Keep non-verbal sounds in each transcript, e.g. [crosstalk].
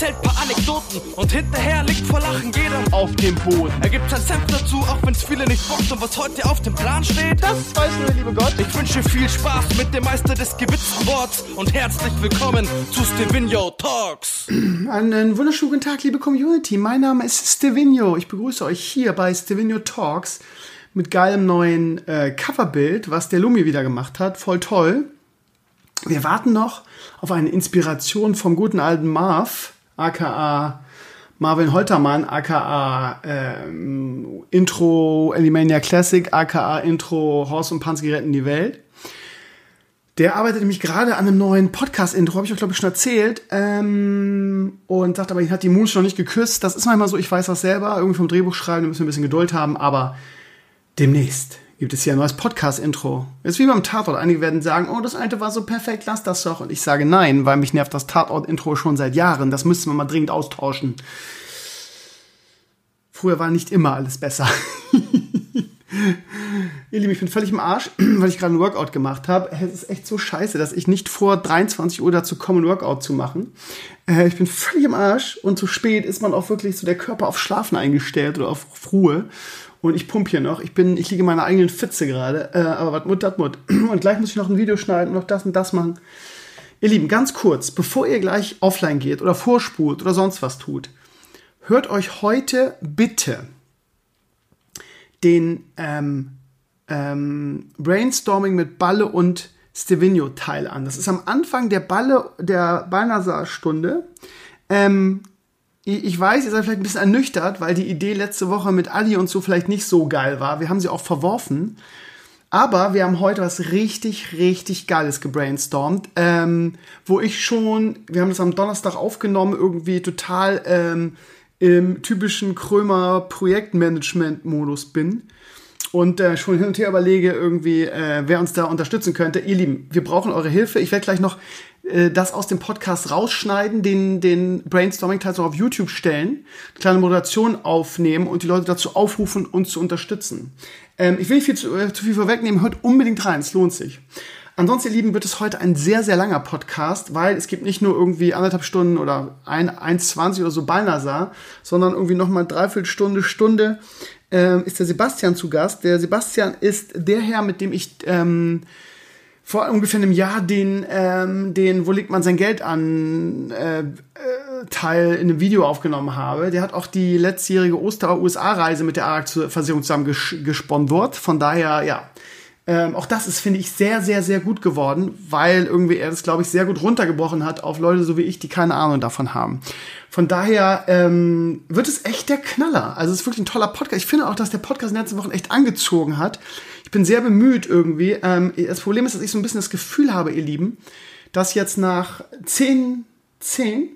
erzählt paar Anekdoten und hinterher liegt vor Lachen jeder auf dem Boden. Er gibt sein Senf dazu, auch wenn's viele nicht bockt und was heute auf dem Plan steht, das weiß nur der liebe Gott. Ich wünsche viel Spaß mit dem Meister des gewitzten Worts und herzlich willkommen zu Stevino Talks. Einen wunderschönen guten Tag, liebe Community. Mein Name ist Stevino. Ich begrüße euch hier bei Stevino Talks mit geilem neuen äh, Coverbild, was der Lumi wieder gemacht hat. Voll toll. Wir warten noch auf eine Inspiration vom guten alten Marv, aka Marvin Holtermann, aka ähm, Intro Elimania Classic, aka Intro Horst und Panzer retten die Welt. Der arbeitet nämlich gerade an einem neuen Podcast-Intro, habe ich euch, glaube ich, schon erzählt. Ähm, und sagt aber, ihn hat die Moon schon nicht geküsst. Das ist manchmal so, ich weiß das selber. Irgendwie vom Drehbuch schreiben, da müssen wir ein bisschen Geduld haben. Aber demnächst gibt es hier ein neues Podcast-Intro. Ist wie beim Tatort. Einige werden sagen, oh, das alte war so perfekt, lass das doch. Und ich sage nein, weil mich nervt das Tatort-Intro schon seit Jahren. Das müsste man mal dringend austauschen. Früher war nicht immer alles besser. [laughs] Ihr Lieben, ich bin völlig im Arsch, [clears throat] weil ich gerade ein Workout gemacht habe. Es ist echt so scheiße, dass ich nicht vor 23 Uhr dazu komme, ein Workout zu machen. Äh, ich bin völlig im Arsch und zu spät ist man auch wirklich so der Körper auf Schlafen eingestellt oder auf Ruhe. Und ich pump hier noch. Ich bin, ich liege in meiner eigenen Fitze gerade. Äh, aber was Mut, dat Mut. [clears throat] Und gleich muss ich noch ein Video schneiden und noch das und das machen. Ihr Lieben, ganz kurz, bevor ihr gleich offline geht oder vorspult oder sonst was tut, hört euch heute bitte den ähm, ähm, Brainstorming mit Balle und Stevino Teil an. Das ist am Anfang der Balle der Balnasar-Stunde. Ähm, ich weiß, ihr seid vielleicht ein bisschen ernüchtert, weil die Idee letzte Woche mit Ali und so vielleicht nicht so geil war. Wir haben sie auch verworfen. Aber wir haben heute was richtig, richtig Geiles gebrainstormt, ähm, wo ich schon, wir haben das am Donnerstag aufgenommen, irgendwie total ähm, im typischen Krömer Projektmanagement-Modus bin und äh, schon hin und her überlege irgendwie, äh, wer uns da unterstützen könnte. Ihr Lieben, wir brauchen eure Hilfe. Ich werde gleich noch äh, das aus dem Podcast rausschneiden, den, den Brainstorming-Teil so auf YouTube stellen, eine kleine Moderation aufnehmen und die Leute dazu aufrufen, uns zu unterstützen. Ähm, ich will nicht viel zu, äh, zu viel vorwegnehmen, hört unbedingt rein, es lohnt sich. Ansonsten, ihr Lieben, wird es heute ein sehr, sehr langer Podcast, weil es gibt nicht nur irgendwie anderthalb Stunden oder ein, 1,20 oder so Balnasar, sondern irgendwie nochmal dreiviertel Stunde, Stunde ähm, ist der Sebastian zu Gast. Der Sebastian ist der Herr, mit dem ich ähm, vor ungefähr einem Jahr den, ähm, den Wo legt man sein Geld an äh, äh, Teil in einem Video aufgenommen habe. Der hat auch die letztjährige Oster-USA-Reise mit der ARC-Versicherung zusammen ges gesponsert. Von daher, ja. Ähm, auch das ist, finde ich, sehr, sehr, sehr gut geworden, weil irgendwie er das, glaube ich, sehr gut runtergebrochen hat auf Leute so wie ich, die keine Ahnung davon haben. Von daher ähm, wird es echt der Knaller. Also es ist wirklich ein toller Podcast. Ich finde auch, dass der Podcast in den letzten Wochen echt angezogen hat. Ich bin sehr bemüht irgendwie. Ähm, das Problem ist, dass ich so ein bisschen das Gefühl habe, ihr Lieben, dass jetzt nach zehn, zehn,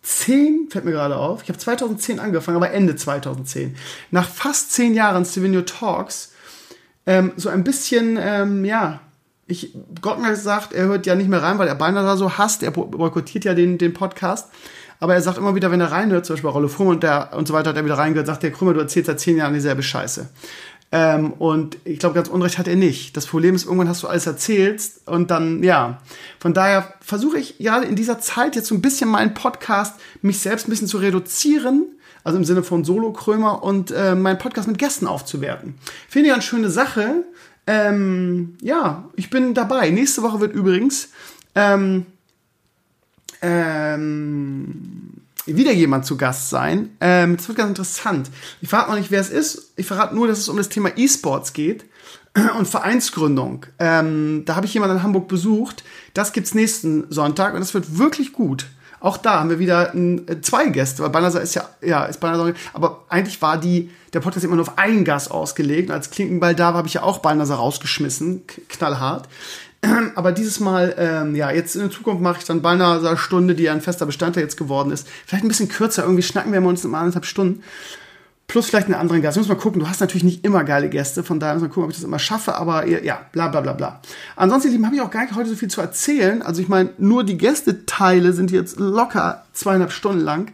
zehn, fällt mir gerade auf, ich habe 2010 angefangen, aber Ende 2010. Nach fast zehn Jahren Stevenio Talks, ähm, so ein bisschen, ähm, ja, ich, Gott mir gesagt, er hört ja nicht mehr rein, weil er beinahe da so hasst. Er boykottiert ja den, den Podcast. Aber er sagt immer wieder, wenn er reinhört, zum Beispiel bei Rolle Fuhrmann und, der, und so weiter, hat er wieder reingehört, sagt der Krümmer, du erzählst seit zehn Jahren dieselbe Scheiße. Ähm, und ich glaube, ganz Unrecht hat er nicht. Das Problem ist, irgendwann hast du alles erzählt und dann, ja. Von daher versuche ich ja in dieser Zeit jetzt so ein bisschen meinen Podcast, mich selbst ein bisschen zu reduzieren. Also im Sinne von Solo-Krömer und äh, meinen Podcast mit Gästen aufzuwerten. Finde ich eine schöne Sache. Ähm, ja, ich bin dabei. Nächste Woche wird übrigens ähm, ähm, wieder jemand zu Gast sein. Ähm, das wird ganz interessant. Ich verrate noch nicht, wer es ist. Ich verrate nur, dass es um das Thema E-Sports geht [clears throat] und Vereinsgründung. Ähm, da habe ich jemanden in Hamburg besucht. Das gibt's nächsten Sonntag und das wird wirklich gut. Auch da haben wir wieder ein, äh, zwei Gäste, weil Banasa ist ja, ja, ist Banasa, aber eigentlich war die, der Podcast immer nur auf einen Gast ausgelegt. Und als Klinkenball da war, habe ich ja auch Banasa rausgeschmissen, knallhart. [clears throat] Aber dieses Mal, ähm, ja, jetzt in der Zukunft mache ich dann eine Stunde, die ein fester Bestandteil jetzt geworden ist. Vielleicht ein bisschen kürzer, irgendwie schnacken wir uns in anderthalb Stunden. Plus vielleicht einen anderen Gast. Müssen mal gucken. Du hast natürlich nicht immer geile Gäste, von daher müssen wir gucken, ob ich das immer schaffe, aber ja, bla bla bla bla. Ansonsten, ihr Lieben, habe ich auch gar nicht heute so viel zu erzählen. Also ich meine, nur die Gästeteile sind jetzt locker zweieinhalb Stunden lang.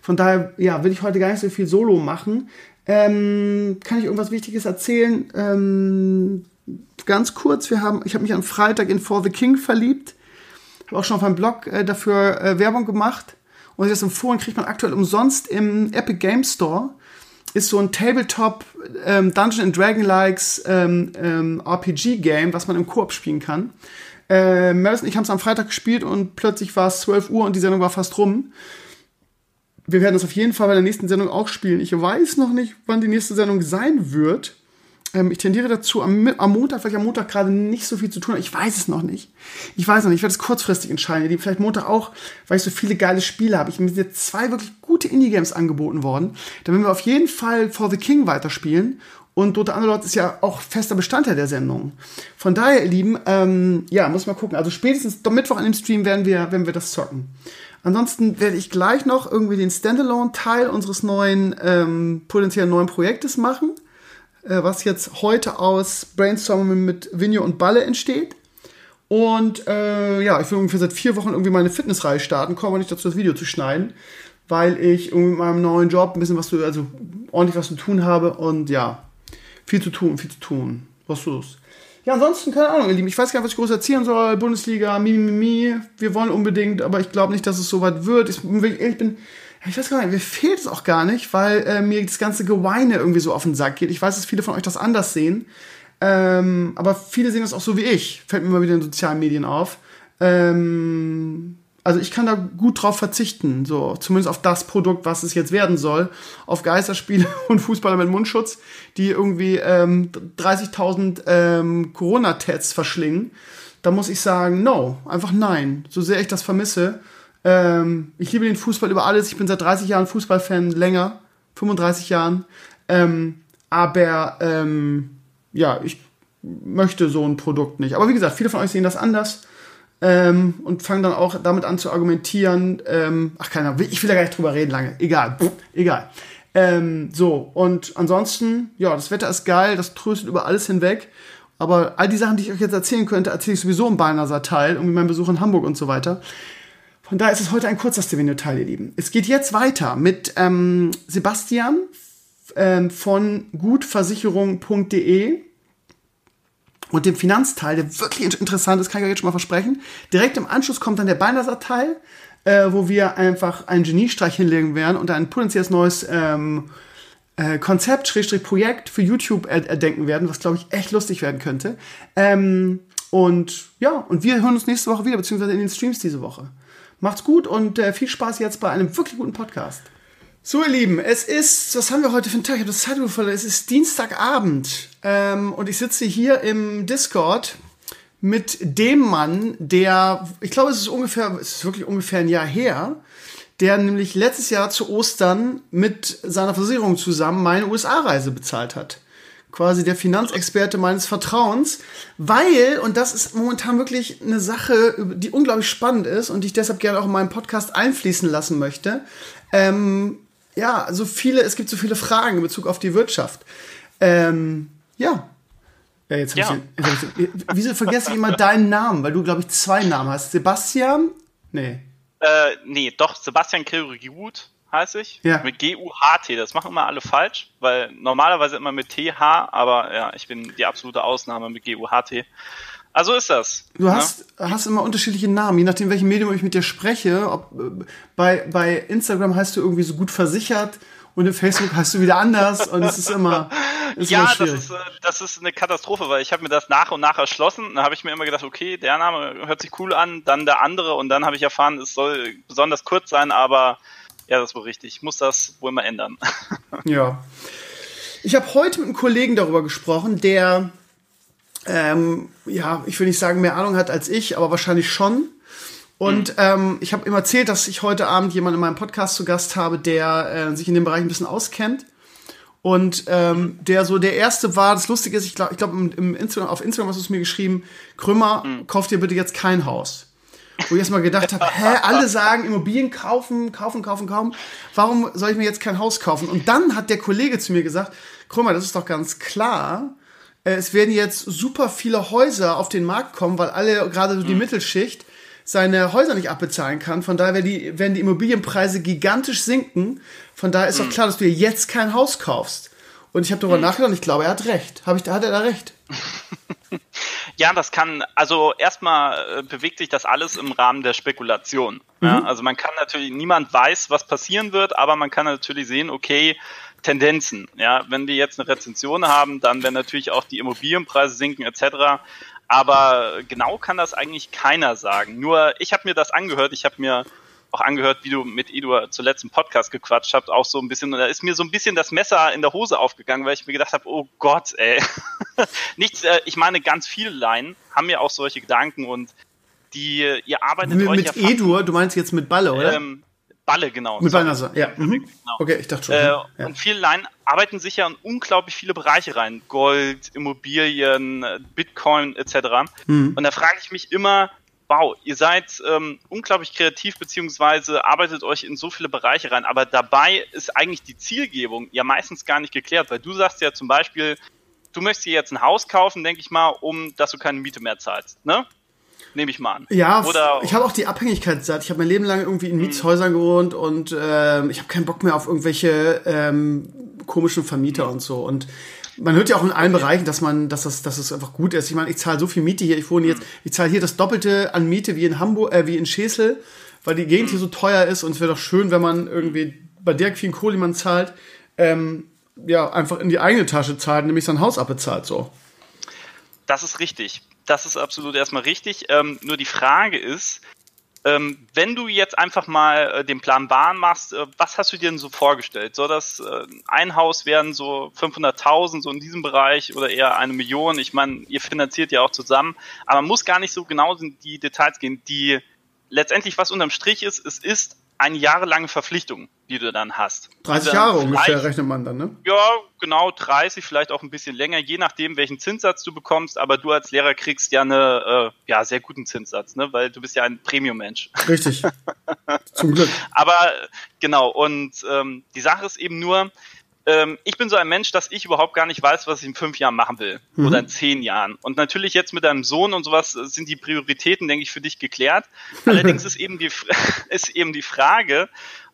Von daher, ja, will ich heute gar nicht so viel Solo machen. Ähm, kann ich irgendwas Wichtiges erzählen? Ähm, ganz kurz, wir haben, ich habe mich am Freitag in For the King verliebt. Habe auch schon auf meinem Blog äh, dafür äh, Werbung gemacht. und das empfohlen, kriegt man aktuell umsonst im Epic Game Store. Ist so ein Tabletop ähm, Dungeon and Dragon Likes ähm, ähm, RPG Game, was man im Koop spielen kann. Äh, und ich haben es am Freitag gespielt und plötzlich war es 12 Uhr und die Sendung war fast rum. Wir werden das auf jeden Fall bei der nächsten Sendung auch spielen. Ich weiß noch nicht, wann die nächste Sendung sein wird. Ähm, ich tendiere dazu, am, am Montag, vielleicht am Montag gerade nicht so viel zu tun. Ich weiß es noch nicht. Ich weiß noch nicht. Ich werde es kurzfristig entscheiden. Die vielleicht Montag auch, weil ich so viele geile Spiele habe. Ich mir jetzt zwei wirklich gute Indie-Games angeboten worden. Da werden wir auf jeden Fall For the King weiterspielen. Und Dota Underlord ist ja auch fester Bestandteil der Sendung. Von daher, ihr Lieben, ähm, ja, muss mal gucken. Also spätestens Mittwoch an dem Stream werden wir, werden wir das zocken. Ansonsten werde ich gleich noch irgendwie den Standalone-Teil unseres neuen, ähm, potenziell neuen Projektes machen, was jetzt heute aus Brainstorming mit Vinio und Balle entsteht. Und äh, ja, ich will ungefähr seit vier Wochen irgendwie meine Fitnessreihe starten, komme aber nicht dazu, das Video zu schneiden, weil ich irgendwie mit meinem neuen Job ein bisschen was zu, also ordentlich was zu tun habe und ja, viel zu tun, viel zu tun. Was los? Ja, ansonsten, keine Ahnung, ihr Lieben. Ich weiß gar nicht, was ich groß erzählen soll. Bundesliga, mi, mi, mi. Wir wollen unbedingt, aber ich glaube nicht, dass es so weit wird. Ich, ich bin, ich weiß gar nicht, mir fehlt es auch gar nicht, weil äh, mir das ganze Geweine irgendwie so auf den Sack geht. Ich weiß, dass viele von euch das anders sehen. Ähm, aber viele sehen das auch so wie ich. Fällt mir mal wieder in sozialen Medien auf. Ähm, also ich kann da gut drauf verzichten, so zumindest auf das Produkt, was es jetzt werden soll, auf Geisterspiele [laughs] und Fußballer mit Mundschutz, die irgendwie ähm, 30.000 ähm, Corona-Tests verschlingen. Da muss ich sagen, no, einfach nein. So sehr ich das vermisse. Ähm, ich liebe den Fußball über alles. Ich bin seit 30 Jahren Fußballfan, länger, 35 Jahren. Ähm, aber ähm, ja, ich möchte so ein Produkt nicht. Aber wie gesagt, viele von euch sehen das anders ähm, und fangen dann auch damit an zu argumentieren. Ähm, ach, keiner, ich will da gar nicht drüber reden lange. Egal, Pff, egal. Ähm, so, und ansonsten, ja, das Wetter ist geil, das tröstet über alles hinweg. Aber all die Sachen, die ich euch jetzt erzählen könnte, erzähle ich sowieso im Balnaser Teil, irgendwie meinen Besuch in Hamburg und so weiter. Von daher ist es heute ein kurzer Stevenio-Teil, ihr Lieben. Es geht jetzt weiter mit ähm, Sebastian ähm, von gutversicherung.de und dem Finanzteil, der wirklich interessant ist, kann ich euch jetzt schon mal versprechen. Direkt im Anschluss kommt dann der Beinerser-Teil, äh, wo wir einfach einen Geniestreich hinlegen werden und ein potenzielles neues ähm, äh, Konzept, Schrägstrich Projekt für YouTube erdenken werden, was glaube ich echt lustig werden könnte. Ähm, und ja, und wir hören uns nächste Woche wieder, beziehungsweise in den Streams diese Woche. Macht's gut und äh, viel Spaß jetzt bei einem wirklich guten Podcast. So, ihr Lieben, es ist, was haben wir heute für einen Tag? Ich habe das Zeitbuch verloren. Es ist Dienstagabend ähm, und ich sitze hier im Discord mit dem Mann, der, ich glaube, es ist ungefähr, es ist wirklich ungefähr ein Jahr her, der nämlich letztes Jahr zu Ostern mit seiner Versicherung zusammen meine USA-Reise bezahlt hat. Quasi der Finanzexperte meines Vertrauens, weil, und das ist momentan wirklich eine Sache, die unglaublich spannend ist und die ich deshalb gerne auch in meinen Podcast einfließen lassen möchte, ähm, ja, so viele, es gibt so viele Fragen in Bezug auf die Wirtschaft. Ähm, ja. Ja, jetzt ja. Ich, jetzt ich, wieso vergesse ich immer deinen Namen? Weil du, glaube ich, zwei Namen hast. Sebastian? Nee. Äh, nee, doch, Sebastian Kirgut heiße ich. Ja. Mit G-U-H-T. Das machen immer alle falsch, weil normalerweise immer mit T-H, aber ja, ich bin die absolute Ausnahme mit G-U-H-T. Also ist das. Du hast, ja? hast immer unterschiedliche Namen, je nachdem, welchem Medium ich mit dir spreche. Ob, äh, bei, bei Instagram heißt du irgendwie so gut versichert und in Facebook heißt du wieder anders und es ist immer. [laughs] Ist ja, immer das, ist, äh, das ist eine Katastrophe, weil ich habe mir das nach und nach erschlossen. Dann habe ich mir immer gedacht, okay, der Name hört sich cool an, dann der andere und dann habe ich erfahren, es soll besonders kurz sein, aber ja, das war richtig. Ich muss das wohl mal ändern. [laughs] Ja. Ich habe heute mit einem Kollegen darüber gesprochen, der ähm, ja, ich will nicht sagen, mehr Ahnung hat als ich, aber wahrscheinlich schon. Und mhm. ähm, ich habe ihm erzählt, dass ich heute Abend jemanden in meinem Podcast zu Gast habe, der äh, sich in dem Bereich ein bisschen auskennt. Und ähm, der so der erste war, das Lustige ist, ich glaube, ich glaub, im, im Instagram, auf Instagram hast du es mir geschrieben, Krümmer, mhm. kauf dir bitte jetzt kein Haus. Wo ich erstmal gedacht habe, hä, alle sagen Immobilien kaufen, kaufen, kaufen, kaufen. Warum soll ich mir jetzt kein Haus kaufen? Und dann hat der Kollege zu mir gesagt, Krümmer, das ist doch ganz klar, äh, es werden jetzt super viele Häuser auf den Markt kommen, weil alle, gerade so die mhm. Mittelschicht, seine Häuser nicht abbezahlen kann. Von daher werden die, werden die Immobilienpreise gigantisch sinken. Von daher ist mhm. doch klar, dass du jetzt kein Haus kaufst. Und ich habe darüber mhm. nachgedacht und ich glaube, er hat recht. Hab ich, hat er da recht? [laughs] Ja, das kann, also erstmal äh, bewegt sich das alles im Rahmen der Spekulation. Mhm. Ja, also man kann natürlich, niemand weiß, was passieren wird, aber man kann natürlich sehen, okay, Tendenzen. Ja, wenn wir jetzt eine Rezension haben, dann werden natürlich auch die Immobilienpreise sinken etc. Aber genau kann das eigentlich keiner sagen. Nur ich habe mir das angehört, ich habe mir auch angehört, wie du mit Edu zuletzt im Podcast gequatscht habt, auch so ein bisschen, und da ist mir so ein bisschen das Messer in der Hose aufgegangen, weil ich mir gedacht habe, oh Gott, ey. [laughs] Nichts, äh, ich meine, ganz viele Laien haben ja auch solche Gedanken und die, ihr arbeitet mit, euch mit ja Edur, du meinst jetzt mit Balle, oder? Ähm, Balle, genau. Mit Balle, ja. Mhm. Genau. Okay, ich dachte schon. Äh, ja. Und viele Laien arbeiten sich ja in unglaublich viele Bereiche rein. Gold, Immobilien, Bitcoin etc. Mhm. Und da frage ich mich immer, wow, ihr seid ähm, unglaublich kreativ beziehungsweise arbeitet euch in so viele Bereiche rein, aber dabei ist eigentlich die Zielgebung ja meistens gar nicht geklärt, weil du sagst ja zum Beispiel, du möchtest dir jetzt ein Haus kaufen, denke ich mal, um dass du keine Miete mehr zahlst, ne? Nehme ich mal an. Ja, Oder, ich habe auch die Abhängigkeit satt. Ich habe mein Leben lang irgendwie in Mietshäusern gewohnt und ähm, ich habe keinen Bock mehr auf irgendwelche ähm, komischen Vermieter und so. Und man hört ja auch in allen Bereichen, dass man, dass das, dass es einfach gut ist. Ich meine, ich zahle so viel Miete hier. Ich wohne jetzt, ich zahle hier das Doppelte an Miete wie in Hamburg, äh, wie in Schesel, weil die Gegend hier so teuer ist und es wäre doch schön, wenn man irgendwie bei der vielen Kohle, die man zahlt, ähm, ja, einfach in die eigene Tasche zahlt, nämlich sein Haus abbezahlt, so. Das ist richtig. Das ist absolut erstmal richtig. Ähm, nur die Frage ist, ähm, wenn du jetzt einfach mal äh, den Plan Bahn machst, äh, was hast du dir denn so vorgestellt? Soll das äh, ein Haus werden, so 500.000, so in diesem Bereich oder eher eine Million? Ich meine, ihr finanziert ja auch zusammen, aber man muss gar nicht so genau in die Details gehen. Die letztendlich, was unterm Strich ist, es ist eine jahrelange Verpflichtung, die du dann hast. 30 Jahre ungefähr rechnet man dann, ne? Ja, genau, 30, vielleicht auch ein bisschen länger, je nachdem, welchen Zinssatz du bekommst. Aber du als Lehrer kriegst ja eine, äh, ja, sehr guten Zinssatz, ne? Weil du bist ja ein Premium-Mensch. Richtig. Zum Glück. [laughs] Aber genau, und ähm, die Sache ist eben nur, ähm, ich bin so ein Mensch, dass ich überhaupt gar nicht weiß, was ich in fünf Jahren machen will mhm. oder in zehn Jahren. Und natürlich jetzt mit deinem Sohn und sowas sind die Prioritäten, denke ich, für dich geklärt. Allerdings [laughs] ist eben die, [laughs] ist eben die Frage,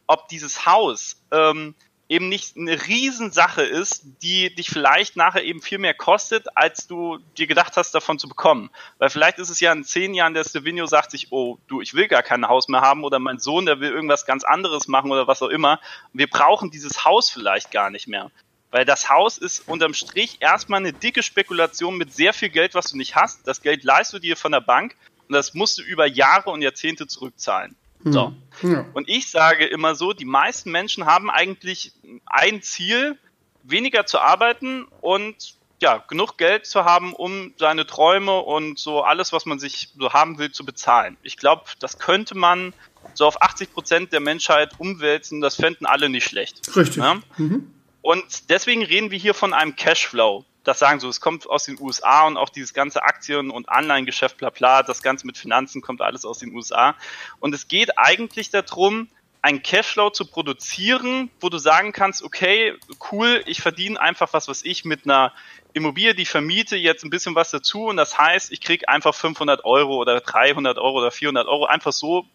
ob dieses Haus ähm, eben nicht eine Riesensache ist, die dich vielleicht nachher eben viel mehr kostet, als du dir gedacht hast, davon zu bekommen. Weil vielleicht ist es ja in zehn Jahren, der Stevino sagt sich, oh, du, ich will gar kein Haus mehr haben oder mein Sohn, der will irgendwas ganz anderes machen oder was auch immer. Wir brauchen dieses Haus vielleicht gar nicht mehr. Weil das Haus ist unterm Strich erstmal eine dicke Spekulation mit sehr viel Geld, was du nicht hast. Das Geld leist du dir von der Bank und das musst du über Jahre und Jahrzehnte zurückzahlen. So. Hm. Ja. Und ich sage immer so, die meisten Menschen haben eigentlich ein Ziel, weniger zu arbeiten und ja, genug Geld zu haben, um seine Träume und so alles, was man sich so haben will, zu bezahlen. Ich glaube, das könnte man so auf 80 Prozent der Menschheit umwälzen. Das fänden alle nicht schlecht. Richtig. Ja? Mhm. Und deswegen reden wir hier von einem Cashflow das sagen so, es kommt aus den USA und auch dieses ganze Aktien- und Anleihengeschäft, bla bla, das Ganze mit Finanzen kommt alles aus den USA. Und es geht eigentlich darum, ein Cashflow zu produzieren, wo du sagen kannst, okay, cool, ich verdiene einfach was, was ich mit einer Immobilie, die vermiete, jetzt ein bisschen was dazu und das heißt, ich kriege einfach 500 Euro oder 300 Euro oder 400 Euro einfach so,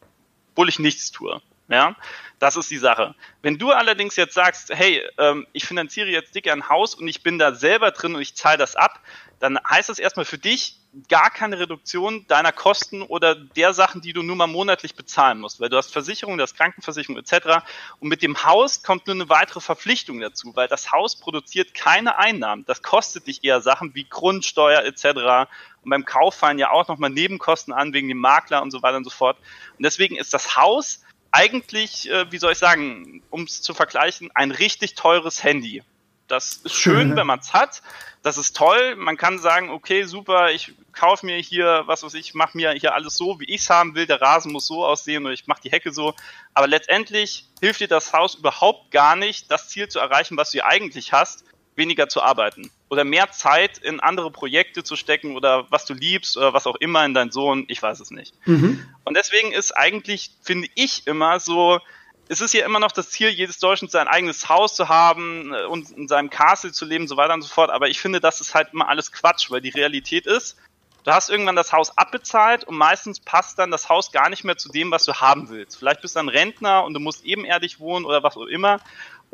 obwohl ich nichts tue. Ja, das ist die Sache. Wenn du allerdings jetzt sagst, hey, ähm, ich finanziere jetzt dick ein Haus und ich bin da selber drin und ich zahle das ab, dann heißt das erstmal für dich gar keine Reduktion deiner Kosten oder der Sachen, die du nur mal monatlich bezahlen musst, weil du hast Versicherung, du hast Krankenversicherung etc. Und mit dem Haus kommt nur eine weitere Verpflichtung dazu, weil das Haus produziert keine Einnahmen. Das kostet dich eher Sachen wie Grundsteuer etc. Und beim Kauf fallen ja auch nochmal Nebenkosten an wegen dem Makler und so weiter und so fort. Und deswegen ist das Haus eigentlich, äh, wie soll ich sagen, um es zu vergleichen, ein richtig teures Handy. Das ist schön, mhm. wenn man es hat. Das ist toll. Man kann sagen, okay, super, ich kaufe mir hier, was weiß ich, mache mir hier alles so, wie ich es haben will. Der Rasen muss so aussehen oder ich mache die Hecke so. Aber letztendlich hilft dir das Haus überhaupt gar nicht, das Ziel zu erreichen, was du hier eigentlich hast, weniger zu arbeiten oder mehr Zeit in andere Projekte zu stecken oder was du liebst oder was auch immer in deinen Sohn, ich weiß es nicht. Mhm. Und deswegen ist eigentlich, finde ich immer so, es ist ja immer noch das Ziel jedes Deutschen, sein eigenes Haus zu haben äh, und in seinem Castle zu leben, so weiter und so fort. Aber ich finde, das ist halt immer alles Quatsch, weil die Realität ist, du hast irgendwann das Haus abbezahlt und meistens passt dann das Haus gar nicht mehr zu dem, was du haben willst. Vielleicht bist du ein Rentner und du musst ebenerdig wohnen oder was auch immer.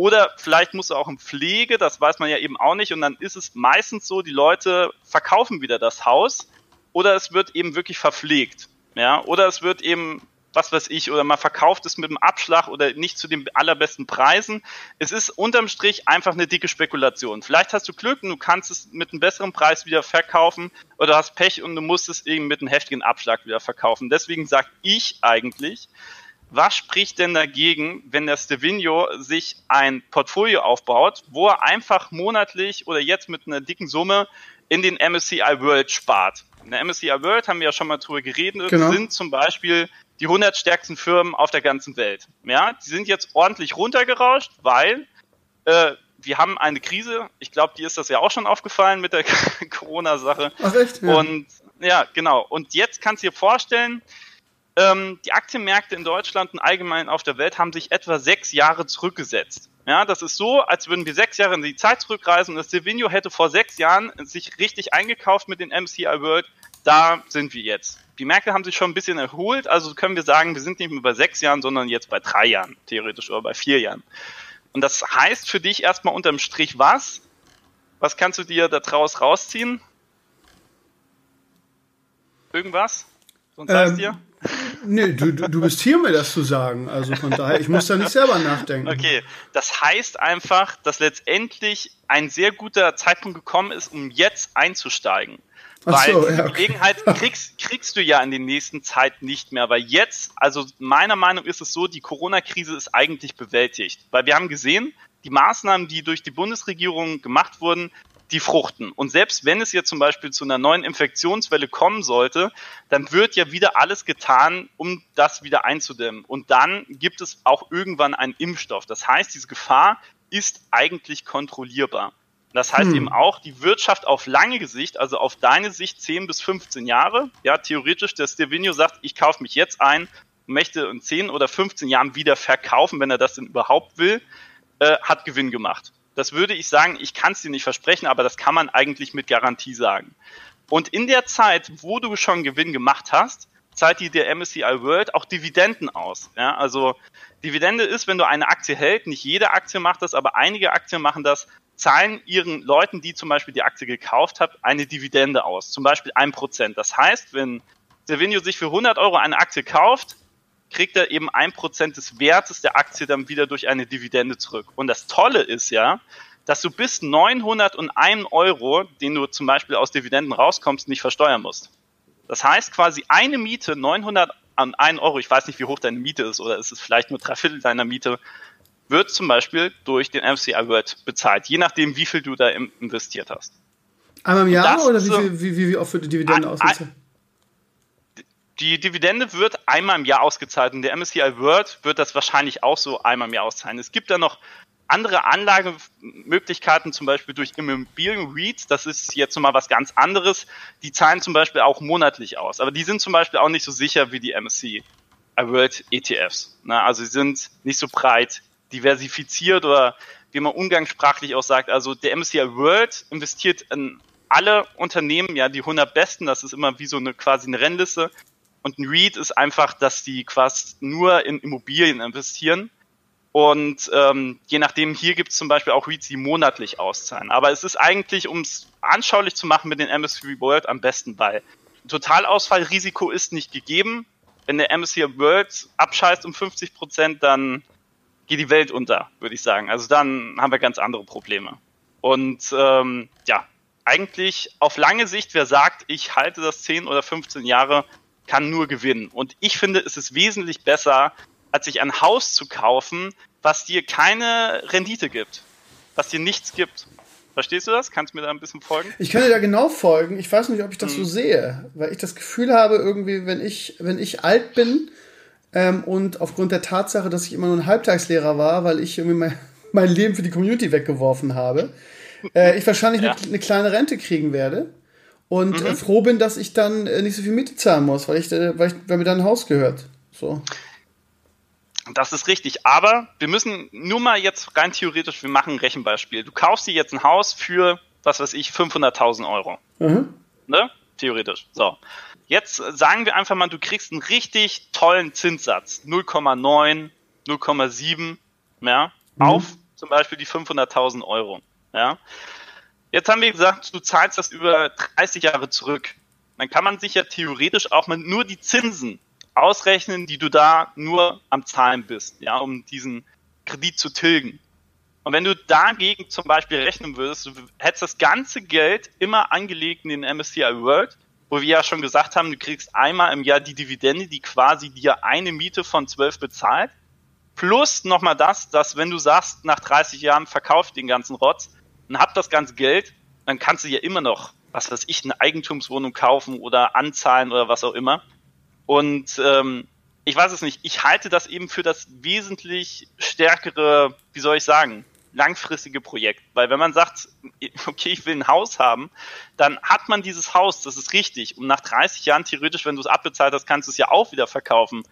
Oder vielleicht muss er auch in Pflege, das weiß man ja eben auch nicht. Und dann ist es meistens so, die Leute verkaufen wieder das Haus oder es wird eben wirklich verpflegt. Ja, oder es wird eben was weiß ich, oder man verkauft es mit einem Abschlag oder nicht zu den allerbesten Preisen. Es ist unterm Strich einfach eine dicke Spekulation. Vielleicht hast du Glück und du kannst es mit einem besseren Preis wieder verkaufen oder hast Pech und du musst es eben mit einem heftigen Abschlag wieder verkaufen. Deswegen sage ich eigentlich, was spricht denn dagegen, wenn der Stevino sich ein Portfolio aufbaut, wo er einfach monatlich oder jetzt mit einer dicken Summe in den MSCI World spart? In der MSCI World haben wir ja schon mal drüber geredet, genau. sind zum Beispiel die 100 stärksten Firmen auf der ganzen Welt. Ja, die sind jetzt ordentlich runtergerauscht, weil äh, wir haben eine Krise. Ich glaube, dir ist das ja auch schon aufgefallen mit der [laughs] Corona-Sache. Ach echt? Ja. Und ja, genau. Und jetzt kannst du dir vorstellen, ähm, die Aktienmärkte in Deutschland und allgemein auf der Welt haben sich etwa sechs Jahre zurückgesetzt. Ja, das ist so, als würden wir sechs Jahre in die Zeit zurückreisen und das Silvino hätte vor sechs Jahren sich richtig eingekauft mit den MCI World. Da sind wir jetzt die Märkte haben sich schon ein bisschen erholt, also können wir sagen, wir sind nicht mehr bei sechs Jahren, sondern jetzt bei drei Jahren, theoretisch, oder bei vier Jahren. Und das heißt für dich erstmal unterm Strich was? Was kannst du dir da draus rausziehen? Irgendwas? Sonst ähm, dir? Nee, du, du, bist hier, mir das zu sagen. Also von daher, ich muss da nicht selber nachdenken. Okay, das heißt einfach, dass letztendlich ein sehr guter Zeitpunkt gekommen ist, um jetzt einzusteigen. Weil so, ja, okay. Gelegenheit kriegst, kriegst du ja in den nächsten Zeit nicht mehr. Weil jetzt, also meiner Meinung ist es so, die Corona-Krise ist eigentlich bewältigt. Weil wir haben gesehen, die Maßnahmen, die durch die Bundesregierung gemacht wurden, die fruchten. Und selbst wenn es jetzt zum Beispiel zu einer neuen Infektionswelle kommen sollte, dann wird ja wieder alles getan, um das wieder einzudämmen. Und dann gibt es auch irgendwann einen Impfstoff. Das heißt, diese Gefahr ist eigentlich kontrollierbar. Das heißt hm. eben auch, die Wirtschaft auf lange Sicht, also auf deine Sicht 10 bis 15 Jahre, ja, theoretisch, der Stevino sagt, ich kaufe mich jetzt ein möchte in 10 oder 15 Jahren wieder verkaufen, wenn er das denn überhaupt will, äh, hat Gewinn gemacht. Das würde ich sagen, ich kann es dir nicht versprechen, aber das kann man eigentlich mit Garantie sagen. Und in der Zeit, wo du schon Gewinn gemacht hast, zahlt dir der MSCI World auch Dividenden aus. Ja, also Dividende ist, wenn du eine Aktie hältst, nicht jede Aktie macht das, aber einige Aktien machen das, zahlen ihren Leuten, die zum Beispiel die Aktie gekauft haben, eine Dividende aus, zum Beispiel ein Prozent. Das heißt, wenn Servinio sich für 100 Euro eine Aktie kauft, kriegt er eben ein Prozent des Wertes der Aktie dann wieder durch eine Dividende zurück. Und das Tolle ist ja, dass du bis 901 Euro, den du zum Beispiel aus Dividenden rauskommst, nicht versteuern musst. Das heißt quasi eine Miete, 901 Euro, ich weiß nicht, wie hoch deine Miete ist, oder ist es vielleicht nur drei Viertel deiner Miete, wird zum Beispiel durch den MCI World bezahlt, je nachdem, wie viel du da investiert hast. Einmal im Jahr oder wie, viel, wie, wie, wie oft wird die Dividende ausgezahlt? Die Dividende wird einmal im Jahr ausgezahlt und der MSCI World wird das wahrscheinlich auch so einmal im Jahr auszahlen. Es gibt da noch andere Anlagemöglichkeiten, zum Beispiel durch Immobilien-REITs, das ist jetzt nochmal was ganz anderes, die zahlen zum Beispiel auch monatlich aus. Aber die sind zum Beispiel auch nicht so sicher wie die MSCI World ETFs. Also sie sind nicht so breit diversifiziert oder wie man umgangssprachlich auch sagt, also der MSCI World investiert in alle Unternehmen, ja, die 100 besten, das ist immer wie so eine quasi eine Rennliste. Und ein REIT ist einfach, dass die quasi nur in Immobilien investieren. Und ähm, je nachdem, hier gibt es zum Beispiel auch REITs, die monatlich auszahlen. Aber es ist eigentlich, um es anschaulich zu machen mit den MSCI World, am besten bei. Totalausfallrisiko ist nicht gegeben. Wenn der MSCI World abscheißt um 50 Prozent, dann geht die Welt unter, würde ich sagen. Also dann haben wir ganz andere Probleme. Und ähm, ja, eigentlich auf lange Sicht, wer sagt, ich halte das 10 oder 15 Jahre, kann nur gewinnen. Und ich finde, es ist wesentlich besser, als sich ein Haus zu kaufen, was dir keine Rendite gibt, was dir nichts gibt. Verstehst du das? Kannst du mir da ein bisschen folgen? Ich kann dir da genau folgen. Ich weiß nicht, ob ich das hm. so sehe, weil ich das Gefühl habe, irgendwie, wenn ich, wenn ich alt bin, ähm, und aufgrund der Tatsache, dass ich immer nur ein Halbtagslehrer war, weil ich irgendwie mein, mein Leben für die Community weggeworfen habe, äh, ich wahrscheinlich ja. eine, eine, kleine Rente kriegen werde. Und mhm. äh, froh bin, dass ich dann äh, nicht so viel Miete zahlen muss, weil, ich, äh, weil, ich, weil mir dann ein Haus gehört. So. Das ist richtig, aber wir müssen nur mal jetzt rein theoretisch, wir machen ein Rechenbeispiel. Du kaufst dir jetzt ein Haus für, was weiß ich, 500.000 Euro. Mhm. Ne? Theoretisch. So. Jetzt sagen wir einfach mal, du kriegst einen richtig tollen Zinssatz. 0,9, 0,7, ja, mhm. auf zum Beispiel die 500.000 Euro, ja. Jetzt haben wir gesagt, du zahlst das über 30 Jahre zurück. dann kann man sich ja theoretisch auch mal nur die Zinsen ausrechnen, die du da nur am Zahlen bist, ja, um diesen Kredit zu tilgen. Und wenn du dagegen zum Beispiel rechnen würdest, du hättest das ganze Geld immer angelegt in den MSCI World, wo wir ja schon gesagt haben, du kriegst einmal im Jahr die Dividende, die quasi dir eine Miete von 12 bezahlt, plus nochmal das, dass wenn du sagst, nach 30 Jahren verkauf den ganzen Rotz und hab das ganze Geld, dann kannst du ja immer noch, was weiß ich, eine Eigentumswohnung kaufen oder anzahlen oder was auch immer. Und ähm, ich weiß es nicht, ich halte das eben für das wesentlich stärkere, wie soll ich sagen, langfristige Projekt. Weil wenn man sagt, [laughs] okay, ich will ein Haus haben, dann hat man dieses Haus, das ist richtig. Und nach 30 Jahren theoretisch, wenn du es abbezahlt hast, kannst du es ja auch wieder verkaufen.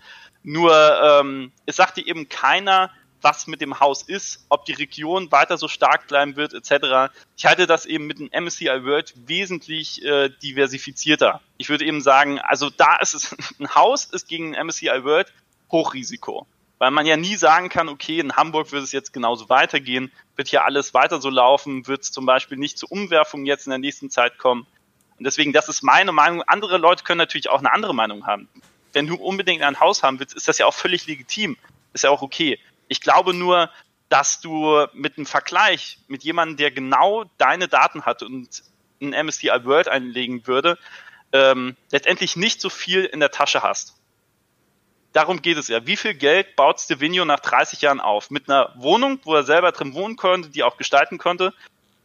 Nur ähm, es sagt dir eben keiner, was mit dem Haus ist, ob die Region weiter so stark bleiben wird, etc. Ich halte das eben mit dem MSCI World wesentlich äh, diversifizierter. Ich würde eben sagen, also da ist es, [laughs] ein Haus ist gegen MSCI World Hochrisiko weil man ja nie sagen kann, okay, in Hamburg wird es jetzt genauso weitergehen, wird hier alles weiter so laufen, wird es zum Beispiel nicht zu Umwerfungen jetzt in der nächsten Zeit kommen. Und deswegen, das ist meine Meinung. Andere Leute können natürlich auch eine andere Meinung haben. Wenn du unbedingt ein Haus haben willst, ist das ja auch völlig legitim. Ist ja auch okay. Ich glaube nur, dass du mit einem Vergleich mit jemandem, der genau deine Daten hat und ein MSCI World einlegen würde, ähm, letztendlich nicht so viel in der Tasche hast darum geht es ja. Wie viel Geld baut Stevino nach 30 Jahren auf? Mit einer Wohnung, wo er selber drin wohnen konnte, die auch gestalten konnte.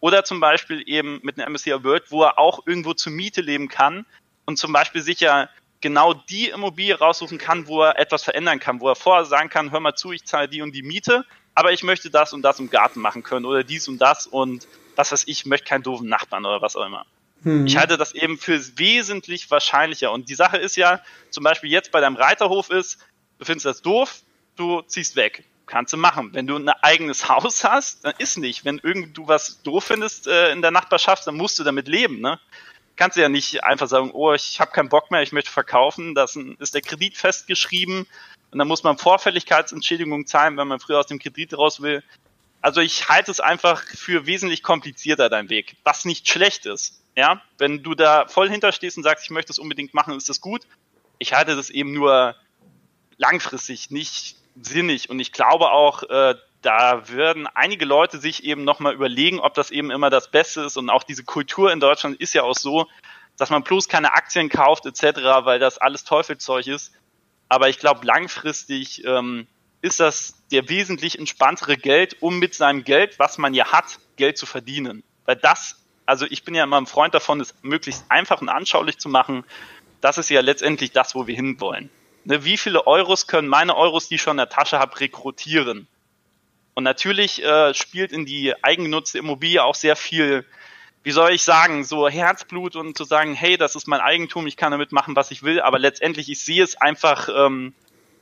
Oder zum Beispiel eben mit einer MSCI World, wo er auch irgendwo zur Miete leben kann und zum Beispiel sich ja genau die Immobilie raussuchen kann, wo er etwas verändern kann, wo er vorher sagen kann, hör mal zu, ich zahle die und die Miete, aber ich möchte das und das im Garten machen können oder dies und das und was weiß ich, möchte keinen doofen Nachbarn oder was auch immer. Hm. Ich halte das eben für wesentlich wahrscheinlicher. Und die Sache ist ja, zum Beispiel jetzt bei deinem Reiterhof ist, du findest das doof, du ziehst weg. Kannst du machen. Wenn du ein eigenes [laughs] Haus hast, dann ist nicht. Wenn irgend du was doof findest äh, in der Nachbarschaft, dann musst du damit leben, ne? Kannst du ja nicht einfach sagen, oh, ich habe keinen Bock mehr, ich möchte verkaufen. Das ist der Kredit festgeschrieben und dann muss man Vorfälligkeitsentschädigung zahlen, wenn man früher aus dem Kredit raus will. Also ich halte es einfach für wesentlich komplizierter, dein Weg, was nicht schlecht ist. Ja, wenn du da voll hinterstehst und sagst, ich möchte es unbedingt machen, ist das gut. Ich halte das eben nur langfristig nicht sinnig und ich glaube auch, äh, da würden einige Leute sich eben nochmal überlegen, ob das eben immer das Beste ist und auch diese Kultur in Deutschland ist ja auch so, dass man bloß keine Aktien kauft etc., weil das alles Teufelzeug ist. Aber ich glaube, langfristig ähm, ist das der wesentlich entspanntere Geld, um mit seinem Geld, was man ja hat, Geld zu verdienen. Weil das also ich bin ja immer ein Freund davon, es möglichst einfach und anschaulich zu machen. Das ist ja letztendlich das, wo wir hinwollen. Ne, wie viele Euros können meine Euros, die ich schon in der Tasche habe, rekrutieren? Und natürlich äh, spielt in die eigengenutzte Immobilie auch sehr viel, wie soll ich sagen, so Herzblut und zu sagen, hey, das ist mein Eigentum, ich kann damit machen, was ich will, aber letztendlich, ich sehe es einfach ähm,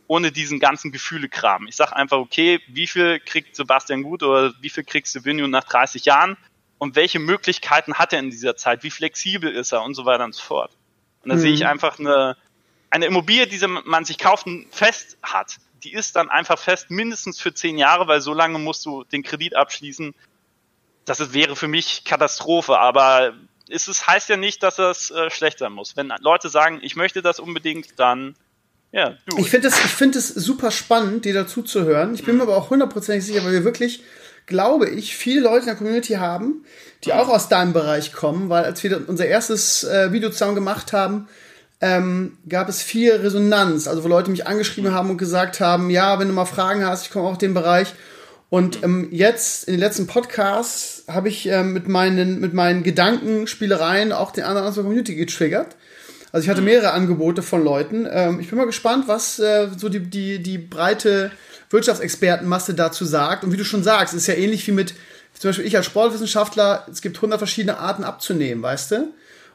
ohne diesen ganzen Gefühlekram. Ich sage einfach, okay, wie viel kriegt Sebastian Gut oder wie viel kriegst du Vinio nach 30 Jahren? und welche Möglichkeiten hat er in dieser Zeit, wie flexibel ist er und so weiter und so fort. Und da mhm. sehe ich einfach eine, eine Immobilie, die man sich kauft, fest hat. Die ist dann einfach fest mindestens für zehn Jahre, weil so lange musst du den Kredit abschließen. Das ist, wäre für mich Katastrophe, aber es ist, heißt ja nicht, dass das äh, schlecht sein muss. Wenn Leute sagen, ich möchte das unbedingt, dann ja, du. Ich finde es find super spannend, dir dazu zu hören. Ich bin mir aber auch hundertprozentig sicher, weil wir wirklich glaube ich, viele Leute in der Community haben, die auch aus deinem Bereich kommen, weil als wir unser erstes äh, Video zusammen gemacht haben, ähm, gab es viel Resonanz, also wo Leute mich angeschrieben haben und gesagt haben, ja, wenn du mal Fragen hast, ich komme auch aus dem Bereich. Und ähm, jetzt in den letzten Podcasts habe ich ähm, mit meinen mit meinen Gedankenspielereien auch den anderen aus der Community getriggert. Also ich hatte mehrere Angebote von Leuten. Ähm, ich bin mal gespannt, was äh, so die, die, die breite Wirtschaftsexpertenmasse dazu sagt. Und wie du schon sagst, ist ja ähnlich wie mit, zum Beispiel ich als Sportwissenschaftler, es gibt hundert verschiedene Arten abzunehmen, weißt du?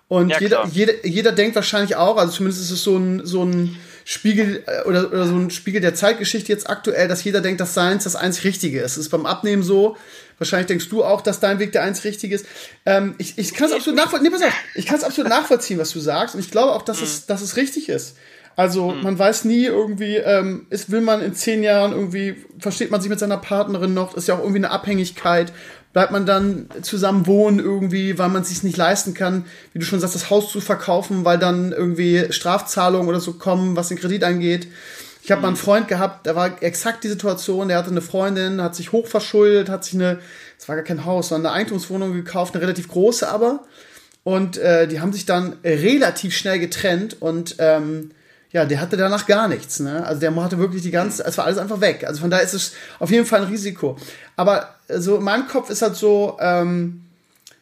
Und ja, jeder, jeder, jeder denkt wahrscheinlich auch, also zumindest ist es so ein, so ein Spiegel äh, oder, oder so ein Spiegel der Zeitgeschichte jetzt aktuell, dass jeder denkt, dass Seins das einzig Richtige ist. Es ist beim Abnehmen so. Wahrscheinlich denkst du auch, dass dein Weg der einzig Richtige ist. Ähm, ich ich kann es absolut nachvollziehen. Nee, pass auf, ich kann es absolut nachvollziehen, was du sagst. Und ich glaube auch, dass, mhm. es, dass es richtig ist. Also mhm. man weiß nie irgendwie, ähm, ist, will man in zehn Jahren irgendwie, versteht man sich mit seiner Partnerin noch, ist ja auch irgendwie eine Abhängigkeit, bleibt man dann zusammen wohnen irgendwie, weil man es sich nicht leisten kann, wie du schon sagst, das Haus zu verkaufen, weil dann irgendwie Strafzahlungen oder so kommen, was den Kredit angeht. Ich habe mal einen mhm. Freund gehabt, da war exakt die Situation, der hatte eine Freundin, hat sich hochverschuldet, hat sich eine, es war gar kein Haus, sondern eine Eigentumswohnung gekauft, eine relativ große aber. Und äh, die haben sich dann relativ schnell getrennt und ähm, ja, der hatte danach gar nichts. Ne? Also der hatte wirklich die ganze, es war alles einfach weg. Also von daher ist es auf jeden Fall ein Risiko. Aber so in meinem Kopf ist halt so, ähm,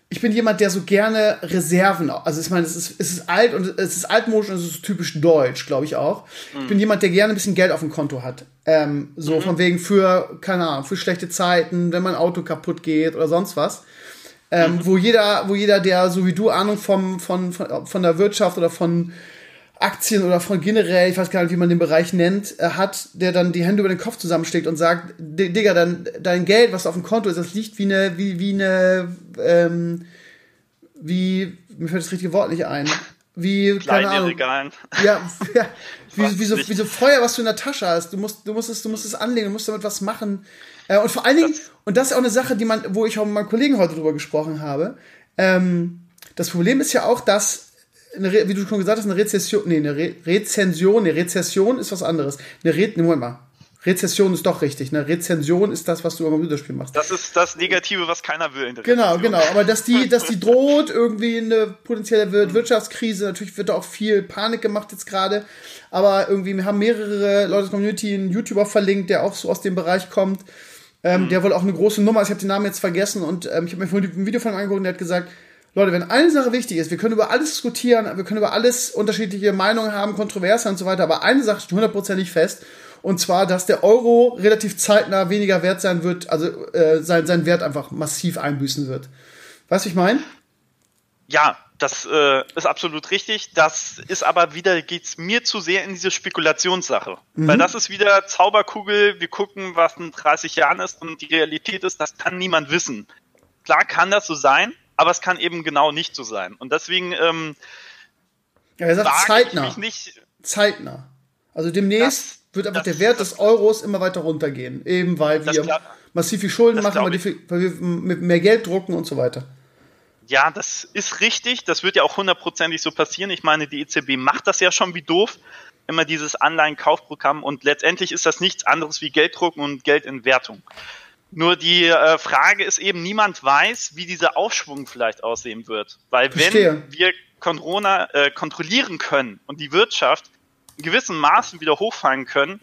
ich bin jemand, der so gerne Reserven, also ich meine, es ist, es ist alt und es ist altmodisch und es ist typisch deutsch, glaube ich auch. Mhm. Ich bin jemand, der gerne ein bisschen Geld auf dem Konto hat. Ähm, so mhm. von wegen für, keine Ahnung, für schlechte Zeiten, wenn mein Auto kaputt geht oder sonst was. Ähm, mhm. Wo jeder, wo jeder, der so wie du Ahnung vom, von, von, von der Wirtschaft oder von Aktien oder von generell, ich weiß gar nicht, wie man den Bereich nennt, äh, hat, der dann die Hände über den Kopf zusammenschlägt und sagt, Digga, dein, dein Geld, was auf dem Konto ist, das liegt wie eine, wie, wie eine, ähm, wie, mir fällt das richtige Wort nicht ein. Wie, keine Ahnung. Regalen. Ja, [laughs] ja wie, wie, so, wie so Feuer, was du in der Tasche hast. Du musst, du musst es, du musst es anlegen, du musst damit was machen. Äh, und vor allen Dingen, das und das ist auch eine Sache, die man, wo ich auch mit meinem Kollegen heute drüber gesprochen habe. Ähm, das Problem ist ja auch, dass wie du schon gesagt hast, eine Rezession, nee, eine Re Rezension, eine Rezession ist was anderes. Eine Re nee, Moment mal. Rezession ist doch richtig. Eine Rezension ist das, was du im Computerspiel machst. Das ist das Negative, was keiner will. Genau, genau. Aber dass die, [laughs] dass die droht, irgendwie eine potenzielle Wirtschaftskrise, natürlich wird da auch viel Panik gemacht jetzt gerade. Aber irgendwie, wir haben mehrere Leute aus der Community, einen YouTuber verlinkt, der auch so aus dem Bereich kommt. Ähm, mhm. Der wohl auch eine große Nummer ist. Ich habe den Namen jetzt vergessen und ähm, ich habe mir vorhin ein Video von ihm angeguckt und der hat gesagt, Leute, wenn eine Sache wichtig ist, wir können über alles diskutieren, wir können über alles unterschiedliche Meinungen haben, Kontroversen und so weiter, aber eine Sache steht hundertprozentig fest, und zwar, dass der Euro relativ zeitnah weniger wert sein wird, also äh, sein, sein Wert einfach massiv einbüßen wird. Weißt du, ich meine? Ja, das äh, ist absolut richtig. Das ist aber wieder, geht's mir zu sehr in diese Spekulationssache. Mhm. Weil das ist wieder Zauberkugel, wir gucken, was in 30 Jahren ist und die Realität ist, das kann niemand wissen. Klar kann das so sein, aber es kann eben genau nicht so sein. Und deswegen ähm, ja, er sagt zeitnah. nicht, zeitnah. Also demnächst das, wird einfach das, der Wert das, des Euros immer weiter runtergehen. Eben weil wir glaub, massiv viel Schulden machen, weil, die, weil wir mit mehr Geld drucken und so weiter. Ja, das ist richtig. Das wird ja auch hundertprozentig so passieren. Ich meine, die EZB macht das ja schon wie doof. Immer dieses Anleihenkaufprogramm und letztendlich ist das nichts anderes wie Gelddrucken und Geldentwertung. Nur die äh, Frage ist eben, niemand weiß, wie dieser Aufschwung vielleicht aussehen wird. Weil Verstehe. wenn wir Corona äh, kontrollieren können und die Wirtschaft in gewissen Maßen wieder hochfallen können,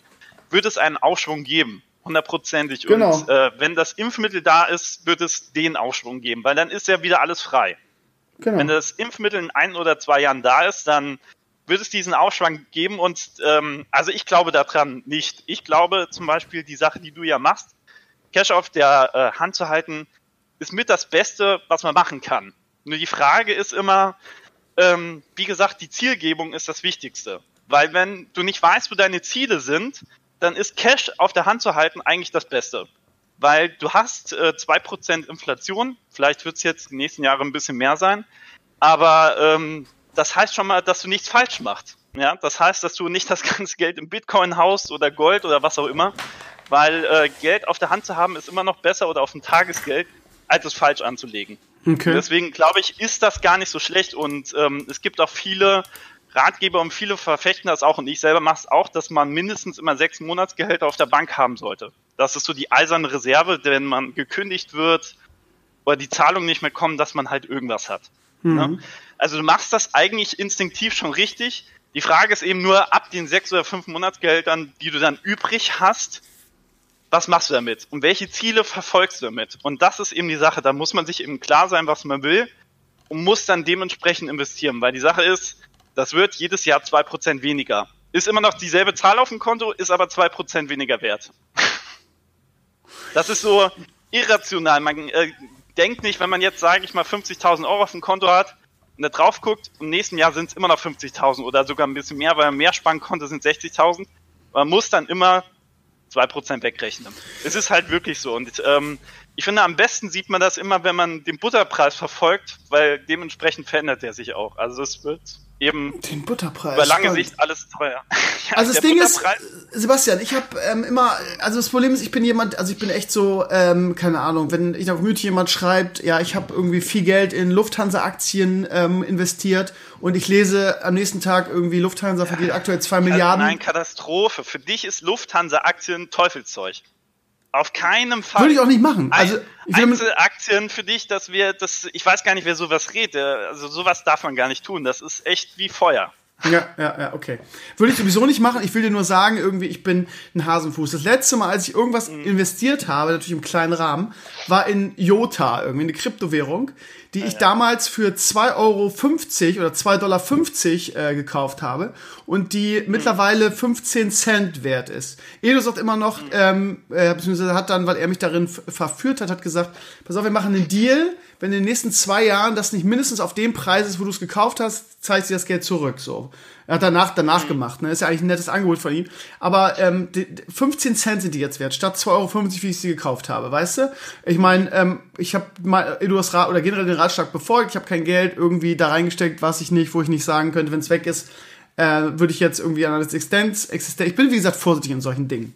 wird es einen Aufschwung geben. Hundertprozentig. Genau. Und äh, wenn das Impfmittel da ist, wird es den Aufschwung geben, weil dann ist ja wieder alles frei. Genau. Wenn das Impfmittel in ein oder zwei Jahren da ist, dann wird es diesen Aufschwung geben und ähm, also ich glaube daran nicht. Ich glaube zum Beispiel die Sache, die du ja machst, Cash auf der äh, Hand zu halten, ist mit das Beste, was man machen kann. Nur die Frage ist immer, ähm, wie gesagt, die Zielgebung ist das Wichtigste. Weil wenn du nicht weißt, wo deine Ziele sind, dann ist Cash auf der Hand zu halten eigentlich das Beste. Weil du hast äh, 2% Inflation, vielleicht wird es jetzt die nächsten Jahre ein bisschen mehr sein, aber ähm, das heißt schon mal, dass du nichts falsch machst. Ja, das heißt, dass du nicht das [laughs] ganze Geld im Bitcoin haust oder Gold oder was auch immer, weil äh, Geld auf der Hand zu haben ist immer noch besser oder auf dem Tagesgeld, als es falsch anzulegen. Okay. Deswegen glaube ich, ist das gar nicht so schlecht und ähm, es gibt auch viele Ratgeber und viele verfechten das auch und ich selber mache es auch, dass man mindestens immer sechs Monatsgehälter auf der Bank haben sollte. Das ist so die eiserne Reserve, wenn man gekündigt wird oder die Zahlungen nicht mehr kommen, dass man halt irgendwas hat. Mhm. Ne? Also du machst das eigentlich instinktiv schon richtig. Die Frage ist eben nur, ab den sechs oder fünf Monatsgehältern, die du dann übrig hast, was machst du damit und welche Ziele verfolgst du damit? Und das ist eben die Sache, da muss man sich eben klar sein, was man will und muss dann dementsprechend investieren, weil die Sache ist, das wird jedes Jahr zwei Prozent weniger. Ist immer noch dieselbe Zahl auf dem Konto, ist aber zwei Prozent weniger wert. [laughs] Das ist so irrational. Man äh, denkt nicht, wenn man jetzt, sage ich mal, 50.000 Euro auf dem Konto hat und da drauf guckt, im nächsten Jahr sind es immer noch 50.000 oder sogar ein bisschen mehr, weil man mehr sparen konnte, sind 60.000. Man muss dann immer 2% wegrechnen. Es ist halt wirklich so. Und ähm, ich finde, am besten sieht man das immer, wenn man den Butterpreis verfolgt, weil dementsprechend verändert er sich auch. Also es wird eben den Butterpreis. über lange Sicht alles teuer. [laughs] ja, also das Ding ist, Sebastian, ich habe ähm, immer, also das Problem ist, ich bin jemand, also ich bin echt so, ähm, keine Ahnung, wenn ich auf Mythi jemand schreibt, ja, ich habe irgendwie viel Geld in Lufthansa-Aktien ähm, investiert und ich lese am nächsten Tag irgendwie Lufthansa verdient ja, aktuell zwei Milliarden. Nein, Katastrophe. Für dich ist Lufthansa-Aktien Teufelszeug. Auf keinem Fall. Würde ich auch nicht machen. Also Einzelaktien für dich, dass wir das, ich weiß gar nicht, wer sowas redet. Also sowas darf man gar nicht tun. Das ist echt wie Feuer. Ja, ja, ja, okay. Würde ich sowieso nicht machen. Ich will dir nur sagen, irgendwie, ich bin ein Hasenfuß. Das letzte Mal, als ich irgendwas mhm. investiert habe, natürlich im kleinen Rahmen, war in Jota, irgendwie eine Kryptowährung, die ja, ich ja. damals für 2,50 Euro oder 2,50 Dollar äh, gekauft habe und die mhm. mittlerweile 15 Cent wert ist. Edo sagt immer noch, mhm. ähm, äh, beziehungsweise hat dann, weil er mich darin verführt hat, hat gesagt, pass auf, wir machen einen Deal, wenn in den nächsten zwei Jahren das nicht mindestens auf dem Preis ist, wo du es gekauft hast, zeigt sie das Geld zurück, so. Er hat danach, danach mhm. gemacht, ne? Ist ja eigentlich ein nettes Angebot von ihm. Aber ähm, die, 15 Cent sind die jetzt wert, statt 2,50 Euro, wie ich sie gekauft habe, weißt du? Ich meine, ähm, ich habe mal Eduards Rat oder generell den Ratschlag befolgt, ich habe kein Geld irgendwie da reingesteckt, was ich nicht, wo ich nicht sagen könnte, wenn es weg ist, äh, würde ich jetzt irgendwie an das Existenz, Existenz. Ich bin, wie gesagt, vorsichtig in solchen Dingen.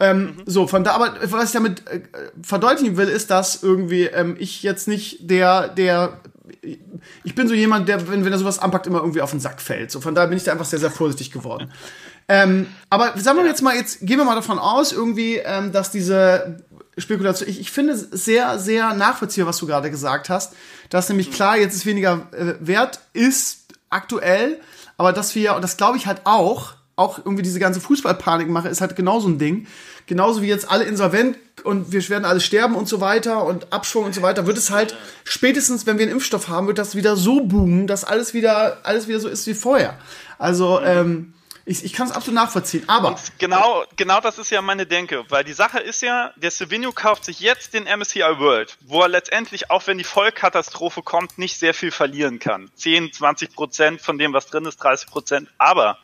Ähm, mhm. So, von da, aber was ich damit äh, verdeutlichen will, ist, dass irgendwie ähm, ich jetzt nicht der, der ich bin so jemand, der, wenn, wenn er sowas anpackt, immer irgendwie auf den Sack fällt. So, von daher bin ich da einfach sehr, sehr vorsichtig geworden. ähm, aber sagen wir jetzt mal, jetzt gehen wir mal davon aus, irgendwie, ähm, dass diese Spekulation, ich, ich finde es sehr, sehr nachvollziehbar, was du gerade gesagt hast, dass nämlich mhm. klar, jetzt ist weniger äh, wert ist aktuell, aber dass wir, und das glaube ich halt auch, auch irgendwie diese ganze Fußballpanik mache, ist halt genauso ein Ding. Genauso wie jetzt alle insolvent und wir werden alle sterben und so weiter und Abschwung und so weiter, wird es halt spätestens, wenn wir einen Impfstoff haben, wird das wieder so boomen, dass alles wieder, alles wieder so ist wie vorher. Also, ähm, ich, ich kann es absolut nachvollziehen, aber. Und genau, genau das ist ja meine Denke, weil die Sache ist ja, der Savinio kauft sich jetzt den MSCI World, wo er letztendlich, auch wenn die Vollkatastrophe kommt, nicht sehr viel verlieren kann. 10, 20 Prozent von dem, was drin ist, 30 Prozent, aber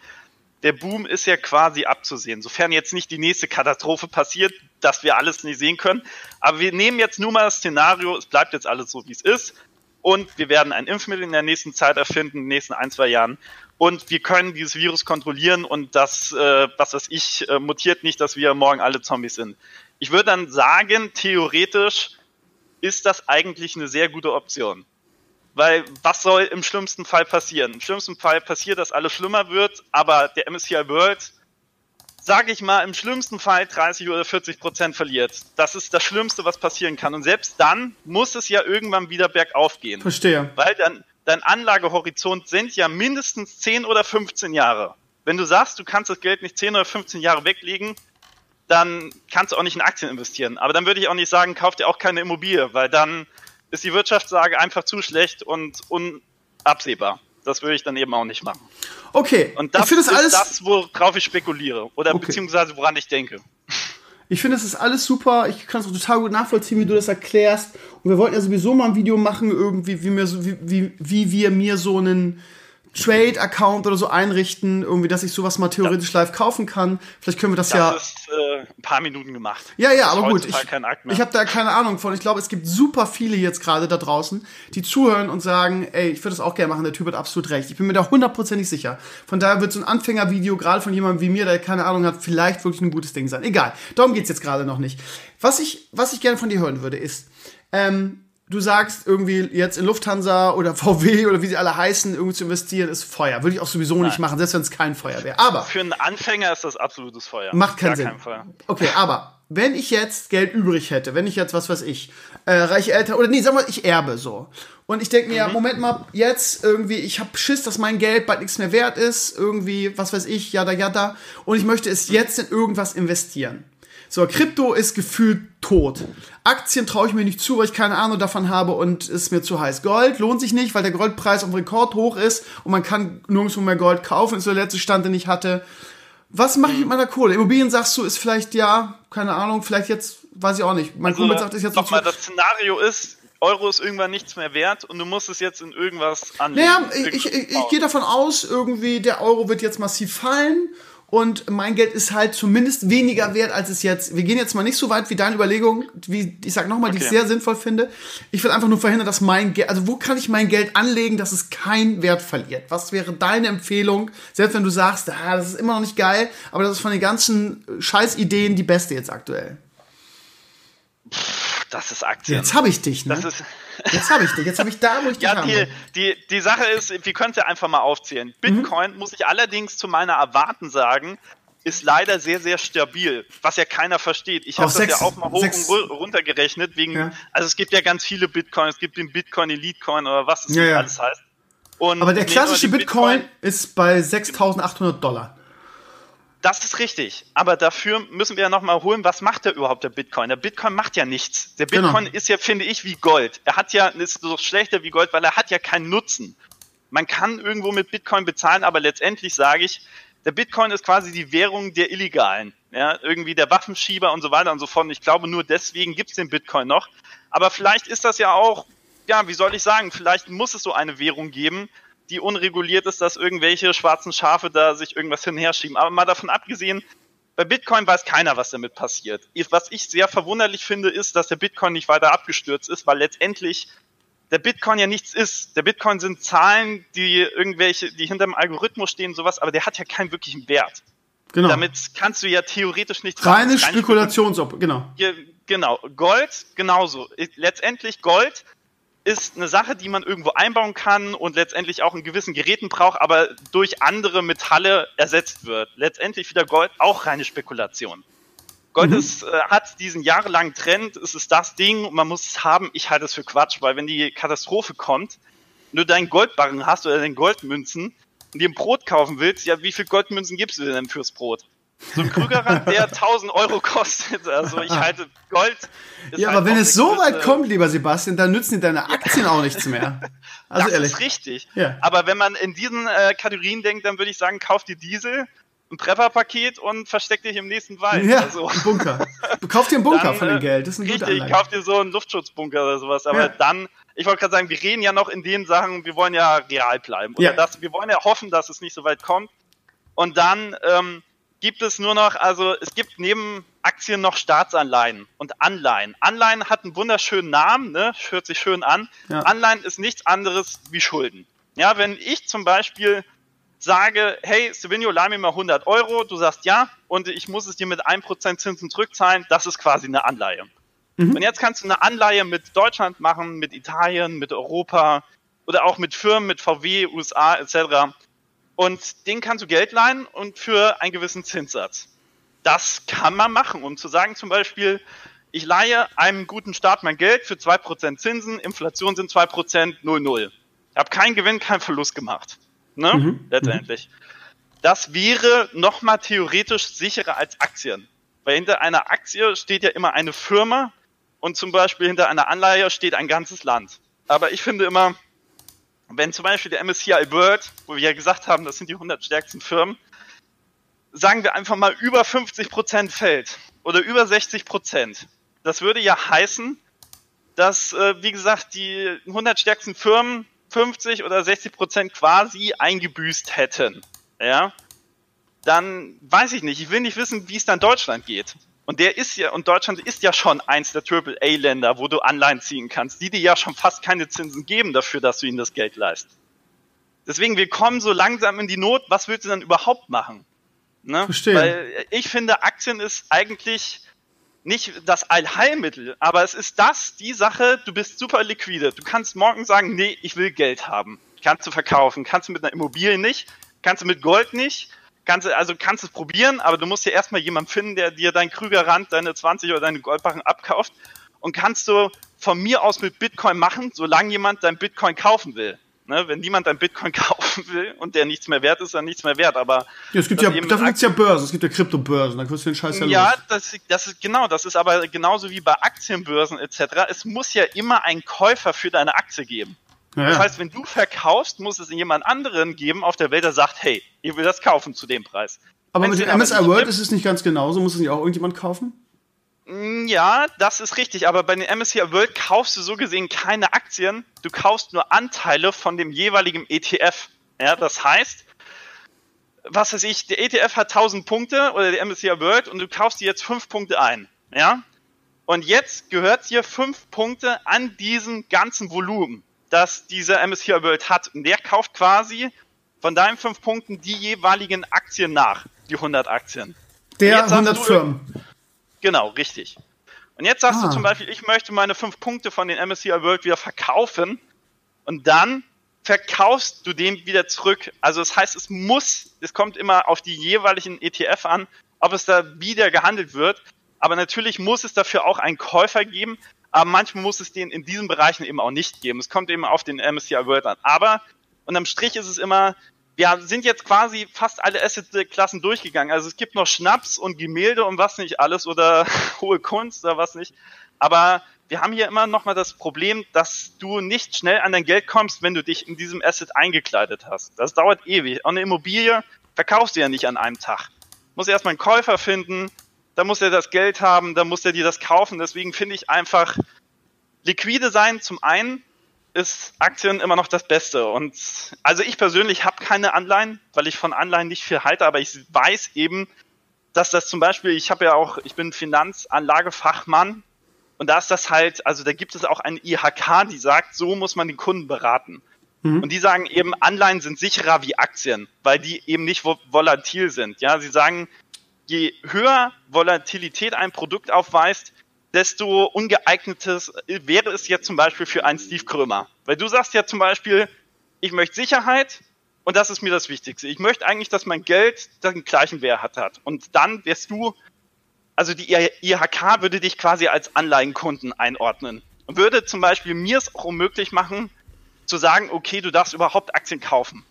der Boom ist ja quasi abzusehen. Sofern jetzt nicht die nächste Katastrophe passiert, dass wir alles nicht sehen können. Aber wir nehmen jetzt nur mal das Szenario, es bleibt jetzt alles so, wie es ist. Und wir werden ein Impfmittel in der nächsten Zeit erfinden, in den nächsten ein, zwei Jahren. Und wir können dieses Virus kontrollieren und das, äh, was weiß ich, äh, mutiert nicht, dass wir morgen alle Zombies sind. Ich würde dann sagen, theoretisch ist das eigentlich eine sehr gute Option. Weil was soll im schlimmsten Fall passieren? Im schlimmsten Fall passiert, dass alles schlimmer wird, aber der MSCI World, sage ich mal, im schlimmsten Fall 30 oder 40 Prozent verliert. Das ist das Schlimmste, was passieren kann. Und selbst dann muss es ja irgendwann wieder bergauf gehen. Verstehe. Weil dann dein Anlagehorizont sind ja mindestens 10 oder 15 Jahre. Wenn du sagst, du kannst das Geld nicht 10 oder 15 Jahre weglegen, dann kannst du auch nicht in Aktien investieren. Aber dann würde ich auch nicht sagen, kauf dir auch keine Immobilie, weil dann ist die Wirtschaftslage einfach zu schlecht und unabsehbar. Das würde ich dann eben auch nicht machen. Okay. Und das, das ist alles das, worauf ich spekuliere. Oder okay. beziehungsweise woran ich denke. Ich finde, das ist alles super. Ich kann es auch total gut nachvollziehen, wie du das erklärst. Und wir wollten ja sowieso mal ein Video machen, irgendwie, wie, mir so, wie, wie, wie wir mir so einen Trade-Account oder so einrichten, irgendwie, dass ich sowas mal theoretisch live kaufen kann. Vielleicht können wir das, das ja. Ist, äh, ein paar Minuten gemacht. Ja, ja, aber gut. Ich, ich habe da keine Ahnung von. Ich glaube, es gibt super viele jetzt gerade da draußen, die zuhören und sagen, ey, ich würde das auch gerne machen. Der Typ hat absolut recht. Ich bin mir da hundertprozentig sicher. Von daher wird so ein Anfängervideo gerade von jemandem wie mir, der keine Ahnung hat, vielleicht wirklich ein gutes Ding sein. Egal. Darum geht's jetzt gerade noch nicht. Was ich, was ich gerne von dir hören würde, ist, ähm, du sagst irgendwie jetzt in Lufthansa oder [laughs] VW oder wie sie alle heißen, irgendwie zu investieren, ist Feuer. Würde ich auch sowieso Nein. nicht machen, selbst wenn es kein Feuer wäre. Aber. Für einen Anfänger ist das absolutes Feuer. Macht keinen Gar Sinn. Kein Feuer. Okay, aber wenn ich jetzt Geld übrig hätte, wenn ich jetzt, was weiß ich, äh, reiche Eltern, oder nee, sag mal, ich erbe so. Und ich denke mir, mhm. Moment mal, jetzt irgendwie, ich habe Schiss, dass mein Geld bald nichts mehr wert ist, irgendwie, was weiß ich, jada jada. Und ich möchte es jetzt in irgendwas investieren. So, Krypto ist gefühlt tot. Aktien traue ich mir nicht zu, weil ich keine Ahnung davon habe und ist mir zu heiß. Gold lohnt sich nicht, weil der Goldpreis auf Rekord hoch ist und man kann nirgendwo mehr Gold kaufen, ist der letzte Stand, den ich hatte. Was mache ich mit meiner Kohle? Immobilien sagst du, ist vielleicht ja, keine Ahnung, vielleicht jetzt, weiß ich auch nicht. Mein also, Kumpel sagt, ist jetzt noch mal, das Szenario ist, Euro ist irgendwann nichts mehr wert und du musst es jetzt in irgendwas anlegen. Naja, ich, ich, ich, ich gehe davon aus, irgendwie der Euro wird jetzt massiv fallen und mein Geld ist halt zumindest weniger wert, als es jetzt. Wir gehen jetzt mal nicht so weit wie deine Überlegung, wie ich sag nochmal, okay. die ich sehr sinnvoll finde. Ich will einfach nur verhindern, dass mein Geld, also wo kann ich mein Geld anlegen, dass es keinen Wert verliert? Was wäre deine Empfehlung, selbst wenn du sagst, ah, das ist immer noch nicht geil, aber das ist von den ganzen Scheißideen die beste jetzt aktuell? Das ist Aktien. Jetzt habe ich dich, ne? Das ist Jetzt habe ich dich. Jetzt habe ich da, wo ich dich ja, die, die, die Sache ist, wir können es ja einfach mal aufzählen. Bitcoin, mhm. muss ich allerdings zu meiner Erwarten sagen, ist leider sehr, sehr stabil, was ja keiner versteht. Ich habe das ja auch mal hoch sechs. und runter gerechnet, wegen, ja. also es gibt ja ganz viele Bitcoin, es gibt den Bitcoin Elite Coin oder was es ja, ja. alles heißt. Und Aber der klassische Bitcoin, Bitcoin, ist bei 6.800 Dollar. Das ist richtig. Aber dafür müssen wir ja nochmal holen, was macht der überhaupt, der Bitcoin? Der Bitcoin macht ja nichts. Der genau. Bitcoin genau. ist ja, finde ich, wie Gold. Er hat ja, ist so schlechter wie Gold, weil er hat ja keinen Nutzen. Man kann irgendwo mit Bitcoin bezahlen, aber letztendlich sage ich, der Bitcoin ist quasi die Währung der Illegalen. Ja, irgendwie der Waffenschieber und so weiter und so fort. Und ich glaube, nur deswegen gibt es den Bitcoin noch. Aber vielleicht ist das ja auch, ja, wie soll ich sagen, vielleicht muss es so eine Währung geben, die unreguliert ist, dass irgendwelche schwarzen Schafe da sich irgendwas hinher schieben. Aber mal davon abgesehen, bei Bitcoin weiß keiner, was damit passiert. Was ich sehr verwunderlich finde, ist, dass der Bitcoin nicht weiter abgestürzt ist, weil letztendlich der Bitcoin ja nichts ist. Der Bitcoin sind Zahlen, die irgendwelche, die hinter dem Algorithmus stehen, sowas, aber der hat ja keinen wirklichen Wert. Genau. Damit kannst du ja theoretisch nichts Reine machen. Spekulations, genau. Genau. Gold, genauso. Letztendlich Gold ist eine Sache, die man irgendwo einbauen kann und letztendlich auch in gewissen Geräten braucht, aber durch andere Metalle ersetzt wird. Letztendlich wieder Gold auch reine Spekulation. Gold mhm. ist, äh, hat diesen jahrelangen Trend, es ist das Ding und man muss es haben. Ich halte es für Quatsch, weil wenn die Katastrophe kommt, nur deinen Goldbarren hast oder den Goldmünzen und dir ein Brot kaufen willst, ja, wie viel Goldmünzen gibst du denn fürs Brot? So ein Krügerrand, der [laughs] 1000 Euro kostet. Also ich halte Gold. Ja, halt aber wenn es so weit äh, kommt, lieber Sebastian, dann nützen dir deine Aktien auch nichts mehr. [laughs] Also das ehrlich. ist richtig. Ja. Aber wenn man in diesen äh, Kategorien denkt, dann würde ich sagen, kauf dir Diesel, ein Prepperpaket und versteck dich im nächsten Wald. Ja, also. ein Bunker. Kauf dir einen Bunker dann, von dem äh, Geld. Das ist ein Richtig, kauf dir so einen Luftschutzbunker oder sowas. Aber ja. dann, ich wollte gerade sagen, wir reden ja noch in den Sachen, wir wollen ja real bleiben. Oder ja. das, wir wollen ja hoffen, dass es nicht so weit kommt. Und dann, ähm, gibt es nur noch, also es gibt neben Aktien noch Staatsanleihen und Anleihen. Anleihen hat einen wunderschönen Namen, ne? hört sich schön an. Ja. Anleihen ist nichts anderes wie Schulden. Ja, wenn ich zum Beispiel sage, hey, Stevenio, leih mir mal 100 Euro, du sagst ja und ich muss es dir mit 1% Zinsen zurückzahlen, das ist quasi eine Anleihe. Mhm. Und jetzt kannst du eine Anleihe mit Deutschland machen, mit Italien, mit Europa oder auch mit Firmen, mit VW, USA etc und den kannst du Geld leihen und für einen gewissen Zinssatz. Das kann man machen, um zu sagen zum Beispiel, ich leihe einem guten Staat mein Geld für 2% Zinsen, Inflation sind 2%, 0,0. Ich habe keinen Gewinn, keinen Verlust gemacht. Ne? Mhm. Letztendlich. Das wäre nochmal theoretisch sicherer als Aktien. Weil hinter einer Aktie steht ja immer eine Firma und zum Beispiel hinter einer Anleihe steht ein ganzes Land. Aber ich finde immer, wenn zum Beispiel der MSCI World, wo wir ja gesagt haben, das sind die 100 stärksten Firmen, sagen wir einfach mal über 50 Prozent fällt oder über 60 Prozent, das würde ja heißen, dass, äh, wie gesagt, die 100 stärksten Firmen 50 oder 60 Prozent quasi eingebüßt hätten. Ja, dann weiß ich nicht. Ich will nicht wissen, wie es dann Deutschland geht. Und der ist ja, und Deutschland ist ja schon eins der AAA-Länder, wo du Anleihen ziehen kannst, die dir ja schon fast keine Zinsen geben dafür, dass du ihnen das Geld leist. Deswegen, wir kommen so langsam in die Not, was willst du dann überhaupt machen? Ne? Verstehe. Weil ich finde, Aktien ist eigentlich nicht das Allheilmittel, aber es ist das, die Sache, du bist super liquide. Du kannst morgen sagen, nee, ich will Geld haben. Kannst du verkaufen, kannst du mit einer Immobilie nicht, kannst du mit Gold nicht, kannst du, also kannst es probieren, aber du musst ja erstmal jemanden finden, der dir dein Krügerrand, deine 20 oder deine Goldbarren abkauft und kannst du von mir aus mit Bitcoin machen, solange jemand dein Bitcoin kaufen will. Ne, wenn niemand dein Bitcoin [laughs] kaufen will und der nichts mehr wert ist, dann nichts mehr wert. Aber ja, es gibt ja, dafür gibt es ja Börsen, es gibt ja Kryptobörsen, da kriegst du den Scheiß ja, ja los. das, das ist genau, das ist aber genauso wie bei Aktienbörsen etc. Es muss ja immer einen Käufer für deine Aktie geben. Ja, das heißt, wenn du verkaufst, muss es jemand anderen geben auf der Welt, der sagt, hey, ich will das kaufen zu dem Preis. Aber wenn mit dem MSI World gibt, ist es nicht ganz genauso, muss es nicht auch irgendjemand kaufen? Mm, ja, das ist richtig, aber bei den MSCI World kaufst du so gesehen keine Aktien, du kaufst nur Anteile von dem jeweiligen ETF. Ja, das heißt, was weiß ich, der ETF hat 1000 Punkte oder der MSCI World und du kaufst dir jetzt 5 Punkte ein. Ja? Und jetzt gehört dir 5 Punkte an diesem ganzen Volumen, das dieser MSCI World hat. Und der kauft quasi von deinen 5 Punkten die jeweiligen Aktien nach, die 100 Aktien. Der 100 du, Firmen. Genau, richtig. Und jetzt sagst ah. du zum Beispiel, ich möchte meine 5 Punkte von den MSCI World wieder verkaufen. Und dann verkaufst du den wieder zurück. Also das heißt, es muss, es kommt immer auf die jeweiligen ETF an, ob es da wieder gehandelt wird. Aber natürlich muss es dafür auch einen Käufer geben. Aber manchmal muss es den in diesen Bereichen eben auch nicht geben. Es kommt eben auf den MSCI World an. Aber unterm Strich ist es immer, wir sind jetzt quasi fast alle Asset-Klassen durchgegangen. Also es gibt noch Schnaps und Gemälde und was nicht alles oder [laughs] hohe Kunst oder was nicht. Aber wir haben hier immer noch mal das Problem, dass du nicht schnell an dein Geld kommst, wenn du dich in diesem Asset eingekleidet hast. Das dauert ewig. Und eine Immobilie verkaufst du ja nicht an einem Tag. Muss erstmal einen Käufer finden, da muss er das Geld haben, da muss er dir das kaufen. Deswegen finde ich einfach, liquide sein zum einen ist Aktien immer noch das Beste. Und also ich persönlich habe keine Anleihen, weil ich von Anleihen nicht viel halte, aber ich weiß eben, dass das zum Beispiel, ich habe ja auch, ich bin Finanzanlagefachmann und da ist das halt, also da gibt es auch eine IHK, die sagt, so muss man den Kunden beraten. Mhm. Und die sagen eben, Anleihen sind sicherer wie Aktien, weil die eben nicht volatil sind. Ja, sie sagen, je höher Volatilität ein Produkt aufweist, desto ungeeignetes wäre es jetzt zum Beispiel für einen Steve Krömer. Weil du sagst ja zum Beispiel, ich möchte Sicherheit und das ist mir das Wichtigste. Ich möchte eigentlich, dass mein Geld den gleichen Wert hat. Und dann wärst du also die IHK würde dich quasi als Anleihenkunden einordnen und würde zum Beispiel mir es auch unmöglich machen, zu sagen, okay, du darfst überhaupt Aktien kaufen,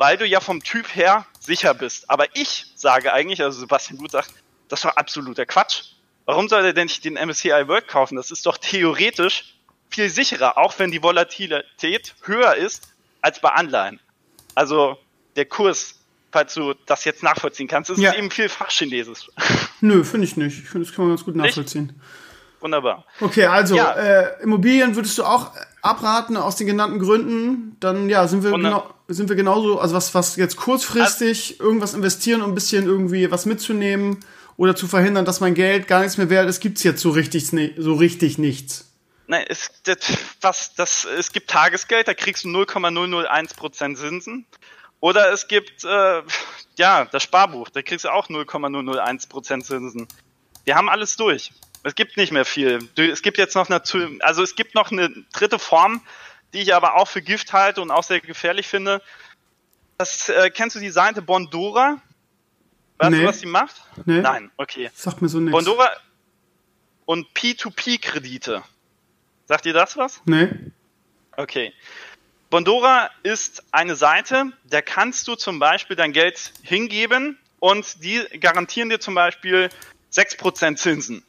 weil du ja vom Typ her sicher bist. Aber ich sage eigentlich, also Sebastian Gut sagt, das war absoluter Quatsch. Warum soll er denn nicht den MSCI World kaufen? Das ist doch theoretisch viel sicherer, auch wenn die Volatilität höher ist als bei Anleihen. Also der Kurs falls du das jetzt nachvollziehen kannst. Es ja. ist eben viel Fachchinesisch. [laughs] Nö, finde ich nicht. Ich finde, das kann man ganz gut nachvollziehen. Nicht? Wunderbar. Okay, also ja. äh, Immobilien würdest du auch abraten aus den genannten Gründen. Dann ja, sind wir, genau, sind wir genauso, also was, was jetzt kurzfristig also, irgendwas investieren, um ein bisschen irgendwie was mitzunehmen oder zu verhindern, dass mein Geld gar nichts mehr wert ist, gibt es jetzt so richtig, so richtig nichts. Nein, es, das, was, das, es gibt Tagesgeld, da kriegst du 0,001% Zinsen. Oder es gibt, äh, ja, das Sparbuch, da kriegst du auch 0,001% Zinsen. Wir haben alles durch. Es gibt nicht mehr viel. Es gibt jetzt noch eine, also es gibt noch eine dritte Form, die ich aber auch für Gift halte und auch sehr gefährlich finde. Das, äh, kennst du die Seite Bondora? Weißt nee. du, was die macht? Nee. Nein, okay. Sagt mir so nichts. Bondora und P2P-Kredite. Sagt dir das was? Nee. Okay. Bondora ist eine Seite, da kannst du zum Beispiel dein Geld hingeben und die garantieren dir zum Beispiel 6% Zinsen.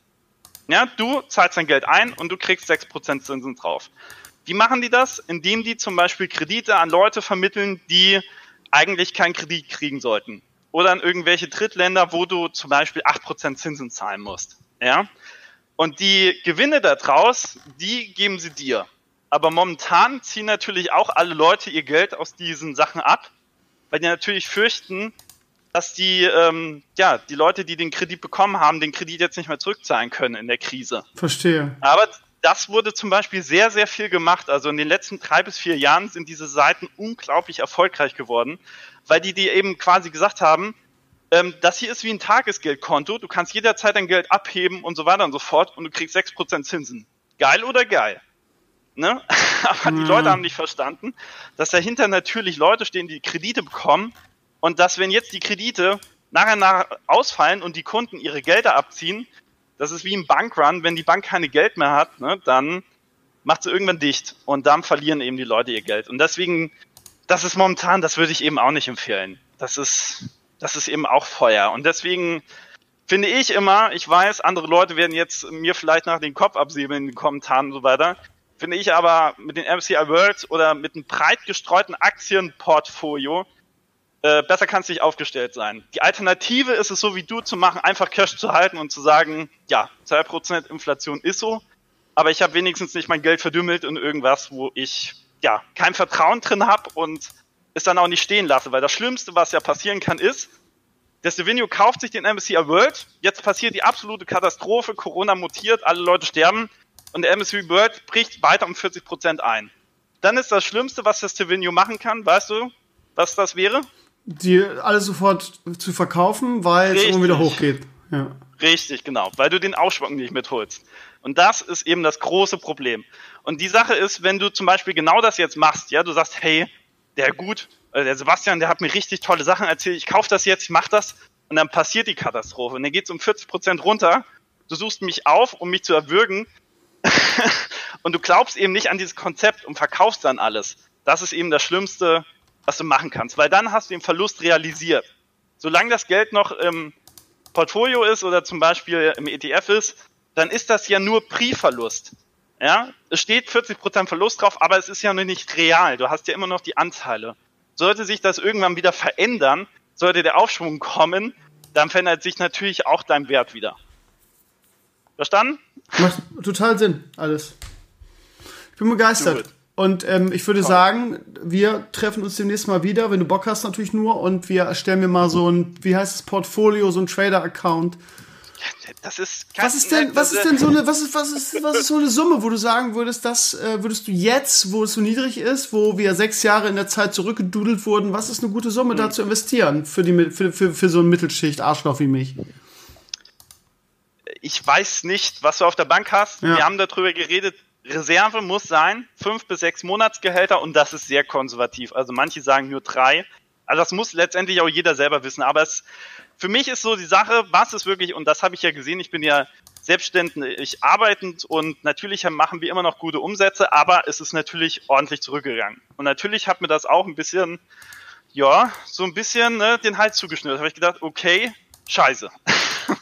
Ja, du zahlst dein Geld ein und du kriegst 6% Zinsen drauf. Wie machen die das? Indem die zum Beispiel Kredite an Leute vermitteln, die eigentlich keinen Kredit kriegen sollten. Oder an irgendwelche Drittländer, wo du zum Beispiel 8% Zinsen zahlen musst. Ja? Und die Gewinne daraus, die geben sie dir. Aber momentan ziehen natürlich auch alle Leute ihr Geld aus diesen Sachen ab, weil die natürlich fürchten, dass die, ähm, ja, die Leute, die den Kredit bekommen haben, den Kredit jetzt nicht mehr zurückzahlen können in der Krise. Verstehe. Aber das wurde zum Beispiel sehr, sehr viel gemacht. Also in den letzten drei bis vier Jahren sind diese Seiten unglaublich erfolgreich geworden, weil die dir eben quasi gesagt haben, ähm, das hier ist wie ein Tagesgeldkonto, du kannst jederzeit dein Geld abheben und so weiter und so fort und du kriegst sechs Prozent Zinsen. Geil oder geil? Ne? [laughs] Aber die Leute haben nicht verstanden, dass dahinter natürlich Leute stehen, die Kredite bekommen und dass wenn jetzt die Kredite nachher nach ausfallen und die Kunden ihre Gelder abziehen, das ist wie ein Bankrun, wenn die Bank keine Geld mehr hat, ne, dann macht sie irgendwann dicht und dann verlieren eben die Leute ihr Geld. Und deswegen, das ist momentan, das würde ich eben auch nicht empfehlen. Das ist, das ist eben auch Feuer. Und deswegen finde ich immer, ich weiß, andere Leute werden jetzt mir vielleicht nach den Kopf absäbeln in den Kommentaren und so weiter finde ich aber mit den MCI Worlds oder mit einem breit gestreuten Aktienportfolio äh, besser kann es nicht aufgestellt sein. Die Alternative ist es so wie du zu machen, einfach Cash zu halten und zu sagen, ja, 2% Inflation ist so, aber ich habe wenigstens nicht mein Geld verdümmelt in irgendwas, wo ich ja kein Vertrauen drin habe und es dann auch nicht stehen lasse, weil das Schlimmste, was ja passieren kann, ist, der Stevenio kauft sich den MSCI World, jetzt passiert die absolute Katastrophe, Corona mutiert, alle Leute sterben und der MSCI World bricht weiter um 40 Prozent ein. Dann ist das Schlimmste, was der Stevenio machen kann, weißt du, was das wäre? Die alles sofort zu verkaufen, weil Richtig. es immer wieder hochgeht. Ja. Richtig, genau, weil du den Aufschwung nicht mitholst. Und das ist eben das große Problem. Und die Sache ist, wenn du zum Beispiel genau das jetzt machst, ja, du sagst, hey, der gut, äh, der Sebastian, der hat mir richtig tolle Sachen erzählt, ich kaufe das jetzt, ich mache das und dann passiert die Katastrophe und dann geht es um 40 Prozent runter. Du suchst mich auf, um mich zu erwürgen [laughs] und du glaubst eben nicht an dieses Konzept und verkaufst dann alles. Das ist eben das Schlimmste, was du machen kannst, weil dann hast du den Verlust realisiert. Solange das Geld noch im Portfolio ist oder zum Beispiel im ETF ist, dann ist das ja nur Pri-Verlust. Ja, es steht 40% Verlust drauf, aber es ist ja noch nicht real. Du hast ja immer noch die Anteile. Sollte sich das irgendwann wieder verändern, sollte der Aufschwung kommen, dann verändert sich natürlich auch dein Wert wieder. Verstanden? Macht total Sinn, alles. Ich bin begeistert. Und ähm, ich würde sagen, wir treffen uns demnächst mal wieder, wenn du Bock hast natürlich nur, und wir erstellen mir mal so ein, wie heißt es, Portfolio, so ein Trader-Account das ist was ist denn was ist denn so eine was ist was ist was ist so eine Summe, wo du sagen würdest, das äh, würdest du jetzt, wo es so niedrig ist, wo wir sechs Jahre in der Zeit zurückgedudelt wurden, was ist eine gute Summe, mhm. da zu investieren für die für, für, für so ein Mittelschicht Arschloch wie mich? Ich weiß nicht, was du auf der Bank hast. Ja. Wir haben darüber geredet. Reserve muss sein, fünf bis sechs Monatsgehälter und das ist sehr konservativ. Also manche sagen nur drei. Also das muss letztendlich auch jeder selber wissen. Aber es für mich ist so die Sache, was ist wirklich, und das habe ich ja gesehen, ich bin ja selbstständig arbeitend und natürlich machen wir immer noch gute Umsätze, aber es ist natürlich ordentlich zurückgegangen. Und natürlich hat mir das auch ein bisschen, ja, so ein bisschen ne, den Hals zugeschnürt. Da habe ich gedacht, okay, scheiße.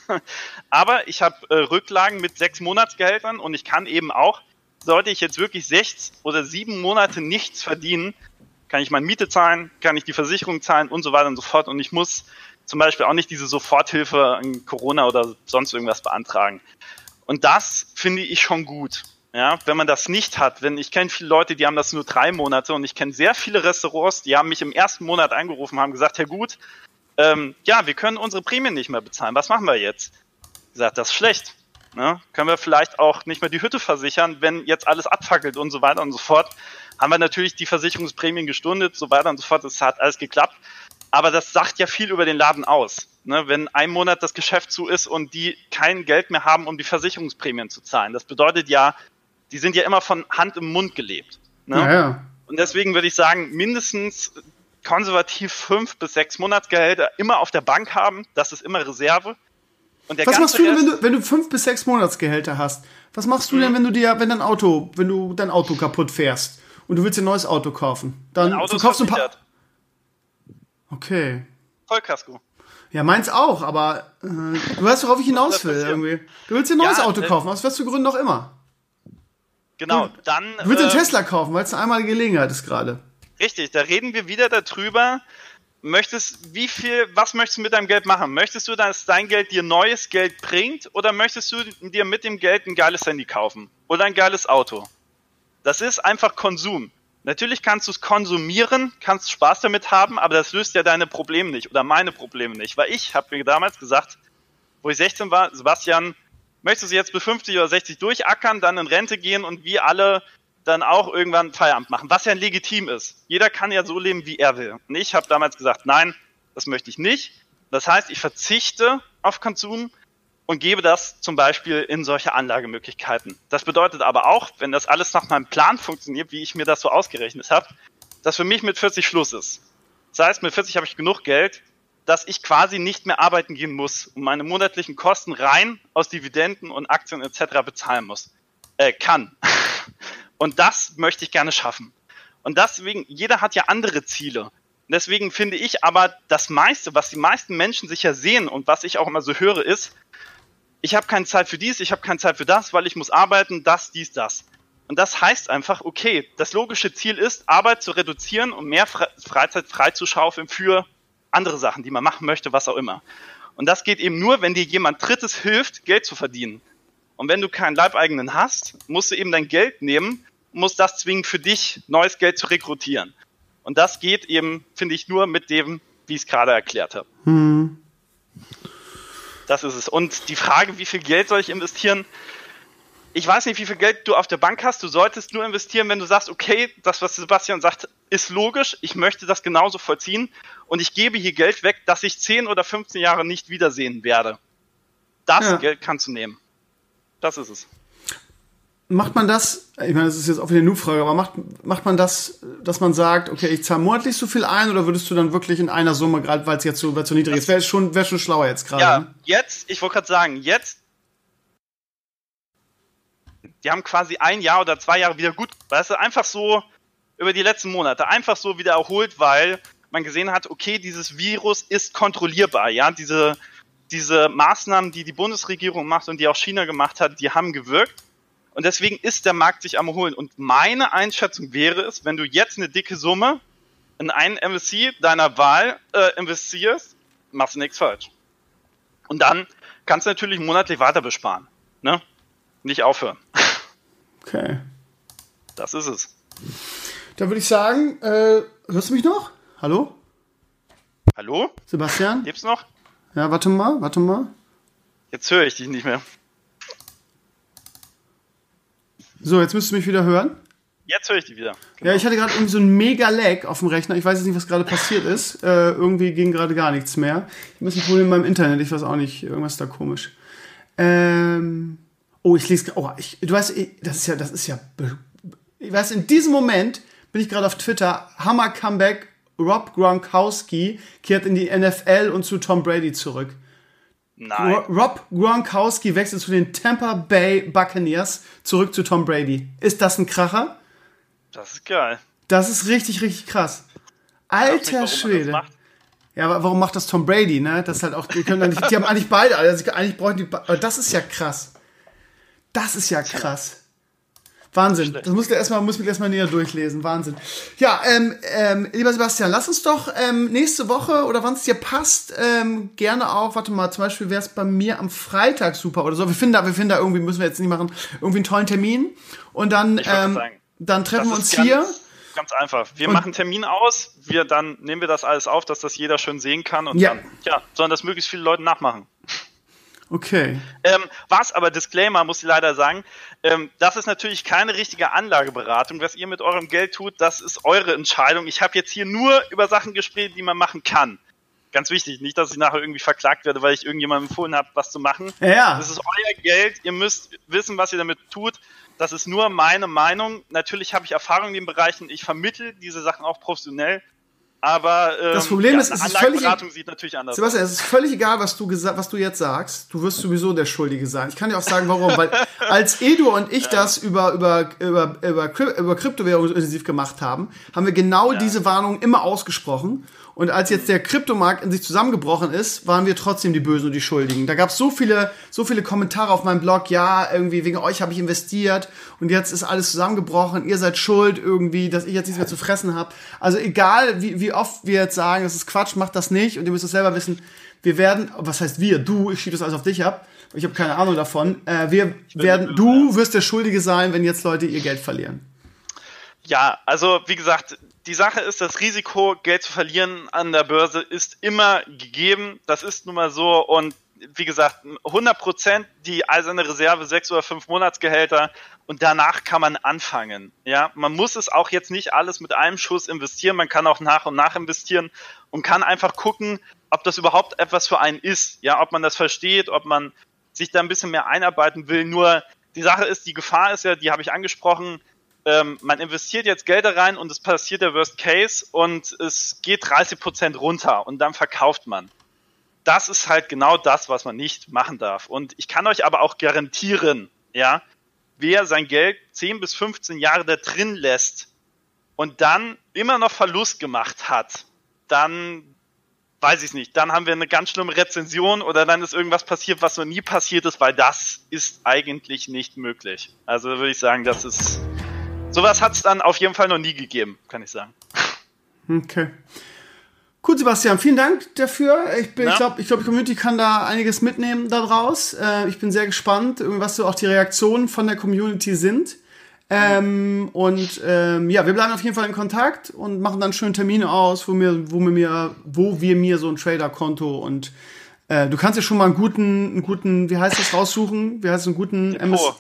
[laughs] aber ich habe äh, Rücklagen mit sechs Monatsgehältern und ich kann eben auch, sollte ich jetzt wirklich sechs oder sieben Monate nichts verdienen, kann ich meine Miete zahlen, kann ich die Versicherung zahlen und so weiter und so fort. Und ich muss zum Beispiel auch nicht diese Soforthilfe an Corona oder sonst irgendwas beantragen. Und das finde ich schon gut. Ja, wenn man das nicht hat, wenn ich kenne viele Leute, die haben das nur drei Monate und ich kenne sehr viele Restaurants, die haben mich im ersten Monat angerufen, haben gesagt, Herr Gut, ähm, ja, wir können unsere Prämien nicht mehr bezahlen. Was machen wir jetzt? Gesagt, das ist schlecht. Ne? Können wir vielleicht auch nicht mehr die Hütte versichern, wenn jetzt alles abfackelt und so weiter und so fort. Haben wir natürlich die Versicherungsprämien gestundet, so weiter und so fort. Es hat alles geklappt. Aber das sagt ja viel über den Laden aus. Ne, wenn ein Monat das Geschäft zu ist und die kein Geld mehr haben, um die Versicherungsprämien zu zahlen. Das bedeutet ja, die sind ja immer von Hand im Mund gelebt. Ne? Ja, ja. Und deswegen würde ich sagen, mindestens konservativ fünf bis sechs Monatsgehälter immer auf der Bank haben. Das ist immer Reserve. Was machst du denn, wenn du, wenn du fünf bis sechs Monatsgehälter hast? Was machst du mhm. denn, wenn du dir, wenn dein Auto, wenn du dein Auto kaputt fährst und du willst ein neues Auto kaufen? Dann verkaufst du ein paar. Okay. Vollkasko. Ja, meins auch, aber äh, du weißt, worauf ich hinaus will irgendwie. Du willst dir ein neues ja, Auto äh, kaufen, aus was für Gründen auch immer. Genau, du, dann. Du willst äh, einen Tesla kaufen, weil es eine einmalige Gelegenheit ist gerade. Richtig, da reden wir wieder darüber. Möchtest, wie viel, was möchtest du mit deinem Geld machen? Möchtest du, dass dein Geld dir neues Geld bringt oder möchtest du dir mit dem Geld ein geiles Handy kaufen? Oder ein geiles Auto? Das ist einfach Konsum. Natürlich kannst du es konsumieren, kannst Spaß damit haben, aber das löst ja deine Probleme nicht oder meine Probleme nicht. Weil ich habe mir damals gesagt, wo ich 16 war, Sebastian, möchtest du jetzt bis 50 oder 60 durchackern, dann in Rente gehen und wie alle dann auch irgendwann Feierabend machen, was ja legitim ist. Jeder kann ja so leben, wie er will. Und ich habe damals gesagt, nein, das möchte ich nicht. Das heißt, ich verzichte auf Konsum, und gebe das zum Beispiel in solche Anlagemöglichkeiten. Das bedeutet aber auch, wenn das alles nach meinem Plan funktioniert, wie ich mir das so ausgerechnet habe, dass für mich mit 40 Schluss ist. Das heißt, mit 40 habe ich genug Geld, dass ich quasi nicht mehr arbeiten gehen muss und meine monatlichen Kosten rein aus Dividenden und Aktien etc. bezahlen muss. Äh, kann. Und das möchte ich gerne schaffen. Und deswegen, jeder hat ja andere Ziele. deswegen finde ich aber das meiste, was die meisten Menschen sich ja sehen und was ich auch immer so höre, ist, ich habe keine Zeit für dies, ich habe keine Zeit für das, weil ich muss arbeiten, das, dies, das. Und das heißt einfach, okay, das logische Ziel ist, Arbeit zu reduzieren und mehr Freizeit freizuschaufeln für andere Sachen, die man machen möchte, was auch immer. Und das geht eben nur, wenn dir jemand Drittes hilft, Geld zu verdienen. Und wenn du keinen Leibeigenen hast, musst du eben dein Geld nehmen, musst das zwingen, für dich neues Geld zu rekrutieren. Und das geht eben, finde ich, nur mit dem, wie ich es gerade erklärt habe. Hm. Das ist es. Und die Frage, wie viel Geld soll ich investieren? Ich weiß nicht, wie viel Geld du auf der Bank hast. Du solltest nur investieren, wenn du sagst, okay, das, was Sebastian sagt, ist logisch. Ich möchte das genauso vollziehen. Und ich gebe hier Geld weg, das ich 10 oder 15 Jahre nicht wiedersehen werde. Das ja. Geld kannst du nehmen. Das ist es macht man das, ich meine, das ist jetzt auch wieder eine Nu-Frage, aber macht, macht man das, dass man sagt, okay, ich zahle monatlich so viel ein oder würdest du dann wirklich in einer Summe, gerade weil es jetzt so, so niedrig ist, wäre schon, wär schon schlauer jetzt gerade. Ja, ne? jetzt, ich wollte gerade sagen, jetzt, die haben quasi ein Jahr oder zwei Jahre wieder gut, weißt du, einfach so über die letzten Monate, einfach so wieder erholt, weil man gesehen hat, okay, dieses Virus ist kontrollierbar, ja, diese, diese Maßnahmen, die die Bundesregierung macht und die auch China gemacht hat, die haben gewirkt und deswegen ist der Markt sich am Holen. Und meine Einschätzung wäre es, wenn du jetzt eine dicke Summe in einen MSC deiner Wahl äh, investierst, machst du nichts falsch. Und dann kannst du natürlich monatlich weiter besparen. Ne? Nicht aufhören. Okay. Das ist es. Da würde ich sagen, äh, hörst du mich noch? Hallo? Hallo? Sebastian? Lebst noch? Ja, warte mal, warte mal. Jetzt höre ich dich nicht mehr. So, jetzt müsstest du mich wieder hören. Jetzt höre ich dich wieder. Genau. Ja, ich hatte gerade irgendwie so ein mega Lag auf dem Rechner. Ich weiß jetzt nicht, was gerade passiert ist. Äh, irgendwie ging gerade gar nichts mehr. Ich muss ein Problem mit meinem Internet. Ich weiß auch nicht. Irgendwas ist da komisch. Ähm, oh, ich lese. Oh, ich, du weißt, das ist ja, das ist ja. Ich weiß, in diesem Moment bin ich gerade auf Twitter. Hammer Comeback. Rob Gronkowski kehrt in die NFL und zu Tom Brady zurück. Nein. Rob Gronkowski wechselt zu den Tampa Bay Buccaneers zurück zu Tom Brady. Ist das ein Kracher? Das ist geil. Das ist richtig, richtig krass. Alter nicht, Schwede. Ja, aber warum macht das Tom Brady, ne? Das ist halt auch, die, können nicht, die haben eigentlich beide, also eigentlich brauchen die, aber das ist ja krass. Das ist ja krass. Wahnsinn. Das muss ich erstmal, muss ich erstmal näher durchlesen. Wahnsinn. Ja, ähm, ähm, lieber Sebastian, lass uns doch ähm, nächste Woche oder wann es dir passt, ähm, gerne auch, warte mal, zum Beispiel wäre es bei mir am Freitag super oder so. Wir finden da, wir finden da irgendwie, müssen wir jetzt nicht machen, irgendwie einen tollen Termin. Und dann, ähm, sagen, dann treffen wir uns ganz, hier. Ganz einfach. Wir und machen einen Termin aus, wir dann nehmen wir das alles auf, dass das jeder schön sehen kann und ja. dann, ja, sollen das möglichst viele Leute nachmachen. Okay. Ähm, was aber, Disclaimer, muss ich leider sagen, ähm, das ist natürlich keine richtige Anlageberatung. Was ihr mit eurem Geld tut, das ist eure Entscheidung. Ich habe jetzt hier nur über Sachen gesprochen, die man machen kann. Ganz wichtig, nicht, dass ich nachher irgendwie verklagt werde, weil ich irgendjemandem empfohlen habe, was zu machen. Ja. Das ist euer Geld. Ihr müsst wissen, was ihr damit tut. Das ist nur meine Meinung. Natürlich habe ich Erfahrung in den Bereichen. Ich vermittle diese Sachen auch professionell. Aber ähm, das Problem ja, ist, es ist völlig sieht natürlich anders Sebastian, aus. es ist völlig egal, was du was du jetzt sagst. Du wirst sowieso der Schuldige sein. Ich kann dir auch sagen, warum. Weil [laughs] als Edu und ich ja. das über über über über, über Kryptowährungen intensiv gemacht haben, haben wir genau ja. diese Warnung immer ausgesprochen. Und als jetzt der Kryptomarkt in sich zusammengebrochen ist, waren wir trotzdem die Bösen und die Schuldigen. Da gab es so viele, so viele Kommentare auf meinem Blog, ja, irgendwie wegen euch habe ich investiert und jetzt ist alles zusammengebrochen, ihr seid schuld irgendwie, dass ich jetzt nichts mehr zu fressen habe. Also egal, wie, wie oft wir jetzt sagen, das ist Quatsch, macht das nicht und ihr müsst es selber wissen, wir werden, was heißt wir, du, ich schiebe das alles auf dich ab, ich habe keine Ahnung davon, äh, wir werden, du wirst der Schuldige sein, wenn jetzt Leute ihr Geld verlieren. Ja, also wie gesagt, die Sache ist, das Risiko, Geld zu verlieren an der Börse ist immer gegeben. Das ist nun mal so. Und wie gesagt, 100 Prozent die eiserne Reserve, sechs oder fünf Monatsgehälter und danach kann man anfangen. Ja, man muss es auch jetzt nicht alles mit einem Schuss investieren. Man kann auch nach und nach investieren und kann einfach gucken, ob das überhaupt etwas für einen ist. Ja, ob man das versteht, ob man sich da ein bisschen mehr einarbeiten will. Nur die Sache ist, die Gefahr ist ja, die habe ich angesprochen, ähm, man investiert jetzt Gelder rein und es passiert der Worst Case und es geht 30 Prozent runter und dann verkauft man. Das ist halt genau das, was man nicht machen darf. Und ich kann euch aber auch garantieren, ja, wer sein Geld 10 bis 15 Jahre da drin lässt und dann immer noch Verlust gemacht hat, dann weiß ich nicht, dann haben wir eine ganz schlimme Rezension oder dann ist irgendwas passiert, was noch nie passiert ist, weil das ist eigentlich nicht möglich. Also würde ich sagen, das ist Sowas hat es dann auf jeden Fall noch nie gegeben, kann ich sagen. Okay. Cool, Sebastian, vielen Dank dafür. Ich, ich glaube, ich glaub, die Community kann da einiges mitnehmen daraus. Äh, ich bin sehr gespannt, was so auch die Reaktionen von der Community sind. Ähm, und ähm, ja, wir bleiben auf jeden Fall in Kontakt und machen dann schönen Termin aus, wo wir, wo mir, wo wir mir so ein Trader-Konto und äh, du kannst ja schon mal einen guten, einen guten, wie heißt das, raussuchen? Wie heißt es, einen guten MS,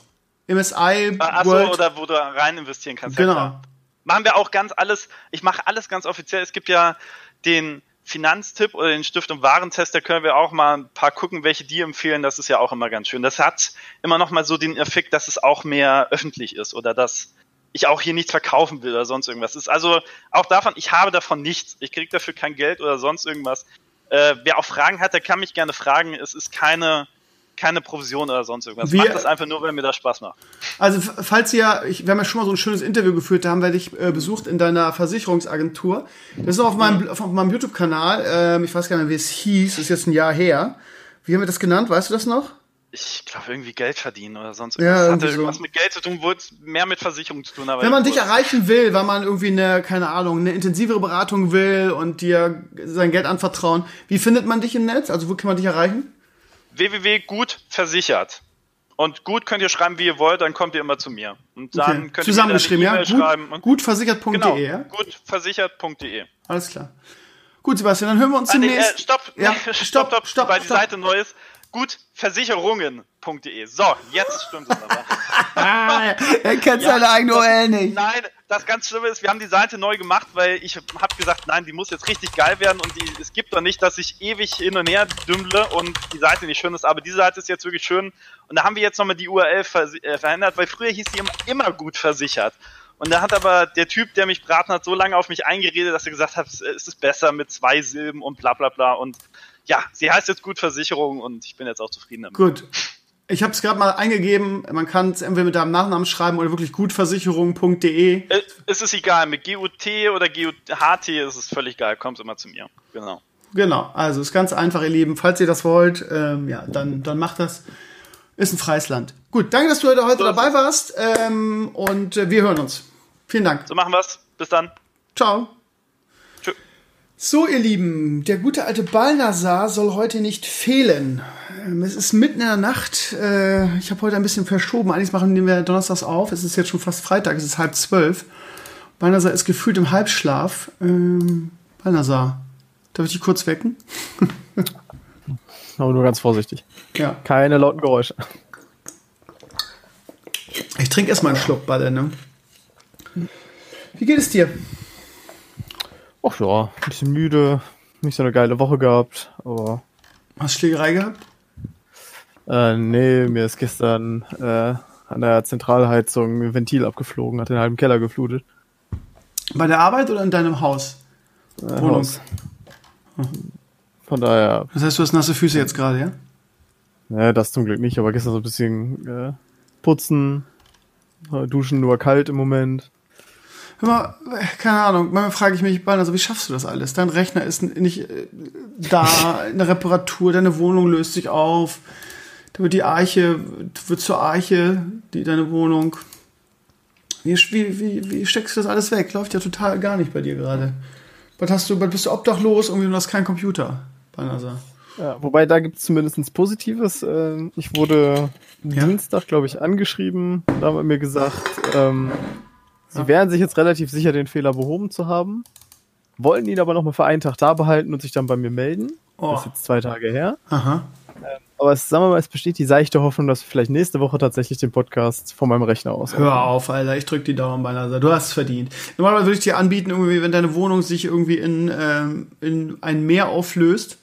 MSI Achso, oder wo du rein investieren kannst. Genau. Ja, machen wir auch ganz alles, ich mache alles ganz offiziell. Es gibt ja den Finanztipp oder den Stiftung Warentest, da können wir auch mal ein paar gucken, welche die empfehlen. Das ist ja auch immer ganz schön. Das hat immer noch mal so den Effekt, dass es auch mehr öffentlich ist oder dass ich auch hier nichts verkaufen will oder sonst irgendwas. ist also auch davon, ich habe davon nichts. Ich kriege dafür kein Geld oder sonst irgendwas. Äh, wer auch Fragen hat, der kann mich gerne fragen. Es ist keine keine Provision oder sonst irgendwas. Wir, Macht das einfach nur, weil mir das Spaß macht. Also, falls ihr, ich, wir haben ja schon mal so ein schönes Interview geführt, da haben wir dich äh, besucht in deiner Versicherungsagentur. Das ist auf meinem, auf meinem YouTube-Kanal, ähm, ich weiß gar nicht mehr, wie es hieß, das ist jetzt ein Jahr her. Wie haben wir das genannt, weißt du das noch? ich glaube, irgendwie Geld verdienen oder sonst irgendwas. Ja, hatte irgendwas so. mit Geld zu tun, wo es mehr mit Versicherung zu tun. Aber Wenn man dich erreichen will, weil man irgendwie eine, keine Ahnung, eine intensivere Beratung will und dir sein Geld anvertrauen, wie findet man dich im Netz? Also wo kann man dich erreichen? www.gutversichert. Und gut könnt ihr schreiben, wie ihr wollt, dann kommt ihr immer zu mir. Und dann okay. könnt Zusammengeschrieben, ihr mir ja? Gut, schreiben. Gutversichert.de, genau, ja? Gutversichert.de. Alles klar. Gut, Sebastian, dann hören wir uns demnächst. Äh, stopp, ja, stopp, [laughs] stopp, stopp, stopp, weil die Seite neu ist gutversicherungen.de. So, jetzt stimmt es aber. [laughs] ah, er kennt ja, seine eigene URL nicht. Nein, das ganz Schlimme ist, wir haben die Seite neu gemacht, weil ich habe gesagt, nein, die muss jetzt richtig geil werden und die, es gibt doch nicht, dass ich ewig hin und her dümmle und die Seite nicht schön ist, aber die Seite ist jetzt wirklich schön und da haben wir jetzt nochmal die URL äh, verändert, weil früher hieß die immer, immer gut versichert. Und da hat aber der Typ, der mich beraten hat, so lange auf mich eingeredet, dass er gesagt hat, es ist besser mit zwei Silben und bla bla bla. Und ja, sie heißt jetzt gut Versicherung und ich bin jetzt auch zufrieden damit. Gut. Ich habe es gerade mal eingegeben. Man kann es entweder mit deinem Nachnamen schreiben oder wirklich gutversicherung.de. Äh, es ist egal, mit GUT oder GUHT ist es völlig egal. Kommt immer zu mir. Genau. Genau. Also ist ganz einfach, ihr Lieben. Falls ihr das wollt, ähm, ja, dann, dann macht das. Ist ein freies Land. Gut, danke, dass du heute, heute so dabei warst. Ähm, und äh, wir hören uns. Vielen Dank. So machen wir's. Bis dann. Ciao. So, ihr Lieben, der gute alte Balnasar soll heute nicht fehlen. Ähm, es ist mitten in der Nacht. Äh, ich habe heute ein bisschen verschoben. Eigentlich machen wir donnerstags auf. Es ist jetzt schon fast Freitag. Es ist halb zwölf. Balnasar ist gefühlt im Halbschlaf. Ähm, Balnasar, darf ich dich kurz wecken? [laughs] Aber nur ganz vorsichtig. Ja. Keine lauten Geräusche. Ich trinke erstmal einen Schluck Balle, ne? Wie geht es dir? Ach ja, ein bisschen müde, nicht so eine geile Woche gehabt, aber. Hast du Schlägerei gehabt? Äh, nee, mir ist gestern äh, an der Zentralheizung ein Ventil abgeflogen, hat den halben Keller geflutet. Bei der Arbeit oder in deinem Haus? Äh, Haus. Von daher. Das heißt, du hast nasse Füße jetzt gerade, ja? Ja, das zum Glück nicht, aber gestern so ein bisschen äh, putzen, duschen nur kalt im Moment. Mal, keine Ahnung, manchmal frage ich mich, also wie schaffst du das alles? Dein Rechner ist nicht äh, da, [laughs] eine Reparatur, deine Wohnung löst sich auf, da wird die Arche, wird zur Arche, die, deine Wohnung. Wie, wie, wie steckst du das alles weg? Läuft ja total gar nicht bei dir gerade. Was hast du, bist du obdachlos und du hast keinen Computer, Banasa. Ja, wobei da gibt es zumindest Positives. Ähm, ich wurde ja? Dienstag, glaube ich, angeschrieben. Da haben wir mir gesagt, ähm, Sie wären sich jetzt relativ sicher, den Fehler behoben zu haben, wollen ihn aber nochmal für einen Tag da behalten und sich dann bei mir melden. Oh. Das ist jetzt zwei Tage her. Aha. Ähm, aber es, sagen wir mal, es besteht die seichte Hoffnung, dass wir vielleicht nächste Woche tatsächlich den Podcast von meinem Rechner aus. Hör auf, Alter, ich drück die Daumen bei. Du hast es verdient. Normalerweise würde ich dir anbieten, irgendwie, wenn deine Wohnung sich irgendwie in, ähm, in ein Meer auflöst,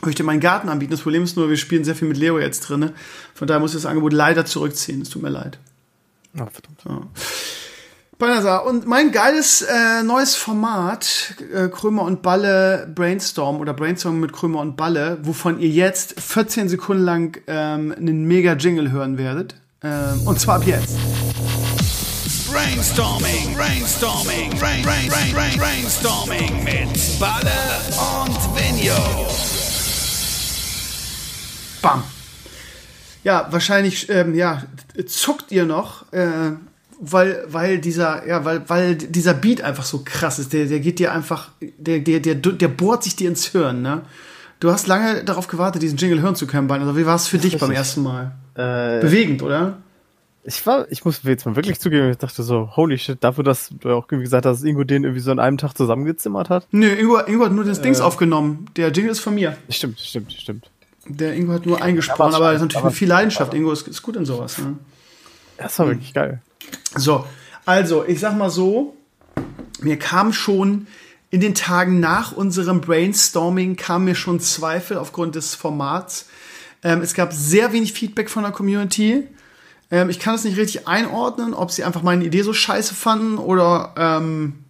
würde ich dir meinen Garten anbieten. Das Problem ist nur, wir spielen sehr viel mit Leo jetzt drin. Von daher muss ich das Angebot leider zurückziehen. Es tut mir leid. Ach, verdammt. Ja. Balthasar, und mein geiles äh, neues Format, äh, Krömer und Balle Brainstorm oder Brainstorm mit Krömer und Balle, wovon ihr jetzt 14 Sekunden lang ähm, einen mega Jingle hören werdet. Ähm, und zwar ab jetzt. Brainstorming, Brainstorming, Brain, Brain, Brain, Brain, Brainstorming mit Balle und Venio. Bam. Ja, wahrscheinlich, ähm, ja, zuckt ihr noch. Äh, weil, weil dieser, ja, weil, weil dieser Beat einfach so krass ist. Der, der geht dir einfach, der, der, der, der bohrt sich dir ins Hirn, ne? Du hast lange darauf gewartet, diesen Jingle hören zu können, Also wie war es für dich beim ersten Mal? Äh, Bewegend, oder? Ich war, ich muss jetzt mal wirklich zugeben, ich dachte so, holy shit, dafür, dass du auch irgendwie gesagt hast, dass Ingo den irgendwie so an einem Tag zusammengezimmert hat. Nö, Ingo, Ingo hat nur das äh, Dings aufgenommen. Der Jingle ist von mir. Stimmt, stimmt, stimmt. Der Ingo hat nur eingesprochen, aber, aber ist natürlich mit viel Leidenschaft. Ingo ist, ist gut in sowas. Ne? Das war wirklich geil. So, also, ich sag mal so, mir kam schon in den Tagen nach unserem Brainstorming kam mir schon Zweifel aufgrund des Formats. Ähm, es gab sehr wenig Feedback von der Community. Ähm, ich kann es nicht richtig einordnen, ob sie einfach meine Idee so scheiße fanden oder ähm,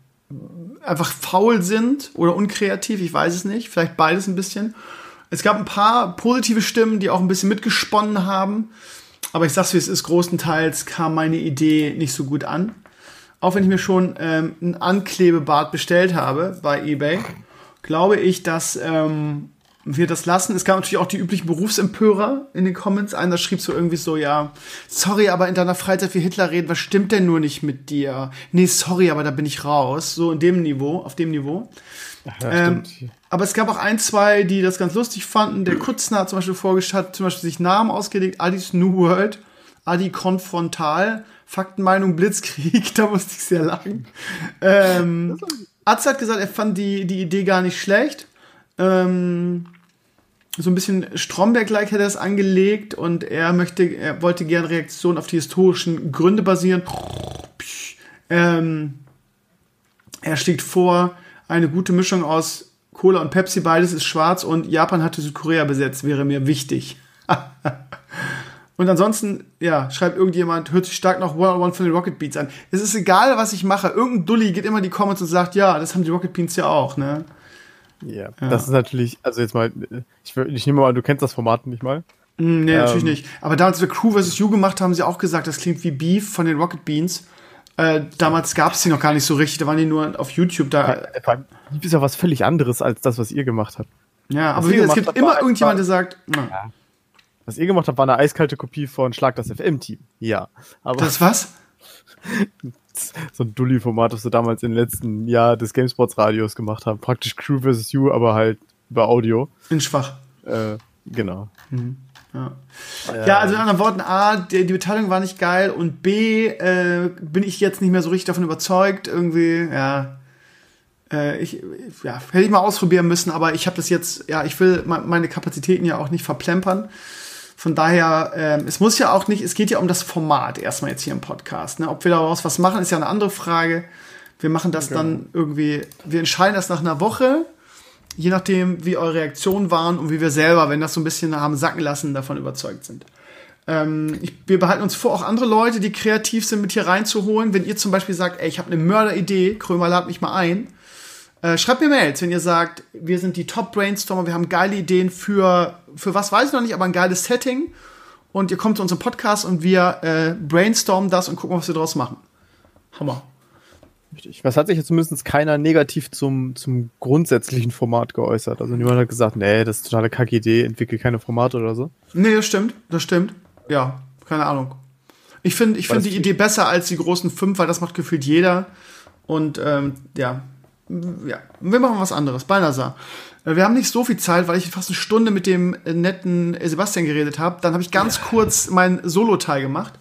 einfach faul sind oder unkreativ. Ich weiß es nicht. Vielleicht beides ein bisschen. Es gab ein paar positive Stimmen, die auch ein bisschen mitgesponnen haben. Aber ich sag's wie es ist, großenteils kam meine Idee nicht so gut an auch wenn ich mir schon ähm, ein Anklebebad bestellt habe bei eBay, glaube ich, dass ähm, wir das lassen. Es gab natürlich auch die üblichen Berufsempörer in den Comments. Einer schrieb so irgendwie so, ja, sorry, aber in deiner Freizeit wie Hitler reden, was stimmt denn nur nicht mit dir? Nee, sorry, aber da bin ich raus. So in dem Niveau, auf dem Niveau. Ja, ähm, aber es gab auch ein, zwei, die das ganz lustig fanden. Der Kutzner hat zum Beispiel vorgestellt, hat zum Beispiel sich Namen ausgelegt, Adis New World, Adi Konfrontal Faktenmeinung Blitzkrieg, [laughs] da musste ich sehr lachen. Ähm, Atze hat gesagt, er fand die, die Idee gar nicht schlecht. Ähm, so ein bisschen Stromberg-like hätte er es angelegt und er möchte, er wollte gerne Reaktionen auf die historischen Gründe basieren. Ähm, er schlägt vor, eine gute Mischung aus Cola und Pepsi, beides ist schwarz und Japan hatte Südkorea besetzt, wäre mir wichtig. [laughs] Und ansonsten, ja, schreibt irgendjemand, hört sich stark nach One on One von den Rocket Beats an. Es ist egal, was ich mache. Irgendein Dulli geht immer die Comments und sagt, ja, das haben die Rocket Beats ja auch, ne? Ja, ja. das ist natürlich, also jetzt mal, ich, ich nehme mal, du kennst das Format nicht mal. Mm, nee, ähm, natürlich nicht. Aber damals, als wir Crew vs. You gemacht haben, haben sie auch gesagt, das klingt wie Beef von den Rocket Beans. Äh, damals gab es die noch gar nicht so richtig, da waren die nur auf YouTube da. Beef ist ja was völlig anderes als das, was ihr gemacht habt. Ja, aber es gibt immer irgendjemand, der sagt, na. Ja. Was ihr gemacht habt, war eine eiskalte Kopie von Schlag das FM-Team. Ja. Aber das was? [laughs] so ein Dulli-Format, das wir damals im letzten Jahr des GameSpots-Radios gemacht haben. Praktisch Crew vs. You, aber halt über Audio. In schwach. Äh, genau. Mhm. Ja. Äh, ja, also in anderen Worten, A, die, die, Beteiligung war nicht geil und B, äh, bin ich jetzt nicht mehr so richtig davon überzeugt. Irgendwie, ja. Äh, ich, ja, hätte ich mal ausprobieren müssen, aber ich habe das jetzt, ja, ich will meine Kapazitäten ja auch nicht verplempern. Von daher, ähm, es muss ja auch nicht, es geht ja um das Format erstmal jetzt hier im Podcast. Ne? Ob wir daraus was machen, ist ja eine andere Frage. Wir machen das okay. dann irgendwie, wir entscheiden das nach einer Woche, je nachdem, wie eure Reaktionen waren und wie wir selber, wenn das so ein bisschen haben sacken lassen, davon überzeugt sind. Ähm, ich, wir behalten uns vor, auch andere Leute, die kreativ sind, mit hier reinzuholen. Wenn ihr zum Beispiel sagt, ey, ich habe eine Mörderidee, Krömer, lad mich mal ein, äh, schreibt mir Mails, wenn ihr sagt, wir sind die Top-Brainstormer, wir haben geile Ideen für, für was weiß ich noch nicht, aber ein geiles Setting. Und ihr kommt zu unserem Podcast und wir äh, brainstormen das und gucken, was wir daraus machen. Hammer. Richtig. Was hat sich jetzt zumindest keiner negativ zum, zum grundsätzlichen Format geäußert? Also niemand hat gesagt, nee, das ist totale Kack-Idee, entwickle keine Formate oder so. Nee, das stimmt, das stimmt. Ja, keine Ahnung. Ich finde ich find die Idee besser als die großen fünf, weil das macht gefühlt jeder. Und ähm, ja, ja, wir machen was anderes. Balnasar. Äh, wir haben nicht so viel Zeit, weil ich fast eine Stunde mit dem äh, netten Sebastian geredet habe. Dann habe ich ganz kurz meinen Solo-Teil gemacht,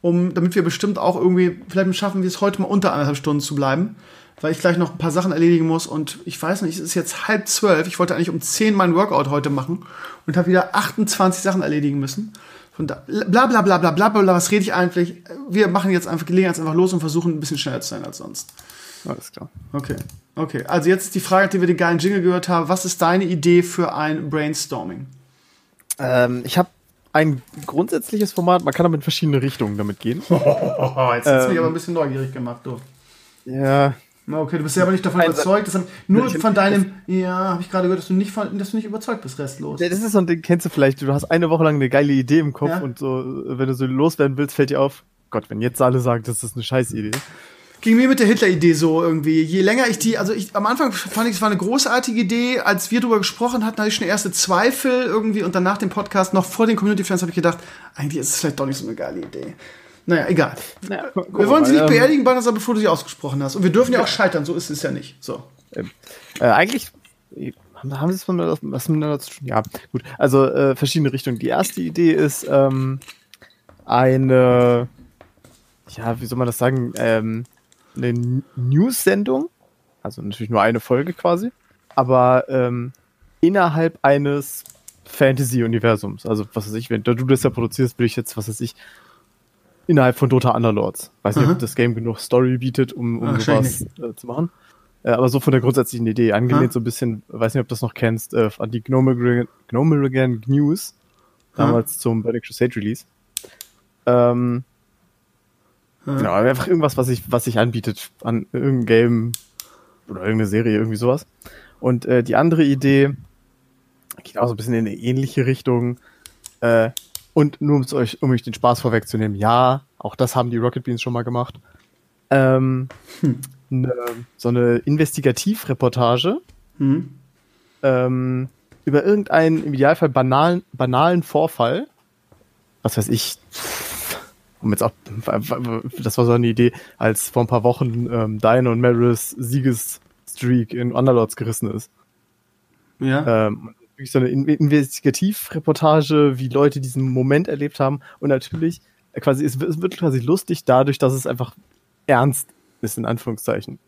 um, damit wir bestimmt auch irgendwie, vielleicht schaffen wir es heute mal unter anderthalb Stunden zu bleiben, weil ich gleich noch ein paar Sachen erledigen muss. Und ich weiß nicht, es ist jetzt halb zwölf. Ich wollte eigentlich um zehn meinen Workout heute machen und habe wieder 28 Sachen erledigen müssen. Von da, bla bla bla bla bla bla, was rede ich eigentlich? Wir machen jetzt einfach, legen jetzt einfach los und versuchen ein bisschen schneller zu sein als sonst. Alles klar. Okay. Okay, also jetzt die Frage, die wir den geilen Jingle gehört haben. Was ist deine Idee für ein Brainstorming? Ähm, ich habe ein grundsätzliches Format, man kann aber in verschiedene Richtungen damit gehen. [laughs] Oh, jetzt hast du ähm, mich aber ein bisschen neugierig gemacht, du. Ja. Okay, du bist ja aber nicht davon ein, überzeugt. Das haben, nur von deinem, ja, habe ich gerade gehört, dass du, nicht von, dass du nicht überzeugt bist, restlos. Ja, das ist so ein Ding, kennst du vielleicht, du hast eine Woche lang eine geile Idee im Kopf ja? und so, wenn du so loswerden willst, fällt dir auf, Gott, wenn jetzt alle sagen, das ist eine scheiß Idee ging mir mit der Hitler-Idee so irgendwie. Je länger ich die, also ich, am Anfang fand ich, es war eine großartige Idee. Als wir darüber gesprochen hatten, hatte ich schon erste Zweifel irgendwie und dann nach dem Podcast, noch vor den Community-Fans, habe ich gedacht, eigentlich ist es vielleicht doch nicht so eine geile Idee. Naja, egal. Naja, wir wollen sie nicht ähm, beerdigen, Banner, bevor du sie ausgesprochen hast. Und wir dürfen ja, ja auch scheitern, so ist es ja nicht. So. Ähm, äh, eigentlich haben sie es von was miteinander zu tun? Ja, gut. Also äh, verschiedene Richtungen. Die erste Idee ist ähm, eine ja, wie soll man das sagen, ähm, eine News-Sendung, also natürlich nur eine Folge quasi, aber ähm, innerhalb eines Fantasy-Universums. Also, was weiß ich, wenn du das ja produzierst, will ich jetzt, was weiß ich, innerhalb von Dota Underlords. Weiß nicht, Aha. ob das Game genug Story bietet, um, um sowas äh, zu machen. Äh, aber so von der grundsätzlichen Idee, angelehnt ha? so ein bisschen, weiß nicht, ob du das noch kennst, äh, an die Gnomerigan News, damals ha? zum Burning Crusade Release. Ähm, ja, genau, einfach irgendwas, was sich was sich anbietet an irgendeinem Game oder irgendeine Serie, irgendwie sowas. Und äh, die andere Idee geht auch so ein bisschen in eine ähnliche Richtung. Äh, und nur um euch, um euch den Spaß vorwegzunehmen, ja, auch das haben die Rocket Beans schon mal gemacht. Ähm, hm. ne, so eine Investigativreportage hm. ähm, über irgendeinen im Idealfall banalen, banalen Vorfall. Was weiß ich, um jetzt auch, das war so eine Idee, als vor ein paar Wochen ähm, Diane und Maris Siegesstreak in Underlords gerissen ist. Ja. Ähm, wirklich so eine Investigativreportage, wie Leute diesen Moment erlebt haben und natürlich äh, quasi, es wird quasi lustig dadurch, dass es einfach ernst ist, in Anführungszeichen.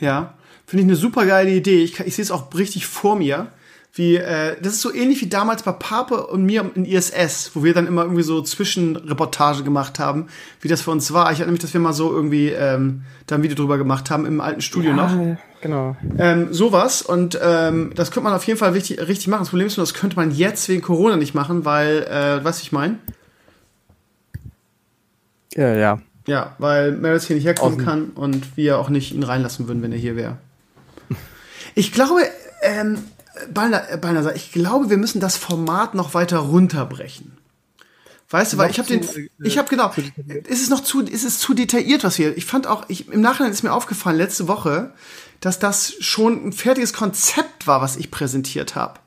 Ja, finde ich eine super geile Idee. Ich, ich sehe es auch richtig vor mir wie, äh, das ist so ähnlich wie damals bei Pape und mir in ISS, wo wir dann immer irgendwie so Zwischenreportage gemacht haben, wie das für uns war. Ich erinnere mich, dass wir mal so irgendwie ähm, da ein Video drüber gemacht haben im alten Studio ja, noch. Genau. Ähm, sowas und ähm, das könnte man auf jeden Fall richtig, richtig machen. Das Problem ist nur, das könnte man jetzt wegen Corona nicht machen, weil, äh, weißt du, ich meine? Ja, ja. Ja, weil Meredith hier nicht herkommen Außen. kann und wir auch nicht ihn reinlassen würden, wenn er hier wäre. Ich glaube, ähm, Balnasar, ich glaube, wir müssen das Format noch weiter runterbrechen. Weißt du, weil ich habe den, äh, ich habe genau, ist es noch zu, ist es zu detailliert, was wir, ich fand auch, ich, im Nachhinein ist mir aufgefallen, letzte Woche, dass das schon ein fertiges Konzept war, was ich präsentiert habe.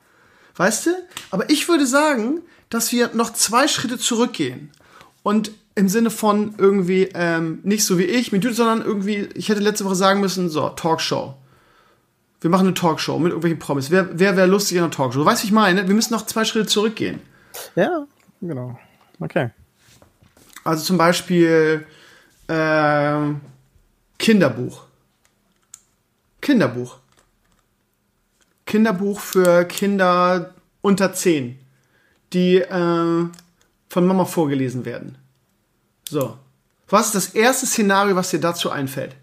Weißt du? Aber ich würde sagen, dass wir noch zwei Schritte zurückgehen. Und im Sinne von irgendwie, ähm, nicht so wie ich, mit sondern irgendwie, ich hätte letzte Woche sagen müssen, so, Talkshow. Wir machen eine Talkshow mit irgendwelchen Promis. Wer, wer wäre lustig in einer Talkshow? Du weißt, wie ich meine? Wir müssen noch zwei Schritte zurückgehen. Ja, genau. Okay. Also zum Beispiel äh, Kinderbuch. Kinderbuch. Kinderbuch für Kinder unter 10, die äh, von Mama vorgelesen werden. So. Was ist das erste Szenario, was dir dazu einfällt?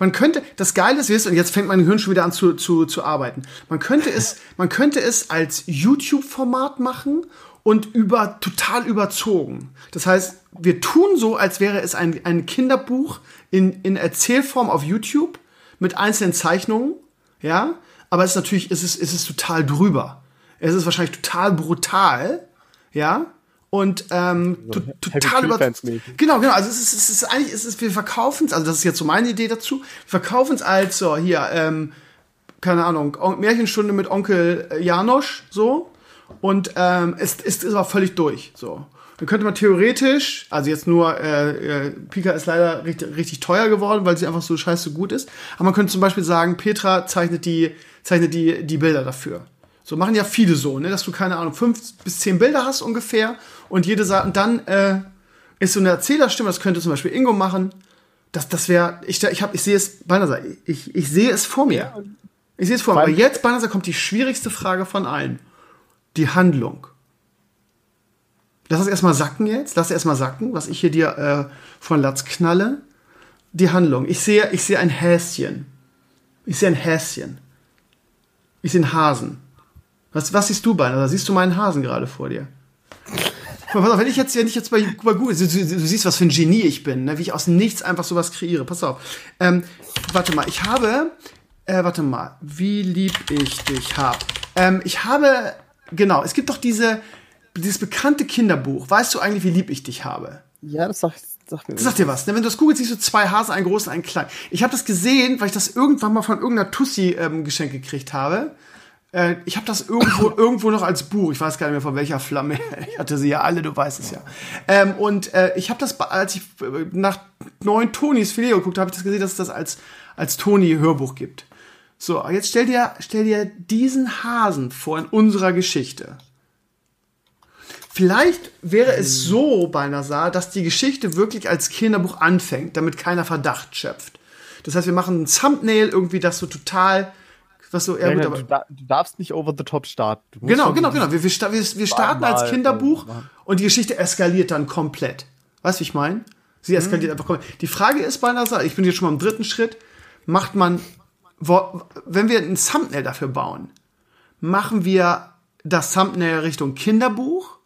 Man könnte, das Geile ist, und jetzt fängt mein Gehirn schon wieder an zu, zu, zu arbeiten. Man könnte es, [laughs] man könnte es als YouTube-Format machen und über, total überzogen. Das heißt, wir tun so, als wäre es ein, ein Kinderbuch in, in Erzählform auf YouTube mit einzelnen Zeichnungen, ja. Aber es ist natürlich, es ist, es ist total drüber. Es ist wahrscheinlich total brutal, ja und ähm, so total über genau genau. Also es ist, es ist eigentlich es ist wir verkaufen es also das ist jetzt so meine Idee dazu. Wir verkaufen es als so hier ähm, keine Ahnung Märchenstunde mit Onkel äh, Janosch so. Und ähm, es, es ist aber völlig durch so. Dann könnte man theoretisch also jetzt nur äh, äh, Pika ist leider richtig, richtig teuer geworden weil sie einfach so scheiße gut ist. Aber man könnte zum Beispiel sagen Petra zeichnet die zeichnet die die Bilder dafür so machen ja viele so, ne, dass du keine Ahnung fünf bis zehn Bilder hast ungefähr und jede sagt und dann äh, ist so eine Erzählerstimme. Das könnte zum Beispiel Ingo machen. Das, das wäre, ich, ich ich sehe es, Banasa, ich, ich sehe es vor mir. Ich sehe es vor mir. Aber jetzt, Banasa, kommt die schwierigste Frage von allen: Die Handlung. Lass es erstmal sacken jetzt. Lass es erstmal sacken, was ich hier dir äh, von Latz knalle. Die Handlung. Ich sehe, ich sehe ein Häschen. Ich sehe ein Häschen. Ich sehe einen Hasen. Was, was siehst du, Beiner? Siehst du meinen Hasen gerade vor dir? [laughs] Pass auf, wenn ich jetzt, wenn ich jetzt bei, bei Google, du, du, du, siehst, was für ein Genie ich bin, ne? wie ich aus nichts einfach sowas kreiere. Pass auf. Ähm, warte mal, ich habe, äh, warte mal, wie lieb ich dich hab. Ähm, ich habe, genau, es gibt doch diese, dieses bekannte Kinderbuch. Weißt du eigentlich, wie lieb ich dich habe? Ja, das sagt, sagt mir. Das sagt dir was. Ne? Wenn du das googelst, siehst du zwei Hasen, einen großen, einen kleinen. Ich habe das gesehen, weil ich das irgendwann mal von irgendeiner Tussi ähm, geschenkt gekriegt habe. Äh, ich habe das irgendwo, [coughs] irgendwo noch als Buch. Ich weiß gar nicht mehr von welcher Flamme. [laughs] Ich hatte sie ja alle, du weißt es ja. Ähm, und äh, ich habe das, als ich äh, nach neuen Tonys Video geguckt habe, ich das gesehen, dass es das als, als Toni-Hörbuch gibt. So, jetzt stell dir, stell dir diesen Hasen vor in unserer Geschichte. Vielleicht wäre es so, Balnasar, dass die Geschichte wirklich als Kinderbuch anfängt, damit keiner Verdacht schöpft. Das heißt, wir machen ein Thumbnail irgendwie, das so total, was so, ja, Ja, gut, du, du darfst nicht over the top starten. Genau, genau, genau. Wir, wir, wir, starten als Mal, Kinderbuch äh, und die Geschichte eskaliert dann komplett. Weißt du, wie ich meine? Sie eskaliert einfach komplett. Die Frage ist, Balnasar, ich bin jetzt schon mal im dritten Schritt, macht man, wo, wenn wir ein Thumbnail dafür bauen, machen wir das Thumbnail Richtung Kinderbuch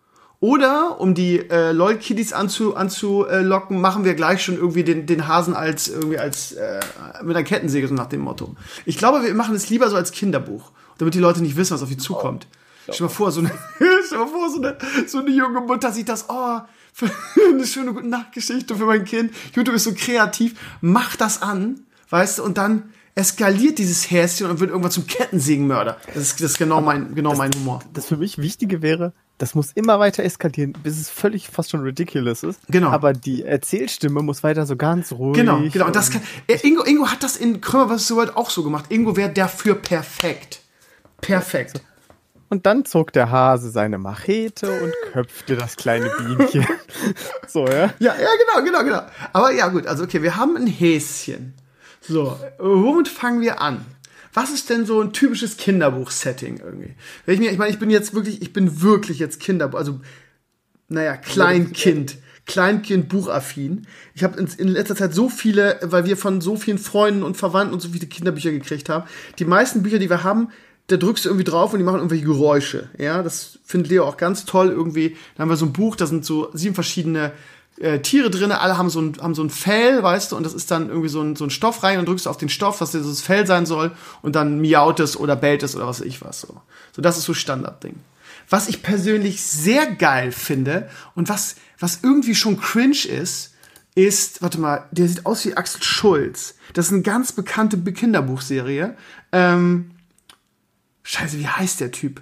oder um die äh, LOL-Kiddies anzu, anzulocken, machen wir gleich schon irgendwie den, den Hasen als irgendwie als äh, mit einer Kettensäge so nach dem Motto. Ich glaube, wir machen es lieber so als Kinderbuch, damit die Leute nicht wissen, was auf sie zukommt. Stell dir mal vor, so eine, [laughs] stell mal vor, so eine, so eine junge Mutter sieht das, oh, für [laughs] eine schöne gute Nachtgeschichte für mein Kind. YouTube ist so kreativ, mach das an, weißt du, und dann eskaliert dieses Häschen und wird irgendwann zum Kettensägenmörder. Das ist, das ist genau mein, genau mein Humor. Das für mich Wichtige wäre, das muss immer weiter eskalieren, bis es völlig fast schon ridiculous ist. Genau. Aber die Erzählstimme muss weiter so ganz ruhig. Genau, genau. Und das kann, äh, Ingo, Ingo hat das in Krümmer vs. World auch so gemacht. Ingo wäre dafür perfekt. Perfekt. Und dann zog der Hase seine Machete und [laughs] köpfte das kleine Bienchen. [laughs] so, ja. Ja, ja, genau, genau, genau. Aber ja, gut, also okay, wir haben ein Häschen. So, womit fangen wir an? Was ist denn so ein typisches Kinderbuch-Setting irgendwie? Wenn ich mir, ich meine, ich bin jetzt wirklich, ich bin wirklich jetzt Kinderbuch, also, naja, Kleinkind. Kleinkind buchaffin. Ich habe in, in letzter Zeit so viele, weil wir von so vielen Freunden und Verwandten und so viele Kinderbücher gekriegt haben. Die meisten Bücher, die wir haben, da drückst du irgendwie drauf und die machen irgendwelche Geräusche. Ja, das findet Leo auch ganz toll irgendwie. Da haben wir so ein Buch, da sind so sieben verschiedene äh, Tiere drin, alle haben so, ein, haben so ein Fell, weißt du, und das ist dann irgendwie so ein, so ein Stoff rein und drückst auf den Stoff, was dieses Fell sein soll, und dann miaut es oder bellt es oder was weiß ich was. So, so das ist so Standardding. Was ich persönlich sehr geil finde und was, was irgendwie schon cringe ist, ist, warte mal, der sieht aus wie Axel Schulz. Das ist eine ganz bekannte Kinderbuchserie. Ähm, scheiße, wie heißt der Typ?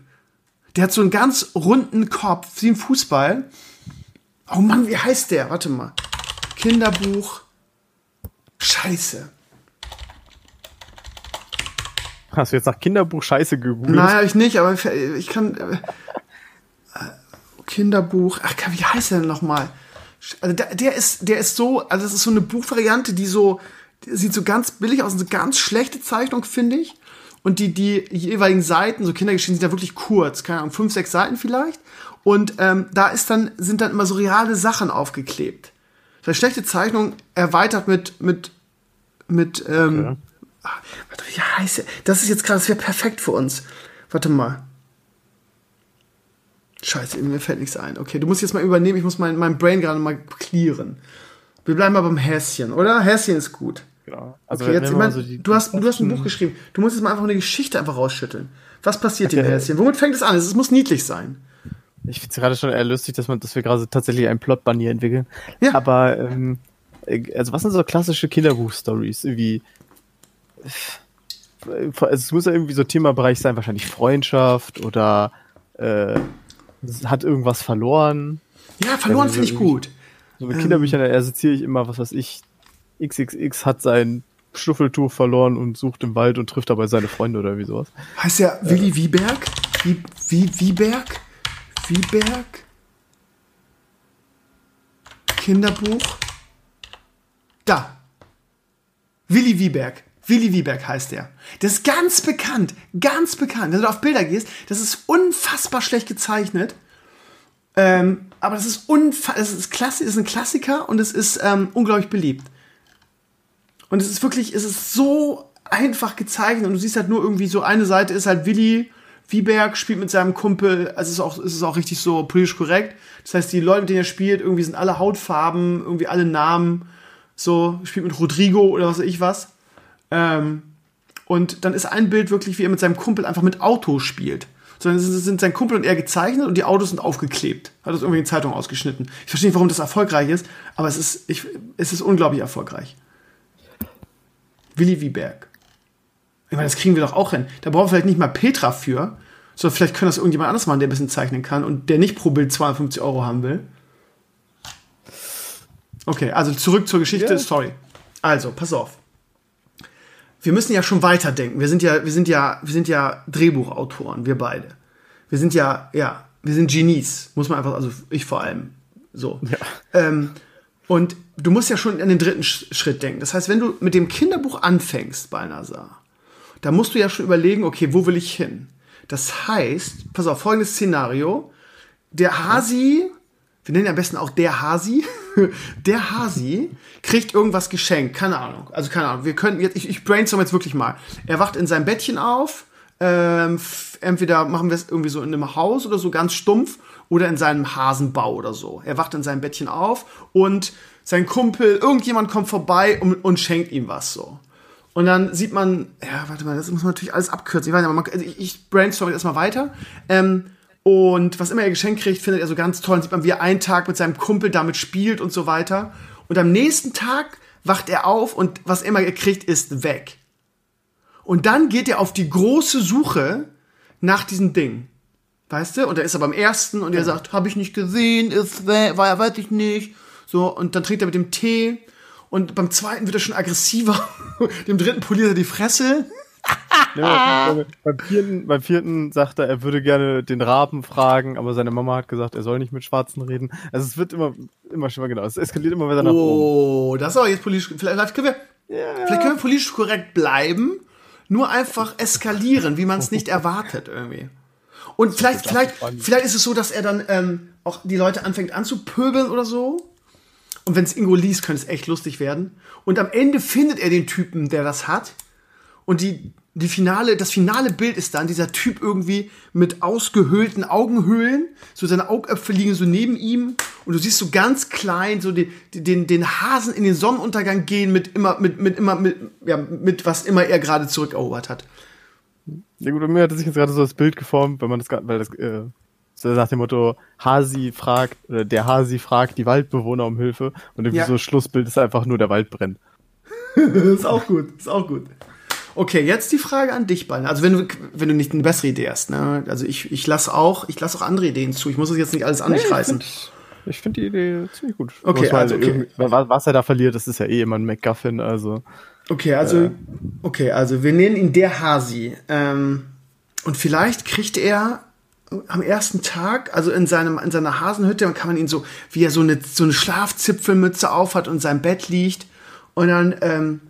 Der hat so einen ganz runden Kopf, wie im Fußball. Oh Mann, wie heißt der? Warte mal. Kinderbuch. Scheiße. Hast du jetzt nach Kinderbuch Scheiße gegoogelt? Nein, hab ich nicht, aber ich kann. Äh, Kinderbuch. Ach, wie heißt der denn nochmal? Also der, der ist, der ist so, also das ist so eine Buchvariante, die so, die sieht so ganz billig aus, eine ganz schlechte Zeichnung, finde ich. Und die, die jeweiligen Seiten, so Kindergeschichten sind ja wirklich kurz, keine Ahnung, fünf, sechs Seiten vielleicht. Und ähm, da ist dann, sind dann immer so reale Sachen aufgeklebt. Das schlechte Zeichnung erweitert mit, mit, mit, ähm, Okay. ah, warte, wie heißt der? Das ist jetzt gerade, das wäre perfekt für uns. Warte mal. Scheiße, mir fällt nichts ein. Okay, du musst jetzt mal übernehmen, ich muss mein, mein Brain gerade mal clearen. Wir bleiben mal beim Häschen, oder? Häschen ist gut. Genau. Also, Okay, jetzt, ich mein, so du, hast, du hast ein Buch geschrieben. Du musst jetzt mal einfach eine Geschichte einfach rausschütteln. Was passiert dem Okay. Häschen? Womit fängt es an? Es muss niedlich sein. Ich finde es gerade schon eher lustig, dass, man, dass wir gerade tatsächlich einen Plot-Banier entwickeln. Ja. Aber, ähm, äh, also was sind so klassische Kinderbuch-Stories? Irgendwie. äh, Also es muss ja irgendwie so Themabereich sein, wahrscheinlich Freundschaft oder äh, hat irgendwas verloren. Ja, verloren Also finde ich gut. So mit Kinderbüchern assoziiere ich immer, was weiß ich, XXX hat sein Schnuffeltuch verloren und sucht im Wald und trifft dabei seine Freunde oder wie sowas. Heißt der Willi Wieberg? Wie, wie, Wieberg? Wieberg? Kinderbuch? Da. Willi Wieberg. Willi Wieberg heißt der. Das ist ganz bekannt. Ganz bekannt. Wenn du auf Bilder gehst, das ist unfassbar schlecht gezeichnet. Ähm, aber das ist das ist, Klassi ist ein Klassiker und es ist ähm, unglaublich beliebt. Und es ist wirklich, es ist so einfach gezeichnet und du siehst halt nur irgendwie so eine Seite ist halt Willi Wieberg spielt mit seinem Kumpel, also es ist auch, es ist auch richtig so politisch korrekt. Das heißt, die Leute, mit denen er spielt, irgendwie sind alle Hautfarben, irgendwie alle Namen, so, spielt mit Rodrigo oder was weiß ich was. Ähm, und dann ist ein Bild wirklich, wie er mit seinem Kumpel einfach mit Autos spielt. Sondern es sind sein Kumpel und er gezeichnet und die Autos sind aufgeklebt. Hat das irgendwie in Zeitung ausgeschnitten. Ich verstehe nicht, warum das erfolgreich ist, aber es ist, ich, es ist unglaublich erfolgreich. Willi Wieberg. Ich meine, das kriegen wir doch auch hin. Da brauchen wir vielleicht nicht mal Petra für, sondern vielleicht können das irgendjemand anders machen, der ein bisschen zeichnen kann und der nicht pro Bild 250 Euro haben will. Okay, also zurück zur Geschichte. Ja. Sorry. Also, pass auf. Wir müssen ja schon weiterdenken. Wir sind ja, wir sind ja, wir sind ja Drehbuchautoren, wir beide. Wir sind ja, ja, wir sind Genies, muss man einfach, also ich vor allem. So. Ja. Ähm, und du musst ja schon an den dritten Schritt denken. Das heißt, wenn du mit dem Kinderbuch anfängst, Balnasar, da musst du ja schon überlegen, okay, wo will ich hin? Das heißt, pass auf, folgendes Szenario. Der Hasi, wir nennen ihn am besten auch der Hasi, [laughs] der Hasi kriegt irgendwas geschenkt, keine Ahnung. Also keine Ahnung, wir können jetzt, ich, ich brainstorm jetzt wirklich mal. Er wacht in seinem Bettchen auf, ähm, entweder machen wir es irgendwie so in einem Haus oder so ganz stumpf oder in seinem Hasenbau oder so. Er wacht in seinem Bettchen auf und sein Kumpel, irgendjemand kommt vorbei und, und schenkt ihm was so. Und dann sieht man, ja, warte mal, das muss man natürlich alles abkürzen. Ich, weiß nicht, man, also ich, ich brainstorm jetzt erstmal weiter. Ähm, und was immer er geschenkt kriegt, findet er so ganz toll. Dann sieht man, wie er einen Tag mit seinem Kumpel damit spielt und so weiter. Und am nächsten Tag wacht er auf und was immer er kriegt, ist weg. Und dann geht er auf die große Suche nach diesem Ding. Weißt du? Und er ist er beim ersten und er sagt, habe ich nicht gesehen, ist war weiß ich nicht. So, und dann trinkt er mit dem Tee. Und beim zweiten wird er schon aggressiver. [laughs] dem dritten poliert er die Fresse. [laughs] ja, beim, vierten, beim vierten sagt er, er würde gerne den Raben fragen, aber seine Mama hat gesagt, er soll nicht mit Schwarzen reden. Also es wird immer, immer schlimmer, genau. Es eskaliert immer weiter nach oben. Oh, das ist aber jetzt politisch. Vielleicht können wir, ja. vielleicht können wir politisch korrekt bleiben, nur einfach eskalieren, wie man es nicht erwartet irgendwie. Und vielleicht, vielleicht, vielleicht ist es so, dass er dann ähm, auch die Leute anfängt anzupöbeln oder so. Und wenn es Ingo liest, könnte es echt lustig werden. Und am Ende findet er den Typen, der das hat. Und die, die finale, das finale Bild ist dann dieser Typ irgendwie mit ausgehöhlten Augenhöhlen. So seine Augäpfel liegen so neben ihm. Und du siehst so ganz klein so den, den, den Hasen in den Sonnenuntergang gehen mit immer, mit, mit immer, mit, ja, mit was immer er gerade zurückerobert hat. Ja gut, bei mir hat sich jetzt gerade so das Bild geformt, wenn man das, weil das, äh, nach dem Motto, Hasi fragt, oder der Hasi fragt die Waldbewohner um Hilfe und irgendwie ja. so Schlussbild ist einfach nur der Wald brennt. [laughs] ist auch gut, ist auch gut. Okay, jetzt die Frage an dich, Ballen. Also wenn du, wenn du nicht eine bessere Idee hast, ne? Also ich, ich lasse auch, ich lasse auch andere Ideen zu. Ich muss das jetzt nicht alles an dich nee, reißen. Ich finde find die Idee ziemlich gut. Okay, also okay. Was er da verliert, das ist ja eh immer ein McGuffin, also. Okay, also, äh, okay, also wir nennen ihn der Hasi. Ähm, und vielleicht kriegt er am ersten Tag, also in seinem, in seiner Hasenhütte, dann kann man ihn so, wie er so eine, so eine Schlafzipfelmütze aufhat und in seinem Bett liegt. Und dann, ähm,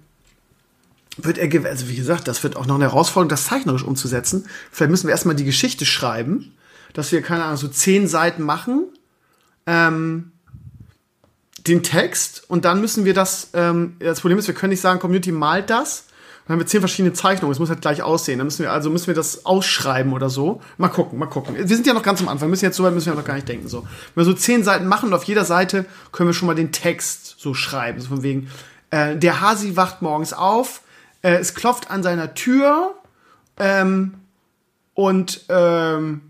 wird er, also wie gesagt, das wird auch noch eine Herausforderung, das zeichnerisch umzusetzen. Vielleicht müssen wir erstmal die Geschichte schreiben, dass wir, keine Ahnung, so zehn Seiten machen, ähm, den Text und dann müssen wir das, ähm, das Problem ist, wir können nicht sagen, Community malt das, dann haben wir zehn verschiedene Zeichnungen, es muss halt gleich aussehen, dann müssen wir, also müssen wir das ausschreiben oder so. Mal gucken, mal gucken. Wir sind ja noch ganz am Anfang, müssen jetzt so weit müssen wir noch gar nicht denken, so. Wenn wir so zehn Seiten machen und auf jeder Seite können wir schon mal den Text so schreiben, so von wegen, äh, der Hasi wacht morgens auf, äh, es klopft an seiner Tür ähm, und ähm,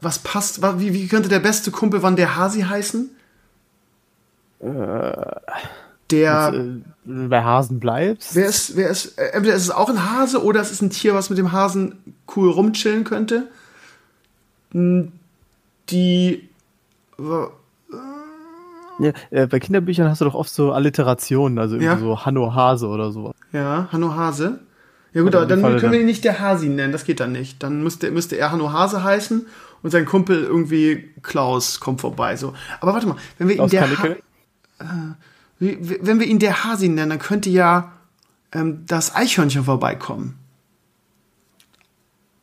was passt? Wie, wie könnte der beste Kumpel von der Hasi heißen? Äh, der äh, bei Hasen bleibst. Wer ist, wer ist, äh, entweder ist es auch ein Hase oder es ist ein Tier, was mit dem Hasen cool rumchillen könnte. Die ja, äh, bei Kinderbüchern hast du doch oft so Alliterationen, also ja. so Hanno Hase oder sowas. Ja, Hanno Hase. Ja gut, aber dann Fall können wir ihn nicht der Hasi nennen, das geht dann nicht. Dann müsste, müsste er Hanno Hase heißen und sein Kumpel irgendwie Klaus kommt vorbei. So. Aber warte mal, wenn wir ihn der ha äh, wenn wir ihn der Hasi nennen, dann könnte ja ähm, das Eichhörnchen vorbeikommen.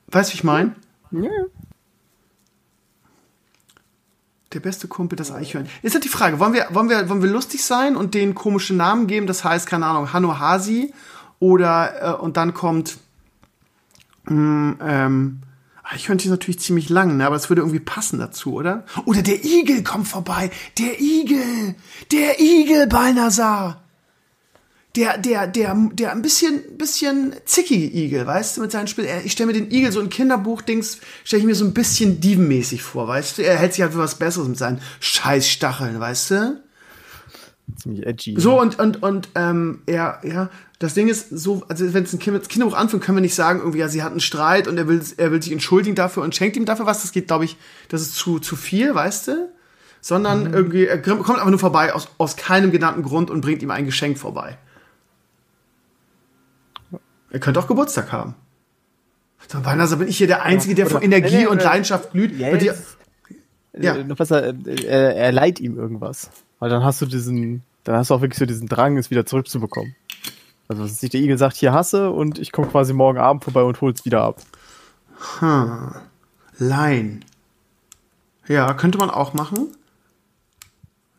Weißt du, wie ich meine? Ja. Der beste Kumpel, das Eichhörnchen. Jetzt hat die Frage, wollen wir, wollen, wir, wollen wir lustig sein und den komischen Namen geben? Das heißt, keine Ahnung, Hanno Hasi. Oder, äh, und dann kommt, mh, hm, ähm, Eichhörnchen ist natürlich ziemlich lang, ne? aber es würde irgendwie passen dazu, oder? Oder der Igel kommt vorbei. Der Igel! Der Igel, Balnasar! der, der, der, der ein bisschen, bisschen zickige Igel, weißt du, mit seinen Spielen. Ich stelle mir den Igel so ein Kinderbuch-Dings, stelle ich mir so ein bisschen dievenmäßig vor, weißt du? Er hält sich halt für was Besseres mit seinen scheiß Stacheln, weißt du? Ziemlich edgy. So, und, und, und, ähm, er, ja, das Ding ist so, also wenn es ein kind, Kinderbuch anfängt, können wir nicht sagen, irgendwie, ja, sie hat einen Streit und er will, er will sich entschuldigen dafür und schenkt ihm dafür was. Das geht, glaube ich, das ist zu, zu viel, weißt du? Sondern mhm. irgendwie, er kommt einfach nur vorbei aus, aus keinem genannten Grund und bringt ihm ein Geschenk vorbei. Er könnte auch Geburtstag haben. Also bin ich hier der Einzige, der vor Energie nee, nee, und Leidenschaft glüht. Ja, ja. ja. Noch besser, er, er leiht ihm irgendwas. Weil dann hast du diesen, dann hast du auch wirklich so diesen Drang, es wieder zurückzubekommen. Also dass sich der Igel sagt, hier hasse und ich komme quasi morgen Abend vorbei und hol's wieder ab. Hm. Leihen. Ja, könnte man auch machen.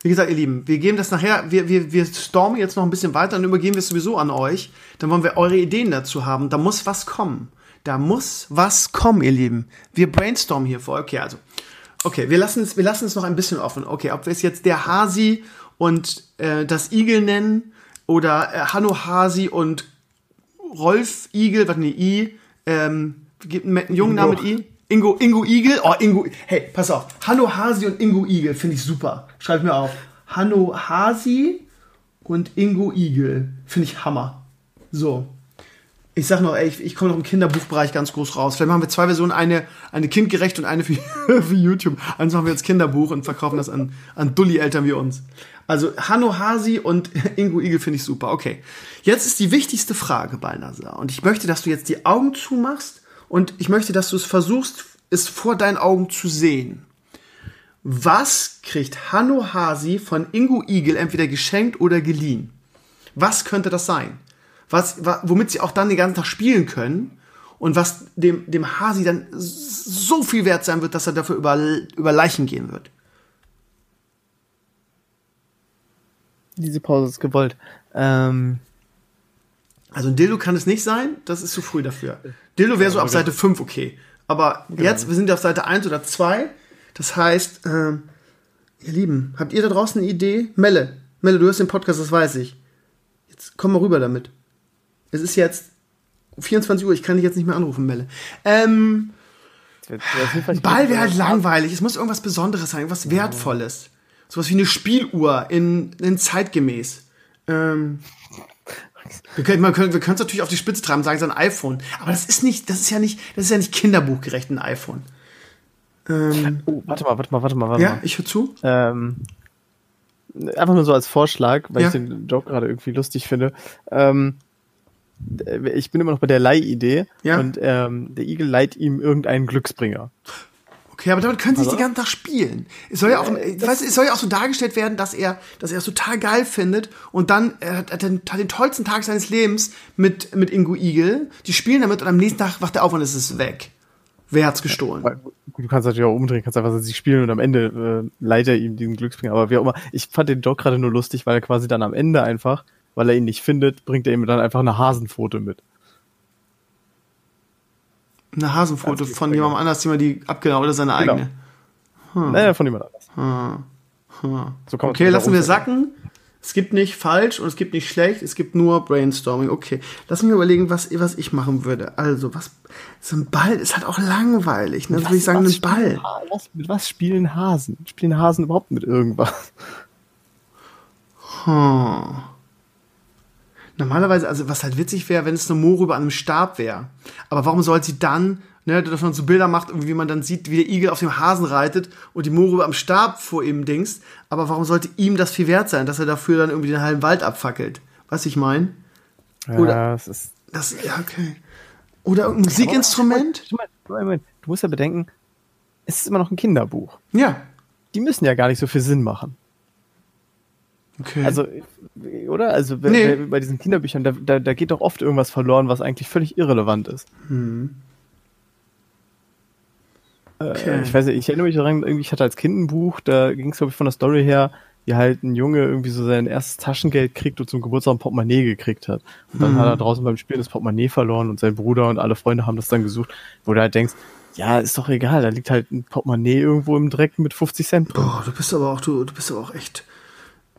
Wie gesagt, ihr Lieben, wir geben das nachher, wir, wir, wir stormen jetzt noch ein bisschen weiter und übergeben wir es sowieso an euch. Dann wollen wir eure Ideen dazu haben. Da muss was kommen. Da muss was kommen, ihr Lieben. Wir brainstormen hier vor. Okay, also. Okay, wir lassen es, wir lassen es noch ein bisschen offen. Okay, ob wir es jetzt der Hasi und äh, das Igel nennen oder äh, Hanno Hasi und Rolf Igel, was ne I, ähm, gibt einen jungen Namen mit I. Ingo, Ingo Igel. Oh, Ingo. Hey, pass auf. Hanno Hasi und Ingo Igel finde ich super. Schreib mir auf. Hanno Hasi und Ingo Igel. Finde ich Hammer. So ich sag noch, ey, ich, ich komme noch im Kinderbuchbereich ganz groß raus. Vielleicht machen wir zwei Versionen, eine, eine kindgerecht und eine für, [laughs] für YouTube. Eins machen wir jetzt Kinderbuch und verkaufen das an, an Dulli-Eltern wie uns. Also Hanno Hasi und [laughs] Ingo Igel finde ich super. Okay. Jetzt ist die wichtigste Frage, Balnasar. Und ich möchte, dass du jetzt die Augen zumachst und ich möchte, dass du es versuchst, es vor deinen Augen zu sehen. Was kriegt Hanno Hasi von Ingo Igel entweder geschenkt oder geliehen? Was könnte das sein? Was, womit sie auch dann den ganzen Tag spielen können und was dem, dem Hasi dann so viel wert sein wird, dass er dafür über, über Leichen gehen wird. Diese Pause ist gewollt. Ähm also ein Dildo kann es nicht sein, das ist zu früh dafür. Dildo wäre so ab Seite 5 okay. Aber genau. jetzt, wir sind ja auf Seite 1 oder 2. Das heißt, äh, ihr Lieben, habt ihr da draußen eine Idee? Melle, Melle, du hast den Podcast, das weiß ich. Jetzt komm mal rüber damit. Es ist jetzt 24 Uhr, ich kann dich jetzt nicht mehr anrufen, Melle. Ähm, Ball wäre halt langweilig. Es muss irgendwas Besonderes sein, irgendwas Wertvolles. Sowas wie eine Spieluhr in, in zeitgemäß. Ähm, wir können wir können wir können es natürlich auf die Spitze treiben, sagen es ein iPhone, aber das ist nicht, das ist ja nicht, das ist ja nicht kinderbuchgerecht ein iPhone. Ähm, oh, warte mal, warte mal, warte mal, warte ja, mal. Ja, ich höre zu. Ähm, einfach nur so als Vorschlag, weil ja. ich den Joke gerade irgendwie lustig finde. Ähm, ich bin immer noch bei der Leihidee ja. und ähm, der Igel leiht ihm irgendeinen Glücksbringer. Okay, aber damit können sie also? nicht den ganzen Tag spielen. Es soll ja auch, äh, weißt, es soll ja auch so dargestellt werden, dass er, dass er es total geil findet und dann er hat, den, hat den tollsten Tag seines Lebens mit mit Ingo Igel. Die spielen damit und am nächsten Tag wacht er auf und es ist weg. Wer hat's gestohlen? Ja, du kannst natürlich auch umdrehen, kannst einfach sie spielen und am Ende äh, leiht er ihm diesen Glücksbringer. Aber wie auch immer, ich fand den Joke gerade nur lustig, weil er quasi dann am Ende einfach weil er ihn nicht findet, bringt er ihm dann einfach eine Hasenfoto mit. Eine Hasenfoto von jemandem anders, die man die abgenommen oder seine genau. eigene? Hm. Naja, von jemand anders. Hm. Hm. So okay, lassen wir sacken. Es gibt nicht falsch und es gibt nicht schlecht, es gibt nur Brainstorming. Okay, lass mich überlegen, was, was ich machen würde. Also, was, so ein Ball ist halt auch langweilig. Ne? Was, würde ich sagen, ein Ball. Was, mit was spielen Hasen? Spielen Hasen überhaupt mit irgendwas? Hm. Normalerweise, also was halt witzig wäre, wenn es eine Mohrrübe an einem Stab wäre. Aber warum soll sie dann, ne, dass man so Bilder macht, wie man dann sieht, wie der Igel auf dem Hasen reitet und die Mohrrübe am Stab vor ihm dingst. Aber warum sollte ihm das viel wert sein, dass er dafür dann irgendwie den halben Wald abfackelt? Was ich meine? Oder, ja, das ist. Das, ja, okay. Oder ein Musikinstrument? du musst ja bedenken, es ist immer noch ein Kinderbuch. Ja. Die müssen ja gar nicht so viel Sinn machen. Okay. Also, oder? Also nee. bei diesen Kinderbüchern, da, da, da geht doch oft irgendwas verloren, was eigentlich völlig irrelevant ist. Hm. Äh, okay. ich weiß nicht, ich erinnere mich daran, irgendwie, ich hatte als Kind ein Buch, da ging es, glaube ich, von der Story her, wie halt ein Junge irgendwie so sein erstes Taschengeld kriegt und zum Geburtstag ein Portemonnaie gekriegt hat. Und dann hm. hat er draußen beim Spielen das Portemonnaie verloren und sein Bruder und alle Freunde haben das dann gesucht, wo du halt denkst, ja, ist doch egal, da liegt halt ein Portemonnaie irgendwo im Dreck mit 50 Cent drin. Boah, du bist aber auch, du, du bist aber auch echt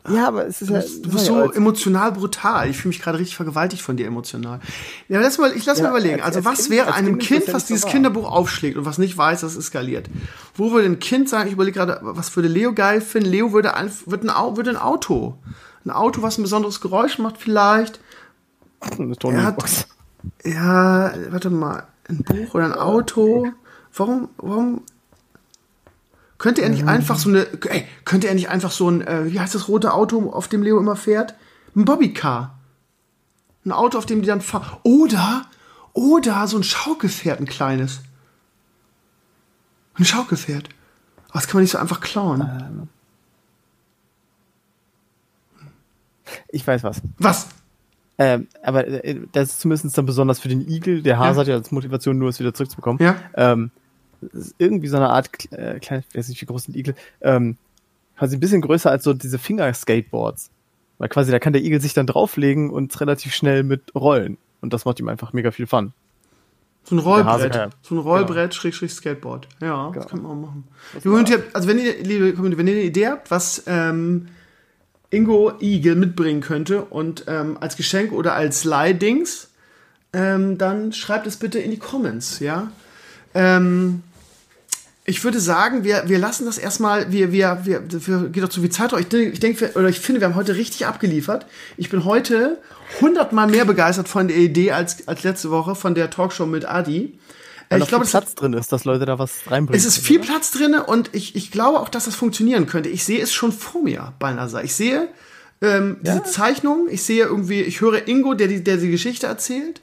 ja, aber es ist ja. Du bist so emotional brutal. Ich fühle mich gerade richtig vergewaltigt von dir emotional. Ja, lass mal, ich lass ja, mal überlegen. Als, also, was kind, wäre einem Kind, kind was dieses Kinderbuch aufschlägt und was nicht weiß, dass es eskaliert? Wo würde ein Kind sagen, ich überlege gerade, was würde Leo geil finden? Leo würde ein, würde ein, würde ein Auto. Ein Auto, was ein besonderes Geräusch macht, vielleicht. Eine Tony-Box. Ja, warte mal. Ein Buch oder ein Auto. Warum, warum könnte er nicht mhm. einfach so eine, ey, könnte er nicht einfach so ein, äh, wie heißt das rote Auto, auf dem Leo immer fährt? Ein Bobbycar. Ein Auto, auf dem die dann fahren. Oder, Oder so ein Schaukelpferd, ein kleines. Ein Schaukelpferd. Aber das kann man nicht so einfach klauen. Ähm. Ich weiß was. Was? Ähm, aber äh, das ist zumindest dann besonders für den Igel. Der Hase ja. hat ja als Motivation nur, es wieder zurückzubekommen. Ja. Ähm, irgendwie so eine Art äh, kleines, weiß nicht wie groß ein Igel, ähm, quasi ein bisschen größer als so diese Finger-Skateboards. Weil quasi da kann der Igel sich dann drauflegen und relativ schnell mit rollen. Und das macht ihm einfach mega viel Fun. So ein Rollbrett. Ja. So ein Rollbrett, genau. Schräg, Schräg, Skateboard. Ja, genau. das kann man auch machen. also wenn ihr, liebe Community, wenn ihr eine Idee habt, was ähm, Ingo Igel mitbringen könnte und ähm, als Geschenk oder als Leihdings, ähm, dann schreibt es bitte in die Comments, ja. Ähm, ich würde sagen, wir, wir lassen das erstmal, wir, wir, wir, wir geht doch zu viel Zeit drauf. Ich, ich denke, oder ich finde, wir haben heute richtig abgeliefert. Ich bin heute hundertmal mehr begeistert von der Idee als, als letzte Woche von der Talkshow mit Adi. Weil ich glaube, Platz drin ist, dass Leute da was reinbringen. Es ist viel oder? Platz drin und ich, ich glaube auch, dass das funktionieren könnte. Ich sehe es schon vor mir bei NASA. Ich sehe ähm, diese ja. Zeichnung, ich sehe irgendwie, ich höre Ingo, der die, der die Geschichte erzählt.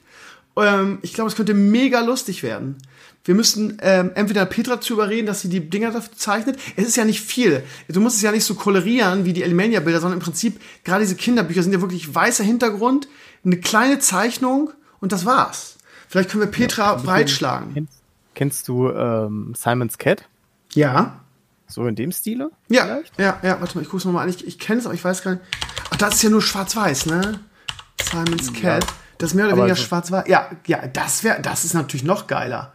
Ähm, ich glaube, es könnte mega lustig werden. Wir müssen ähm, entweder Petra zu überreden, dass sie die Dinger dafür zeichnet. Es ist ja nicht viel. Du musst es ja nicht so kolorieren wie die Alimania-Bilder, sondern im Prinzip, gerade diese Kinderbücher sind ja wirklich weißer Hintergrund, eine kleine Zeichnung und das war's. Vielleicht können wir Petra ja, breitschlagen. Kennst, kennst du ähm, Simon's Cat? Ja. So in dem Stile? Ja, vielleicht? ja, ja. Warte mal, ich guck's nochmal an. Ich, ich kenne es, aber ich weiß gar nicht. Ach, das ist ja nur schwarz-weiß, ne? Simon's Cat. Ja. Das ist mehr oder weniger so schwarz-weiß. Ja, ja, das wäre, das ist natürlich noch geiler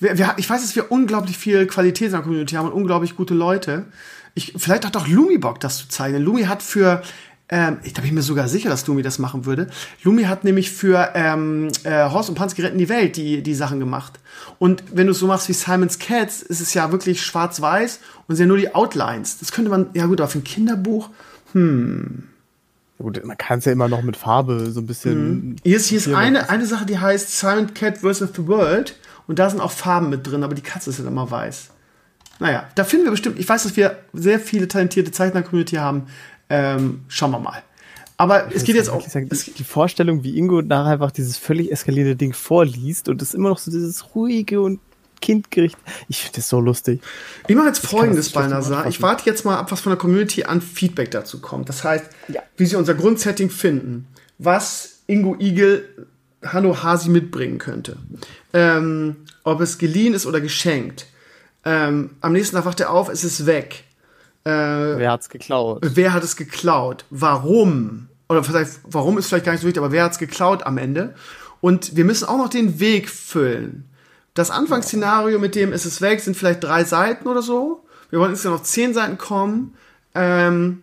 wir, wir, ich weiß, dass wir unglaublich viel Qualität in der Community haben und unglaublich gute Leute. Ich, vielleicht hat auch Lumi Bock, das zu zeigen. Lumi hat für, ähm, ich da bin mir sogar sicher, dass Lumi das machen würde. Lumi hat nämlich für ähm, äh, Horst und Pansky retten die Welt die, die Sachen gemacht. Und wenn du es so machst wie Simon's Cats, ist es ja wirklich schwarz-weiß und sind ja nur die Outlines. Das könnte man, ja gut, auf ein Kinderbuch, hm. Gut, man kann es ja immer noch mit Farbe so ein bisschen. Mhm. Hier ist, hier ist eine, eine Sache, die heißt Silent Cat vs. the World. Und da sind auch Farben mit drin, aber die Katze ist halt immer weiß. Naja, da finden wir bestimmt, ich weiß, dass wir sehr viele talentierte Zeichner-Community haben. Ähm, schauen wir mal. Aber ich es geht jetzt auch. Sagen, die, die Vorstellung, wie Ingo nachher einfach dieses völlig eskalierende Ding vorliest und es immer noch so dieses ruhige und kindgericht. Ich finde das so lustig. Ich mache jetzt folgendes, Balnasar. Ich warte jetzt mal ab, was von der Community an Feedback dazu kommt. Das heißt, ja. wie sie unser Grundsetting finden, was Ingo Igel Hanno Hasi mitbringen könnte. Ähm, ob es geliehen ist oder geschenkt. Ähm, am nächsten Tag wacht er auf, es ist weg. Äh, wer hat's geklaut? Wer hat es geklaut? Warum? Oder vielleicht, warum ist vielleicht gar nicht so wichtig, aber wer hat's geklaut am Ende? Und wir müssen auch noch den Weg füllen. Das Anfangsszenario mit dem ist es weg sind vielleicht drei Seiten oder so. Wir wollen insgesamt noch zehn Seiten kommen. Ähm,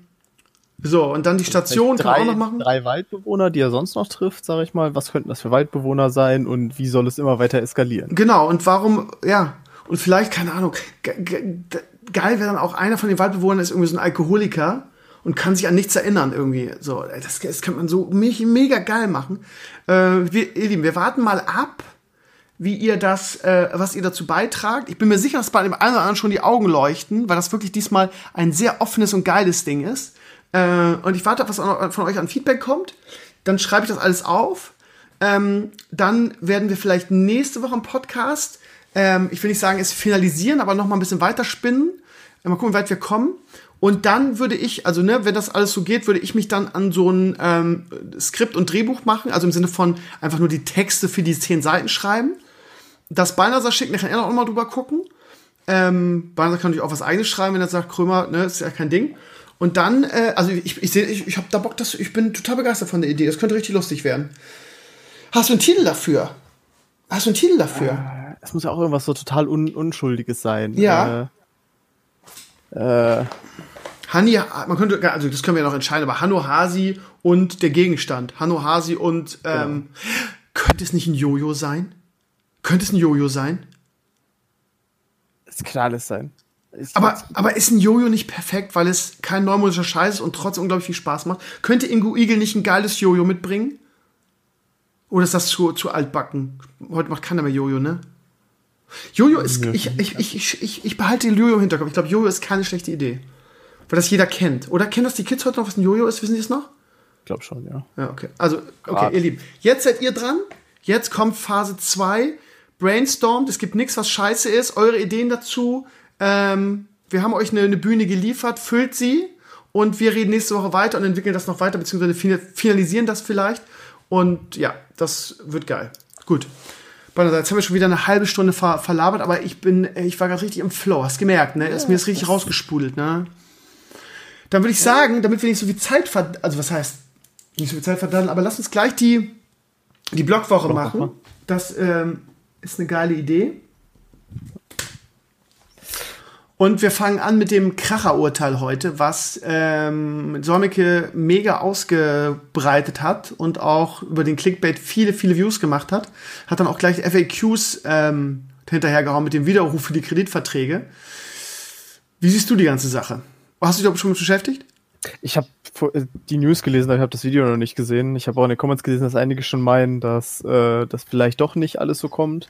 so, und dann die Station drei, kann auch noch machen. Drei Waldbewohner, die er sonst noch trifft, sage ich mal. Was könnten das für Waldbewohner sein und wie soll es immer weiter eskalieren? Genau, und warum, ja, und vielleicht, keine Ahnung, geil wäre dann auch einer von den Waldbewohnern ist irgendwie so ein Alkoholiker und kann sich an nichts erinnern irgendwie. So, das, das könnte man so mega geil machen. Äh, wir, ihr Lieben, wir warten mal ab, wie ihr das, äh, was ihr dazu beitragt. Ich bin mir sicher, dass bei dem einen oder anderen schon die Augen leuchten, weil das wirklich diesmal ein sehr offenes und geiles Ding ist. Äh, und ich warte, was von euch an Feedback kommt. Dann schreibe ich das alles auf. Ähm, dann werden wir vielleicht nächste Woche im Podcast, ähm, ich will nicht sagen, es finalisieren, aber noch mal ein bisschen weiter spinnen. Äh, mal gucken, wie weit wir kommen. Und dann würde ich, also ne, wenn das alles so geht, würde ich mich dann an so ein ähm, Skript und Drehbuch machen, also im Sinne von einfach nur die Texte für die zehn Seiten schreiben. Das Balnasar schicken, dann kann er auch mal drüber gucken. Ähm, Balnasar kann natürlich auch was eigenes schreiben, wenn er sagt, Krömer, ne, ist ja kein Ding. Und dann, äh, also ich, ich sehe, ich, ich habe da Bock, dass ich bin total begeistert von der Idee. Das könnte richtig lustig werden. Hast du einen Titel dafür? Hast du einen Titel dafür? Äh, es muss ja auch irgendwas so total un Unschuldiges sein. Ja. Äh, äh. Hani, man könnte, also das können wir ja noch entscheiden, aber Hanno Hasi und der Gegenstand. Hanno Hasi und, ähm, genau. könnte es nicht ein Jojo sein? Könnte es ein Jojo sein? Es kann alles sein. Aber, aber ist ein Jojo nicht perfekt, weil es kein neumodischer Scheiß ist und trotzdem unglaublich viel Spaß macht? Könnte Ingo Igel nicht ein geiles Jojo mitbringen? Oder ist das zu, zu altbacken? Heute macht keiner mehr Jojo, ne? Jojo ist, ich, ich, ich, ich, ich behalte den Jojo im Hinterkopf. Ich glaube, Jojo ist keine schlechte Idee. Weil das jeder kennt. Oder kennen das die Kids heute noch, was ein Jojo ist? Wissen die es noch? Ich glaube schon, ja. Ja, okay. Also, okay, Grad. ihr Lieben. Jetzt seid ihr dran. Jetzt kommt Phase 2. Brainstormt, es gibt nichts, was scheiße ist. Eure Ideen dazu. Ähm, wir haben euch eine, eine Bühne geliefert, füllt sie und wir reden nächste Woche weiter und entwickeln das noch weiter, beziehungsweise finalisieren das vielleicht. Und ja, das wird geil. Gut. Jetzt haben wir schon wieder eine halbe Stunde ver verlabert, aber ich bin, ich war gerade richtig im Flow. Hast gemerkt, ne? Ja, ist mir ist richtig rausgespudelt, ne? Dann würde ich sagen, damit wir nicht so viel Zeit ver also was heißt nicht so viel Zeit verdammen, aber lass uns gleich die die Blogwoche machen. Das ähm, ist eine geile Idee. Und wir fangen an mit dem Kracherurteil heute, was ähm, Solmecke mega ausgebreitet hat und auch über den Clickbait viele, viele Views gemacht hat. Hat dann auch gleich FAQs ähm, hinterhergehauen mit dem Widerruf für die Kreditverträge. Wie siehst du die ganze Sache? Hast du dich auch schon mit beschäftigt? Ich habe äh, die News gelesen, aber ich habe das Video noch nicht gesehen. Ich habe auch in den Comments gelesen, dass einige schon meinen, dass äh, das vielleicht doch nicht alles so kommt.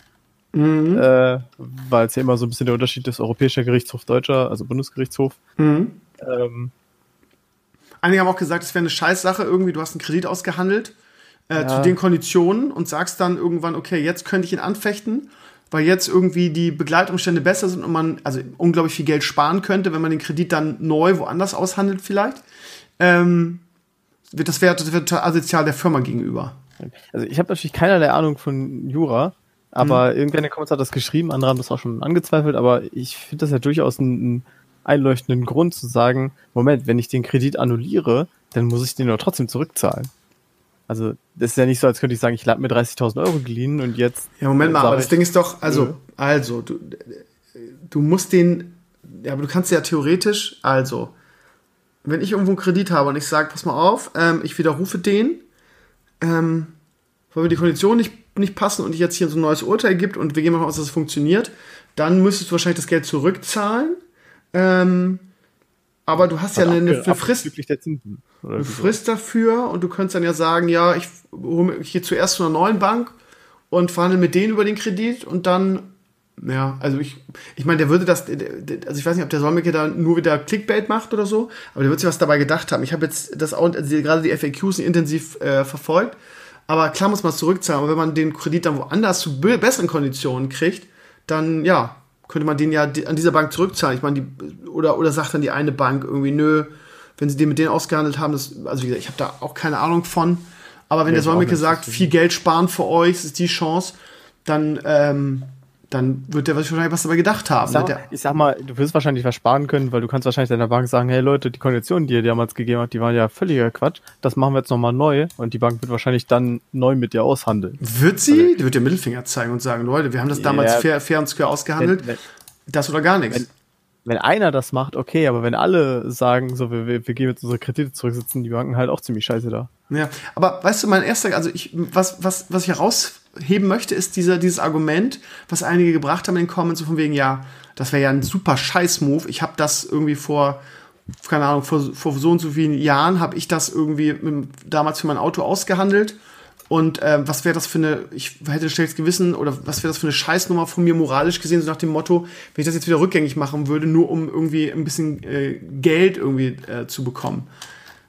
Mhm. Äh, weil es ja immer so ein bisschen der Unterschied ist, Europäischer Gerichtshof, Deutscher, also Bundesgerichtshof. Mhm. Ähm, Einige haben auch gesagt, es wäre eine Scheißsache, irgendwie, du hast einen Kredit ausgehandelt äh, ja. zu den Konditionen und sagst dann irgendwann, okay, jetzt könnte ich ihn anfechten, weil jetzt irgendwie die Begleitumstände besser sind und man also unglaublich viel Geld sparen könnte, wenn man den Kredit dann neu woanders aushandelt vielleicht. Ähm, das wäre das wär total asozial der Firma gegenüber. Also ich habe natürlich keinerlei Ahnung von Jura, aber mhm. irgendwer in den Comments hat das geschrieben, andere haben das auch schon angezweifelt, aber ich finde das ja durchaus einen, einleuchtenden Grund zu sagen, Moment, wenn ich den Kredit annulliere, dann muss ich den doch trotzdem zurückzahlen. Also, das ist ja nicht so, als könnte ich sagen, ich lade mir 30.000 Euro geliehen und jetzt. Ja, Moment mal, aber das Ding ist doch, also, ja. also, du, du musst den, ja, aber du kannst ja theoretisch, also, wenn ich irgendwo einen Kredit habe und ich sage, pass mal auf, ähm, ich widerrufe den, ähm, weil mir die Konditionen nicht nicht passen und ich jetzt hier so ein neues Urteil gibt und wir gehen mal aus, dass es funktioniert, dann müsstest du wahrscheinlich das Geld zurückzahlen. Ähm, aber du hast ja eine, eine Frist, eine Frist dafür und du könntest dann ja sagen, ja, ich, ich gehe zuerst zu einer neuen Bank und verhandle mit denen über den Kredit und dann, ja, also ich, ich meine, der würde das, also ich weiß nicht, ob der Solmecke da nur wieder Clickbait macht oder so, aber der wird sich was dabei gedacht haben. Ich habe jetzt das auch, also gerade die FAQs intensiv äh, verfolgt aber klar muss man es zurückzahlen. Aber wenn man den Kredit dann woanders zu besseren Konditionen kriegt, dann ja, könnte man den ja an dieser Bank zurückzahlen. Ich meine, die, oder, oder sagt dann die eine Bank irgendwie, nö, wenn sie den mit denen ausgehandelt haben, das, also wie gesagt, ich habe da auch keine Ahnung von. Aber wenn nee, der Solmecke sagt, viel Geld sparen für euch, das ist die Chance, dann ähm, dann wird der wahrscheinlich was dabei gedacht haben. Ich sag, mal, ich sag mal, du wirst wahrscheinlich was sparen können, weil du kannst wahrscheinlich deiner Bank sagen, hey Leute, die Konditionen, die ihr damals gegeben habt, die waren ja völliger Quatsch. Das machen wir jetzt nochmal neu und die Bank wird wahrscheinlich dann neu mit dir aushandeln. Wird sie? Also, die wird dir Mittelfinger zeigen und sagen, Leute, wir haben das damals ja, fair, fair und square ausgehandelt. Wenn, wenn, das oder gar nichts. Wenn, wenn einer das macht, okay, aber wenn alle sagen, so, wir, wir, wir gehen jetzt unsere Kredite zurück, sitzen die Banken halt auch ziemlich scheiße da. Ja, aber weißt du, mein erster, also ich, was, was, was ich herausheben möchte, ist dieser, dieses Argument, was einige gebracht haben in den Comments, so von wegen, ja, das wäre ja ein super Scheiß-Move. Ich habe das irgendwie vor, keine Ahnung, vor, vor so und so vielen Jahren habe ich das irgendwie mit, damals für mein Auto ausgehandelt und äh, was wäre das für eine, ich hätte ein schlechtes Gewissen, oder was wäre das für eine Scheißnummer von mir moralisch gesehen, so nach dem Motto, wenn ich das jetzt wieder rückgängig machen würde, nur um irgendwie ein bisschen äh, Geld irgendwie äh, zu bekommen.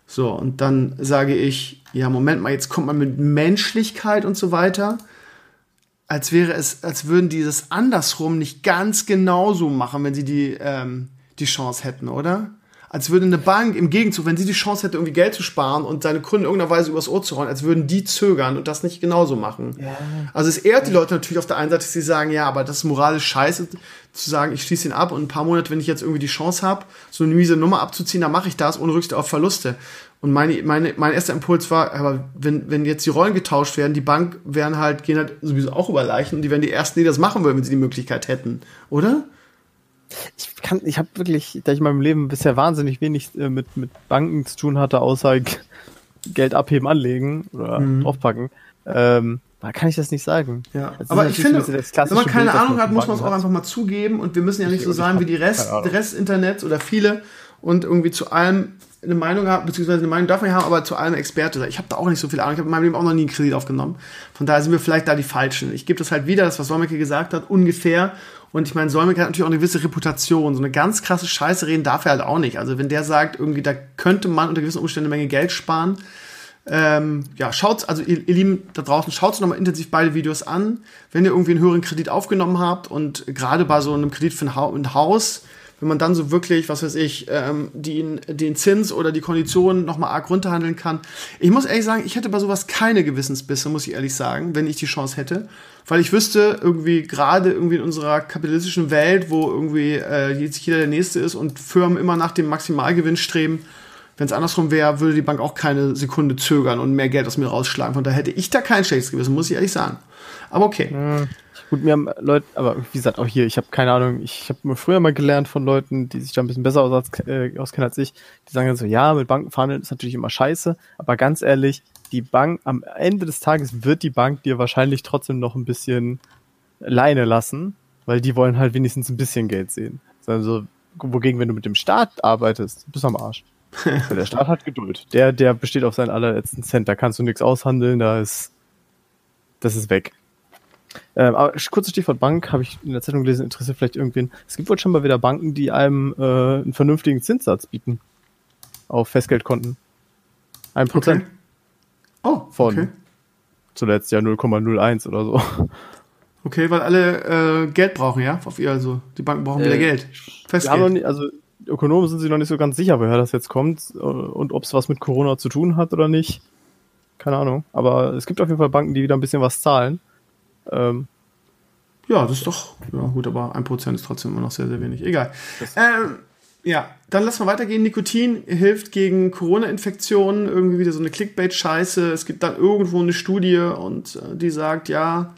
So, und dann sage ich, ja, Moment mal, jetzt kommt man mit Menschlichkeit und so weiter, als wäre es, als würden die das andersrum nicht ganz genauso machen, wenn sie die, ähm, die Chance hätten, oder? als würde eine Bank im Gegenzug, wenn sie die Chance hätte, irgendwie Geld zu sparen und seine Kunden in irgendeiner Weise übers Ohr zu rollen, als würden die zögern und das nicht genauso machen. Ja. Also es ehrt die Leute natürlich auf der einen Seite, dass sie sagen, ja, aber das ist moralisch scheiße, zu sagen, ich schließe ihn ab und ein paar Monate, wenn ich jetzt irgendwie die Chance habe, so eine miese Nummer abzuziehen, dann mache ich das ohne Rücksicht auf Verluste. Und meine, meine, mein erster Impuls war, aber wenn, wenn jetzt die Rollen getauscht werden, die Bank werden halt, gehen halt sowieso auch über Leichen und die wären die ersten, die das machen würden, wenn sie die Möglichkeit hätten, oder? ich kann, ich habe wirklich, da ich in meinem Leben bisher wahnsinnig wenig äh, mit, mit Banken zu tun hatte, außer Geld abheben, anlegen oder mhm. draufpacken, ähm, da kann ich das nicht sagen. Ja, aber ich finde, wenn man keine Bild, Ahnung hat, muss man es auch einfach mal zugeben und wir müssen ja nicht ich, so sein wie die Rest, Rest Internets oder viele und irgendwie zu allem eine Meinung haben, beziehungsweise eine Meinung darf man haben, aber zu allem Experte. Ich habe da auch nicht so viel Ahnung. Ich habe in meinem Leben auch noch nie einen Kredit aufgenommen. Von daher sind wir vielleicht da die Falschen. Ich gebe das halt wieder, das, was Solmecke gesagt hat, ungefähr. Und ich meine, Solmecke hat natürlich auch eine gewisse Reputation. So eine ganz krasse Scheiße reden darf er halt auch nicht. Also wenn der sagt, irgendwie, da könnte man unter gewissen Umständen eine Menge Geld sparen, Ähm, ja, schaut, also ihr, ihr Lieben da draußen, schaut nochmal intensiv beide Videos an. Wenn ihr irgendwie einen höheren Kredit aufgenommen habt und gerade bei so einem Kredit für ein, ha ein Haus, wenn man dann so wirklich, was weiß ich, ähm, den, den Zins oder die Konditionen nochmal arg runterhandeln kann. Ich muss ehrlich sagen, ich hätte bei sowas keine Gewissensbisse, muss ich ehrlich sagen, wenn ich die Chance hätte. Weil ich wüsste, irgendwie gerade irgendwie in unserer kapitalistischen Welt, wo irgendwie äh, jetzt jeder der Nächste ist und Firmen immer nach dem Maximalgewinn streben, wenn es andersrum wäre, würde die Bank auch keine Sekunde zögern und mehr Geld aus mir rausschlagen. Von daher hätte ich da kein schlechtes Gewissen, muss ich ehrlich sagen. Aber okay. Ja. Gut, mir haben Leute, aber wie gesagt, auch hier, ich habe keine Ahnung, ich habe früher mal gelernt von Leuten, die sich da ein bisschen besser aus, äh, auskennen als ich, die sagen dann so, ja, mit Banken verhandeln ist natürlich immer scheiße, aber ganz ehrlich, die Bank, am Ende des Tages wird die Bank dir wahrscheinlich trotzdem noch ein bisschen Leine lassen, weil die wollen halt wenigstens ein bisschen Geld sehen. Also, wogegen, wenn du mit dem Staat arbeitest, bist du am Arsch. [laughs] der Staat hat Geduld. Der, der besteht auf seinen allerletzten Cent. Da kannst du nichts aushandeln, da ist, das ist weg. Ähm, aber kurzes Stichwort Bank, habe ich in der Zeitung gelesen, interessiert vielleicht irgendwen. Es gibt wohl schon mal wieder Banken, die einem äh, einen vernünftigen Zinssatz bieten. Auf Festgeldkonten. Ein Prozent. Okay. Oh, von okay. zuletzt ja 0,01 oder so. Okay, weil alle äh, Geld brauchen, ja? Auf ihr also. Die Banken brauchen äh, wieder Geld. Festgeld. Nicht, also Ökonomen sind sich noch nicht so ganz sicher, woher das jetzt kommt äh, und ob es was mit Corona zu tun hat oder nicht. Keine Ahnung. Aber es gibt auf jeden Fall Banken, die wieder ein bisschen was zahlen. Ähm, ja, das ist doch, ja gut, aber ein Prozent ist trotzdem immer noch sehr, sehr wenig. Egal. Ähm, ja, dann lassen wir weitergehen. Nikotin hilft gegen Corona-Infektionen, irgendwie wieder so eine Clickbait-Scheiße. Es gibt dann irgendwo eine Studie und äh, die sagt, ja,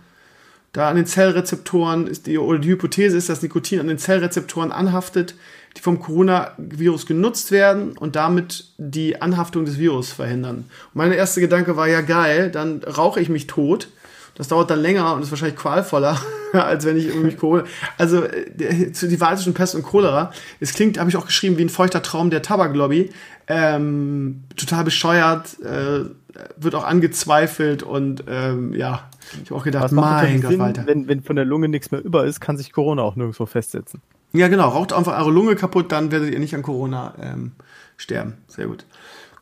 da an den Zellrezeptoren ist die, oder die Hypothese ist, dass Nikotin an den Zellrezeptoren anhaftet, die vom Coronavirus genutzt werden und damit die Anhaftung des Virus verhindern. Und mein erster Gedanke war, ja geil, dann rauche ich mich tot das dauert dann länger und ist wahrscheinlich qualvoller, [laughs] als wenn ich irgendwie Kohle. Also äh, zu die Wahl zwischen Pest und Cholera. Es klingt, habe ich auch geschrieben, wie ein feuchter Traum der Tabaklobby. Ähm, total bescheuert, äh, wird auch angezweifelt und ähm, ja, ich habe auch gedacht, mein Gott, Sinn, Walter. Wenn, wenn von der Lunge nichts mehr über ist, kann sich Corona auch nirgendwo festsetzen. Ja, genau. Raucht einfach eure Lunge kaputt, dann werdet ihr nicht an Corona ähm, sterben. Sehr gut.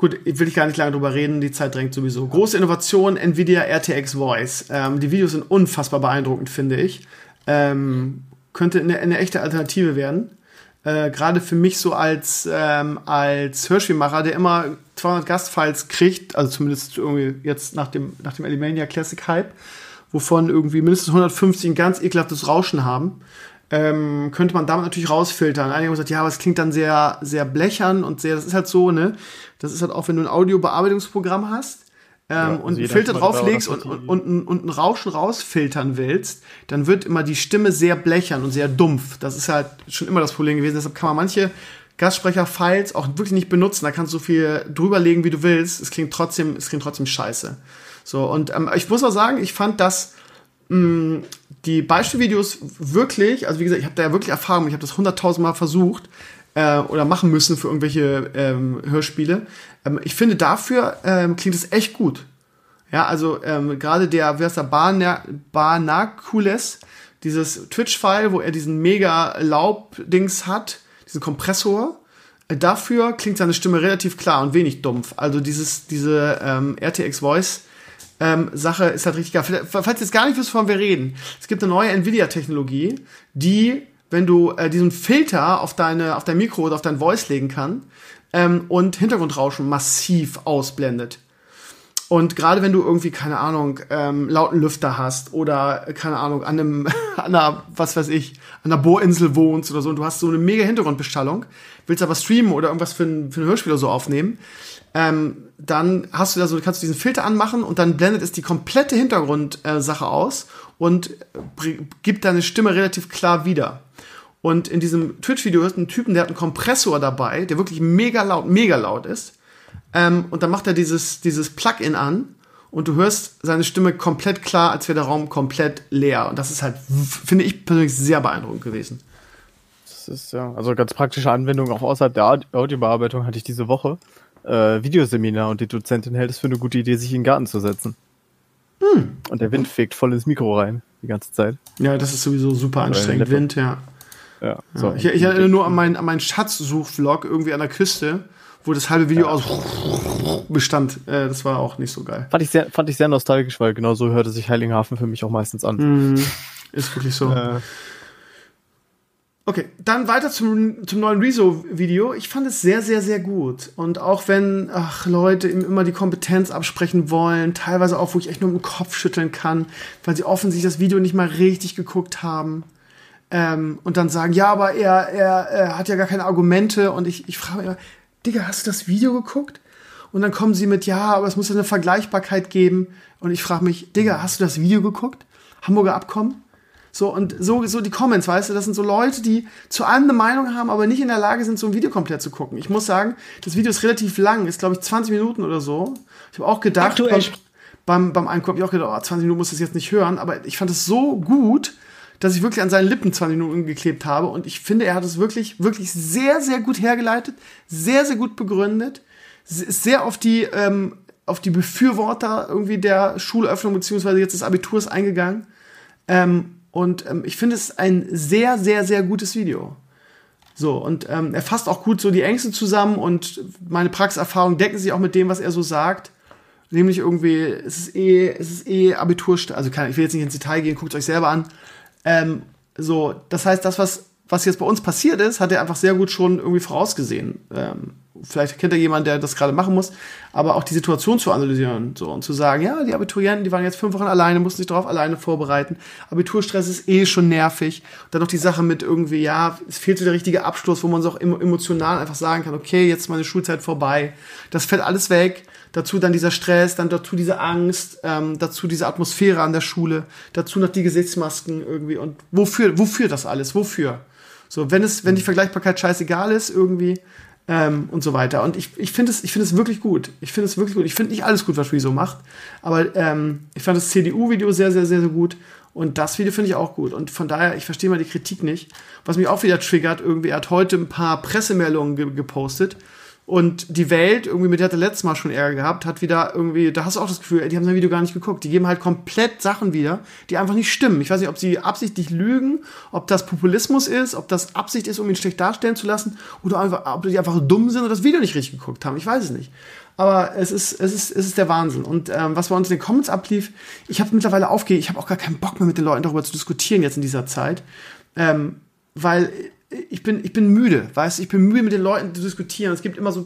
Gut, will ich gar nicht lange drüber reden, die Zeit drängt sowieso. Große Innovation, Nvidia RTX Voice. Ähm, die Videos sind unfassbar beeindruckend, finde ich. Ähm, könnte eine, eine, echte Alternative werden. Äh, Gerade für mich so als, ähm, als Hörspielmacher, der immer 200 Gastfiles kriegt, also zumindest irgendwie jetzt nach dem, nach dem Alimania Classic Hype, wovon irgendwie mindestens 150 ein ganz ekelhaftes Rauschen haben ähm, könnte man damit natürlich rausfiltern. Einige haben gesagt, ja, aber es klingt dann sehr, sehr blechern und sehr, das ist halt so, ne? Das ist halt auch, wenn du ein Audiobearbeitungsprogramm hast ähm, ja, und einen Filter drauflegst und, und, und, und ein Rauschen rausfiltern willst, dann wird immer die Stimme sehr blechern und sehr dumpf. Das ist halt schon immer das Problem gewesen. Deshalb kann man manche Gastsprecher-Files auch wirklich nicht benutzen. Da kannst du so viel drüberlegen, wie du willst. Es klingt trotzdem, es klingt trotzdem scheiße. So, und ähm, ich muss auch sagen, ich fand das mh, die Beispielvideos wirklich, also wie gesagt, ich habe da ja wirklich Erfahrung, ich habe das hunderttausendmal versucht äh, oder machen müssen für irgendwelche ähm, Hörspiele. Ähm, ich finde, dafür ähm, klingt es echt gut. Ja, also ähm, gerade der, wer ist der, Barnacules, dieses Twitch-File, wo er diesen mega Laub-Dings hat, diesen Kompressor, äh, dafür klingt seine Stimme relativ klar und wenig dumpf. Also dieses, diese ähm, RTX Voice ähm, Sache ist halt richtig geil. Falls ihr jetzt gar nicht wisst, wovon wir reden, es gibt eine neue Nvidia-Technologie, die, wenn du äh, diesen Filter auf deine, auf dein Mikro oder auf dein Voice legen kann ähm, und Hintergrundrauschen massiv ausblendet. Und gerade wenn du irgendwie, keine Ahnung, ähm, lauten Lüfter hast oder, keine Ahnung, an einem, [laughs] an einer, was weiß ich, an einer Bohrinsel wohnst oder so und du hast so eine mega Hintergrundbeschallung, willst aber streamen oder irgendwas für ein, für ein Hörspiel oder so aufnehmen, ähm, dann hast du da so, kannst du diesen Filter anmachen und dann blendet es die komplette Hintergrundsache äh, aus und gibt deine Stimme relativ klar wieder. Und in diesem Twitch-Video ist ein Typen, der hat einen Kompressor dabei, der wirklich mega laut, mega laut ist. Ähm, und dann macht er dieses, dieses Plugin an und du hörst seine Stimme komplett klar, als wäre der Raum komplett leer. Und das ist halt, finde ich persönlich sehr beeindruckend gewesen. Das ist ja, also ganz praktische Anwendung auch außerhalb der Audiobearbeitung hatte ich diese Woche äh, Videoseminar und die Dozentin hält es für eine gute Idee, sich in den Garten zu setzen. Hm. Und der Wind fegt voll ins Mikro rein, die ganze Zeit. Ja, das ist sowieso super anstrengend. Wind, ja. Ja, so. Ich, ich erinnere nur an meinen, an meinen Schatzsuch-Vlog irgendwie an der Küste, wo das halbe Video ja. aus bestand. Äh, das war auch nicht so geil. Fand ich sehr, fand ich sehr nostalgisch, weil genau so hörte sich Heiligenhafen für mich auch meistens an. Mm, ist wirklich so. Äh. Okay, dann weiter zum, zum neuen Rezo-Video. Ich fand es sehr, sehr, sehr gut. Und auch wenn, ach, Leute ihm immer die Kompetenz absprechen wollen, teilweise auch, wo ich echt nur im Kopf schütteln kann, weil sie offensichtlich das Video nicht mal richtig geguckt haben. Ähm, und dann sagen, ja, aber er, er, er hat ja gar keine Argumente. Und ich, ich frage mich immer, Digga, hast du das Video geguckt? Und dann kommen sie mit, ja, aber es muss ja eine Vergleichbarkeit geben. Und ich frage mich, Digga, hast du das Video geguckt? Hamburger Abkommen? So, und so, so die Comments, weißt du, das sind so Leute, die zu allem eine Meinung haben, aber nicht in der Lage sind, so ein Video komplett zu gucken. Ich muss sagen, das Video ist relativ lang, ist, glaube ich, 20 Minuten oder so. Ich habe auch gedacht, Aktuell. beim, beim Angucken, ich auch gedacht, oh, 20 Minuten muss ich das jetzt nicht hören, aber ich fand es so gut, dass ich wirklich an seinen Lippen 20 Minuten geklebt habe. Und ich finde, er hat es wirklich, wirklich sehr, sehr gut hergeleitet, sehr, sehr gut begründet, ist sehr auf die, ähm, auf die Befürworter irgendwie der Schulöffnung beziehungsweise jetzt des Abiturs eingegangen. Ähm, und ähm, ich finde es ein sehr, sehr, sehr gutes Video. So, und ähm, er fasst auch gut so die Ängste zusammen und meine Praxiserfahrungen decken sich auch mit dem, was er so sagt. Nämlich irgendwie, es ist eh, es ist eh Abitur, also kann, ich will jetzt nicht ins Detail gehen, guckt euch selber an. Ähm, so, das heißt, das, was, was jetzt bei uns passiert ist, hat er einfach sehr gut schon irgendwie vorausgesehen. Ähm, vielleicht kennt er jemanden, der das gerade machen muss, aber auch die Situation zu analysieren so und zu sagen, ja, die Abiturienten, die waren jetzt fünf Wochen alleine, mussten sich darauf alleine vorbereiten. Abiturstress ist eh schon nervig. Und dann noch die Sache mit irgendwie, ja, es fehlt so der richtige Abschluss, wo man so auch emotional einfach sagen kann, okay, jetzt ist meine Schulzeit vorbei. Das fällt alles weg. Dazu dann dieser Stress, dann dazu diese Angst, ähm, dazu diese Atmosphäre an der Schule, dazu noch die Gesichtsmasken irgendwie und wofür, wofür das alles? Wofür? So, wenn es, wenn die Vergleichbarkeit scheißegal ist, irgendwie, ähm, und so weiter. Und ich, ich finde es, ich finde es wirklich gut. Ich finde es wirklich gut. Ich finde nicht alles gut, was Rezo macht, aber ähm, ich fand das CDU-Video sehr, sehr, sehr, sehr gut. Und das Video finde ich auch gut. Und von daher, ich verstehe mal die Kritik nicht. Was mich auch wieder triggert, irgendwie, er hat heute ein paar Pressemeldungen ge gepostet und die Welt, irgendwie mit der hat er letztes Mal schon Ärger gehabt, hat wieder irgendwie, da hast du auch das Gefühl, die haben sein Video gar nicht geguckt. Die geben halt komplett Sachen wieder, die einfach nicht stimmen. Ich weiß nicht, ob sie absichtlich lügen, ob das Populismus ist, ob das Absicht ist, um ihn schlecht darstellen zu lassen, oder einfach, ob die einfach dumm sind und das Video nicht richtig geguckt haben. Ich weiß es nicht. Aber es ist, es ist, es ist der Wahnsinn. Und ähm, was bei uns in den Comments ablief, ich habe mittlerweile aufgegeben, ich habe auch gar keinen Bock mehr mit den Leuten darüber zu diskutieren jetzt in dieser Zeit. Ähm, weil ich bin, ich bin müde, weißt du, ich bin müde mit den Leuten zu diskutieren. Es gibt immer so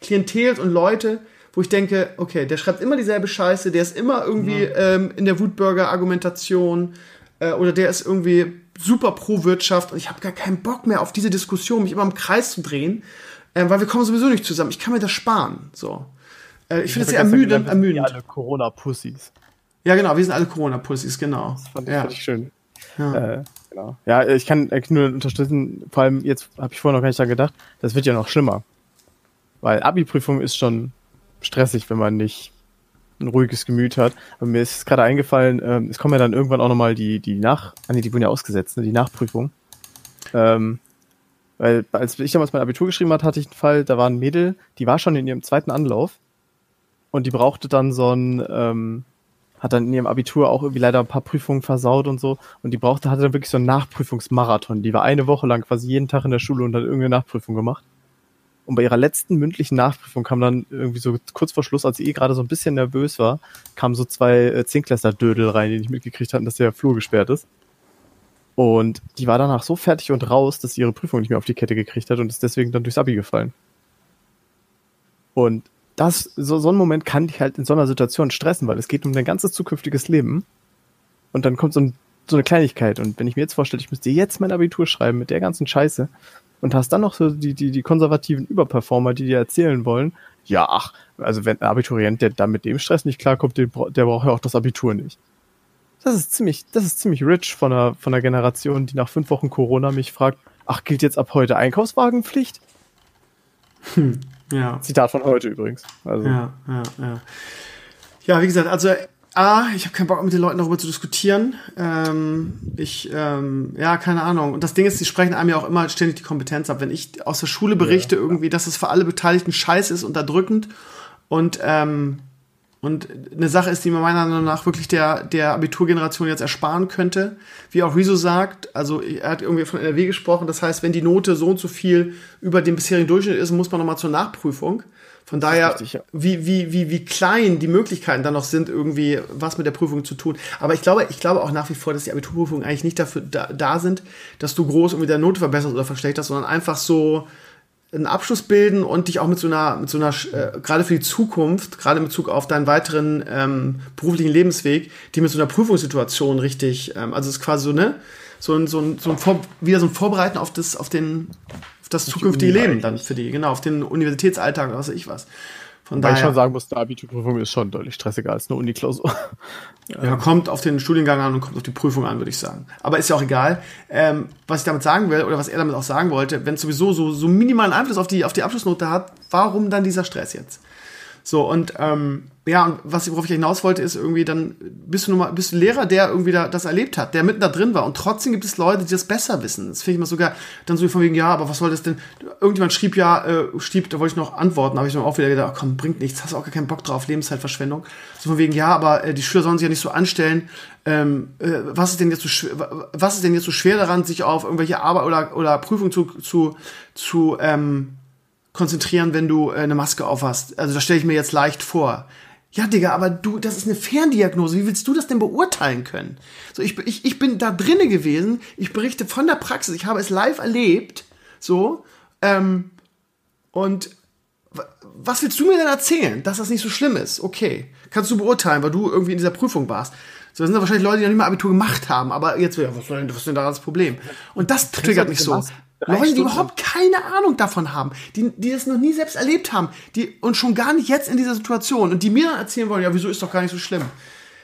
Klientel und Leute, wo ich denke, okay, der schreibt immer dieselbe Scheiße, der ist immer irgendwie mhm. ähm, in der Wutburger-Argumentation äh, oder der ist irgendwie super pro Wirtschaft und ich habe gar keinen Bock mehr auf diese Diskussion, mich immer im Kreis zu drehen, äh, weil wir kommen sowieso nicht zusammen. Ich kann mir das sparen. So. Äh, ich finde es sehr ermüdend. ermüdend. Wir sind alle Corona-Pussys. Ja, genau, wir sind alle Corona-Pussys, genau. Das fand ich, ja. fand ich schön. Ja. Äh, Genau. Ja, ich kann nur unterstützen, vor allem jetzt habe ich vorher noch gar nicht daran gedacht, das wird ja noch schlimmer. Weil Abi-Prüfung ist schon stressig, wenn man nicht ein ruhiges Gemüt hat. Aber mir ist gerade eingefallen, ähm, es kommen ja dann irgendwann auch nochmal die, die Nach, ah nee, die wurden ja ausgesetzt, ne, die Nachprüfung. Ähm, weil als ich damals mein Abitur geschrieben hat, hatte ich einen Fall, da war ein Mädel, die war schon in ihrem zweiten Anlauf und die brauchte dann so ein, ähm, hat dann in ihrem Abitur auch irgendwie leider ein paar Prüfungen versaut und so. Und die brauchte, hatte dann wirklich so einen Nachprüfungsmarathon. Die war eine Woche lang quasi jeden Tag in der Schule und hat irgendeine Nachprüfung gemacht. Und bei ihrer letzten mündlichen Nachprüfung kam dann irgendwie so kurz vor Schluss, als sie eh gerade so ein bisschen nervös war, kamen so zwei äh, Zehnklässler-Dödel rein, die nicht mitgekriegt hatten, dass der Flur gesperrt ist. Und die war danach so fertig und raus, dass sie ihre Prüfung nicht mehr auf die Kette gekriegt hat und ist deswegen dann durchs Abi gefallen. Und das, so, so ein Moment kann dich halt in so einer Situation stressen, weil es geht um dein ganzes zukünftiges Leben. Und dann kommt so, ein, so eine Kleinigkeit. Und wenn ich mir jetzt vorstelle, ich müsste jetzt mein Abitur schreiben mit der ganzen Scheiße und hast dann noch so die, die, die konservativen Überperformer, die dir erzählen wollen, ja, ach, also wenn ein Abiturient, der da mit dem Stress nicht klarkommt, der, der braucht ja auch das Abitur nicht. Das ist ziemlich, das ist ziemlich rich von einer, von einer Generation, die nach fünf Wochen Corona mich fragt, ach, gilt jetzt ab heute Einkaufswagenpflicht? Hm. Ja. Zitat von heute übrigens. Also. Ja, ja, ja. Ja, wie gesagt, also A, ich habe keinen Bock mit den Leuten darüber zu diskutieren. Ähm, ich, ähm, ja, keine Ahnung. Und das Ding ist, die sprechen einem ja auch immer ständig die Kompetenz ab. Wenn ich aus der Schule berichte ja, irgendwie, dass es für alle Beteiligten scheiß ist, unterdrückend und ähm, und eine Sache ist, die man meiner Meinung nach wirklich der, der Abiturgeneration jetzt ersparen könnte. Wie auch Riso sagt, also er hat irgendwie von NRW gesprochen, das heißt, wenn die Note so und so viel über dem bisherigen Durchschnitt ist, muss man nochmal zur Nachprüfung. Von daher, richtig, ja. wie, wie, wie, wie klein die Möglichkeiten dann noch sind, irgendwie was mit der Prüfung zu tun. Aber ich glaube, ich glaube auch nach wie vor, dass die Abiturprüfungen eigentlich nicht dafür da, da sind, dass du groß irgendwie deine Note verbesserst oder verschlechterst, sondern einfach so einen Abschluss bilden und dich auch mit so einer, mit so einer, äh, gerade für die Zukunft, gerade in Bezug auf deinen weiteren ähm, beruflichen Lebensweg, die mit so einer Prüfungssituation richtig, ähm, also es ist quasi so, ne, so ein, so ein, so ein Vor wieder so ein Vorbereiten auf das, auf den, das zukünftige Leben dann für die, genau, auf den Universitätsalltag oder was weiß ich was. Von Weil daher, ich schon sagen muss, eine Abiturprüfung ist schon deutlich stressiger als eine Uni-Klausur. Ja, kommt auf den Studiengang an und kommt auf die Prüfung an, würde ich sagen. Aber ist ja auch egal. Ähm, was ich damit sagen will, oder was er damit auch sagen wollte, wenn es sowieso so, so minimalen Einfluss auf die, auf die Abschlussnote hat, warum dann dieser Stress jetzt? So, und ähm, ja, und was, worauf ich hinaus wollte, ist irgendwie, dann bist du, mal, bist du Lehrer, der irgendwie da, das erlebt hat, der mitten da drin war. Und trotzdem gibt es Leute, die das besser wissen. Das finde ich mal sogar dann so von wegen, ja, aber was soll das denn? Irgendjemand schrieb ja, äh, schrieb, da wollte ich noch antworten, habe ich dann auch wieder gedacht, komm, bringt nichts, hast auch gar keinen Bock drauf, Lebenszeitverschwendung. So von wegen, ja, aber äh, die Schüler sollen sich ja nicht so anstellen. Ähm, äh, was ist denn jetzt so schwer, was ist denn jetzt so schwer daran, sich auf irgendwelche Arbeit oder, oder Prüfungen zu, zu, zu ähm, konzentrieren, wenn du äh, eine Maske aufhast. Also das stelle ich mir jetzt leicht vor. Ja, Digga, aber du, das ist eine Ferndiagnose. Wie willst du das denn beurteilen können? So, ich, ich, ich bin da drinnen gewesen. Ich berichte von der Praxis. Ich habe es live erlebt. So. Ähm, und was willst du mir denn erzählen, dass das nicht so schlimm ist? Okay. Kannst du beurteilen, weil du irgendwie in dieser Prüfung warst. So, das sind wahrscheinlich Leute, die noch nicht mal Abitur gemacht haben, aber jetzt, was, was ist denn da das Problem? Und das triggert mich so. Leute, die überhaupt keine Ahnung davon haben, die, die das noch nie selbst erlebt haben, die und schon gar nicht jetzt in dieser Situation und die mir dann erzählen wollen, ja, wieso ist doch gar nicht so schlimm.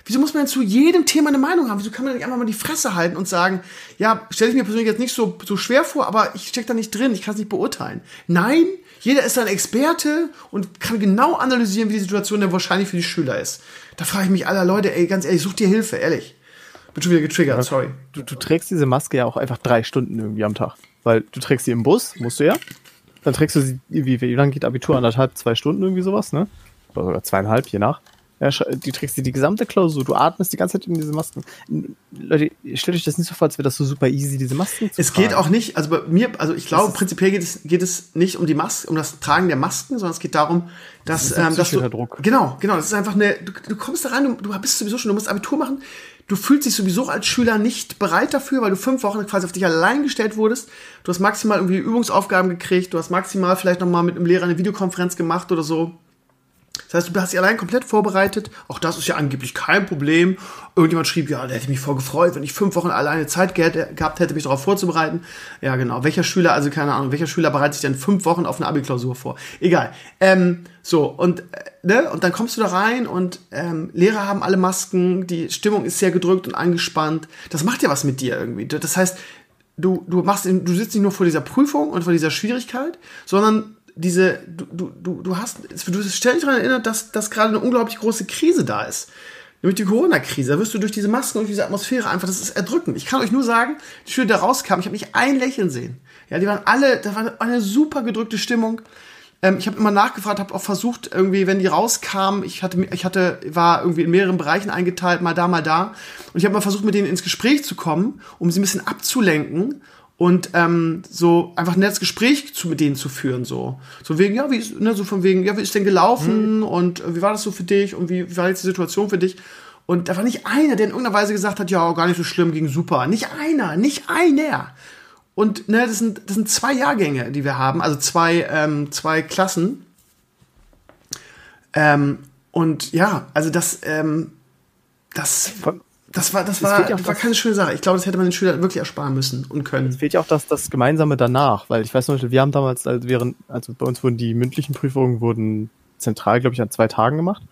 Wieso muss man denn zu jedem Thema eine Meinung haben? Wieso kann man nicht einfach mal die Fresse halten und sagen, ja, stelle ich mir persönlich jetzt nicht so, so schwer vor, aber ich stecke da nicht drin, ich kann es nicht beurteilen. Nein, jeder ist ein Experte und kann genau analysieren, wie die Situation denn wahrscheinlich für die Schüler ist. Da frage ich mich aller Leute, ey, ganz ehrlich, such dir Hilfe, ehrlich. Bin schon wieder getriggert, sorry. Du, du trägst diese Maske ja auch einfach drei Stunden irgendwie am Tag. Weil du trägst sie im Bus, musst du ja. Dann trägst du sie, wie, wie lange geht Abitur? Anderthalb, zwei Stunden irgendwie sowas, ne? Oder sogar zweieinhalb, je nach. Ja, die trägst du die gesamte Klausur, du atmest die ganze Zeit in diese Masken. Leute, stellt euch das nicht so vor, als wäre das so super easy, diese Masken zu Es tragen. geht auch nicht, also bei mir, also ich glaube, prinzipiell geht es, geht es nicht um die Maske, um das Tragen der Masken, sondern es geht darum, dass, das ähm, dass du, Druck. genau, genau, das ist einfach eine, du, du kommst da rein, du, du bist sowieso schon, du musst Abitur machen, du fühlst dich sowieso als Schüler nicht bereit dafür, weil du fünf Wochen quasi auf dich allein gestellt wurdest. Du hast maximal irgendwie Übungsaufgaben gekriegt, du hast maximal vielleicht nochmal mit einem Lehrer eine Videokonferenz gemacht oder so. Das heißt, du hast dich allein komplett vorbereitet. Auch das ist ja angeblich kein Problem. Irgendjemand schrieb, ja, der hätte mich voll gefreut, wenn ich fünf Wochen alleine Zeit gehabt hätte, mich darauf vorzubereiten. Ja, genau. Welcher Schüler, also keine Ahnung, welcher Schüler bereitet sich denn fünf Wochen auf eine Abi-Klausur vor? Egal. Ähm, so, und, äh, ne, und dann kommst du da rein und ähm, Lehrer haben alle Masken, die Stimmung ist sehr gedrückt und angespannt. Das macht ja was mit dir irgendwie. Das heißt, du, du machst, du sitzt nicht nur vor dieser Prüfung und vor dieser Schwierigkeit, sondern diese, du, du, du hast, du bist ständig daran erinnert, dass, dass gerade eine unglaublich große Krise da ist. Nämlich die Corona-Krise. Da wirst du durch diese Masken und diese Atmosphäre einfach, das ist erdrückend. Ich kann euch nur sagen, die Schüler, die da rauskamen, ich habe nicht ein Lächeln sehen. Ja, die waren alle, da war eine super gedrückte Stimmung. Ähm, ich habe immer nachgefragt, habe auch versucht, irgendwie, wenn die rauskamen, ich hatte, ich hatte, war irgendwie in mehreren Bereichen eingeteilt, mal da, mal da. Und ich habe mal versucht, mit denen ins Gespräch zu kommen, um sie ein bisschen abzulenken und ähm, so einfach ein nettes Gespräch zu, mit denen zu führen, so. So wegen, ja, wie ist, ne, so von wegen, ja, wie ist denn gelaufen mhm. und äh, wie war das so für dich und wie, wie war jetzt die Situation für dich? Und da war nicht einer, der in irgendeiner Weise gesagt hat, ja, gar nicht so schlimm, ging super. Nicht einer, nicht einer. Und ne, das sind, das sind zwei Jahrgänge, die wir haben, also zwei, ähm, zwei Klassen. Ähm, und ja, also das, ähm, das. Das war, das war, das war keine schöne Sache. Ich glaube, das hätte man den Schülern wirklich ersparen müssen und können. Es fehlt ja auch das, das Gemeinsame danach, weil ich weiß noch, wir haben damals, also während, also bei uns wurden die mündlichen Prüfungen wurden zentral, glaube ich, an zwei Tagen gemacht.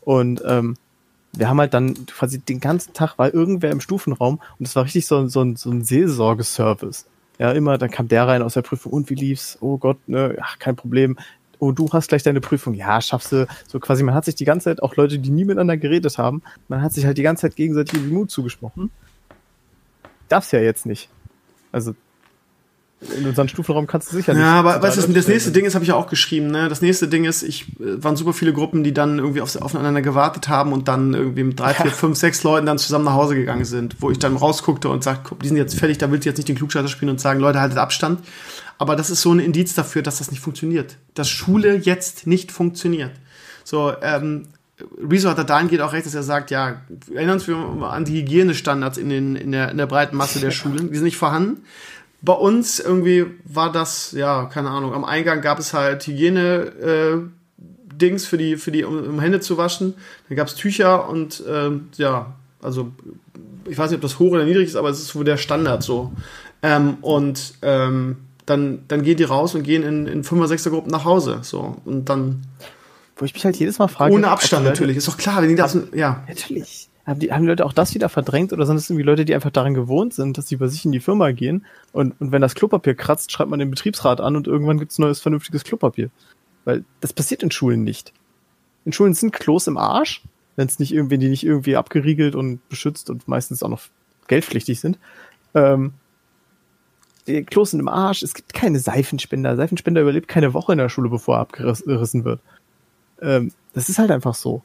Und ähm, wir haben halt dann quasi den ganzen Tag war irgendwer im Stufenraum und es war richtig so, so, ein, so ein Seelsorgeservice. Ja, immer, dann kam der rein aus der Prüfung und wie lief's? Oh Gott, ne, ach, kein Problem oh, du hast gleich deine Prüfung. Ja, schaffst du. So quasi, man hat sich die ganze Zeit, auch Leute, die nie miteinander geredet haben, man hat sich halt die ganze Zeit gegenseitig den Mut zugesprochen. Darf's ja jetzt nicht. Also, in unseren Stufenraum kannst du sicher nicht. Ja, aber weißt du, das nächste Ding ist, habe ich ja auch geschrieben, ne? Das nächste Ding ist, ich äh, waren super viele Gruppen, die dann irgendwie auf, aufeinander gewartet haben und dann irgendwie mit drei, vier, fünf, sechs Leuten dann zusammen nach Hause gegangen sind, wo ich dann rausguckte und sagte, die sind jetzt fertig, da willst du jetzt nicht den Klugscheißer spielen und sagen, Leute, haltet Abstand. Aber das ist so ein Indiz dafür, dass das nicht funktioniert. Dass Schule jetzt nicht funktioniert. So, ähm, Rezo hat da dahingehend auch recht, dass er sagt, ja, erinnern uns an die Hygienestandards in, den, in, der, in der breiten Masse der Schulen. Die sind nicht vorhanden. Bei uns irgendwie war das, ja, keine Ahnung, am Eingang gab es halt Hygiene, äh, Dings für die, für die, um, um Hände zu waschen. Dann gab es Tücher und äh, ja, also ich weiß nicht, ob das hoch oder niedrig ist, aber es ist wohl der Standard so. Ähm, und ähm, dann, dann gehen die raus und gehen in, in 5 6 Gruppen nach Hause. So. Und dann. Wo ich mich halt jedes Mal frage. Ohne Abstand natürlich, ist doch klar, wenn die das. Ja. Natürlich. Haben die, haben die Leute auch das wieder verdrängt oder sind es irgendwie Leute, die einfach daran gewohnt sind, dass sie bei sich in die Firma gehen und, und wenn das Klopapier kratzt, schreibt man den Betriebsrat an und irgendwann gibt es neues vernünftiges Klopapier. Weil das passiert in Schulen nicht. In Schulen sind Klos im Arsch, wenn es nicht irgendwie, die nicht irgendwie abgeriegelt und beschützt und meistens auch noch geldpflichtig sind. Ähm, die Klos sind im Arsch, es gibt keine Seifenspender. Seifenspender überlebt keine Woche in der Schule, bevor er abgerissen wird. Ähm, das ist halt einfach so.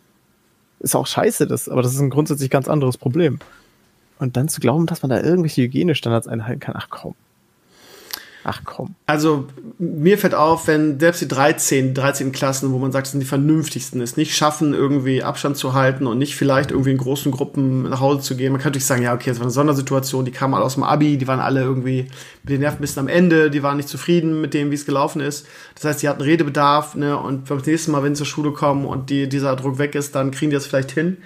Ist auch scheiße, das, aber das ist ein grundsätzlich ganz anderes Problem. Und dann zu glauben, dass man da irgendwelche Hygienestandards einhalten kann, ach komm. Ach komm. Also mir fällt auf, wenn selbst die 13, 13 Klassen, wo man sagt, sind die vernünftigsten, es nicht schaffen, irgendwie Abstand zu halten und nicht vielleicht irgendwie in großen Gruppen nach Hause zu gehen. Man kann natürlich sagen, ja, okay, das war eine Sondersituation, die kamen alle aus dem Abi, die waren alle irgendwie mit den Nerven ein bisschen am Ende, die waren nicht zufrieden mit dem, wie es gelaufen ist. Das heißt, die hatten Redebedarf, ne, und beim nächsten Mal, wenn sie zur Schule kommen und die, dieser Druck weg ist, dann kriegen die das vielleicht hin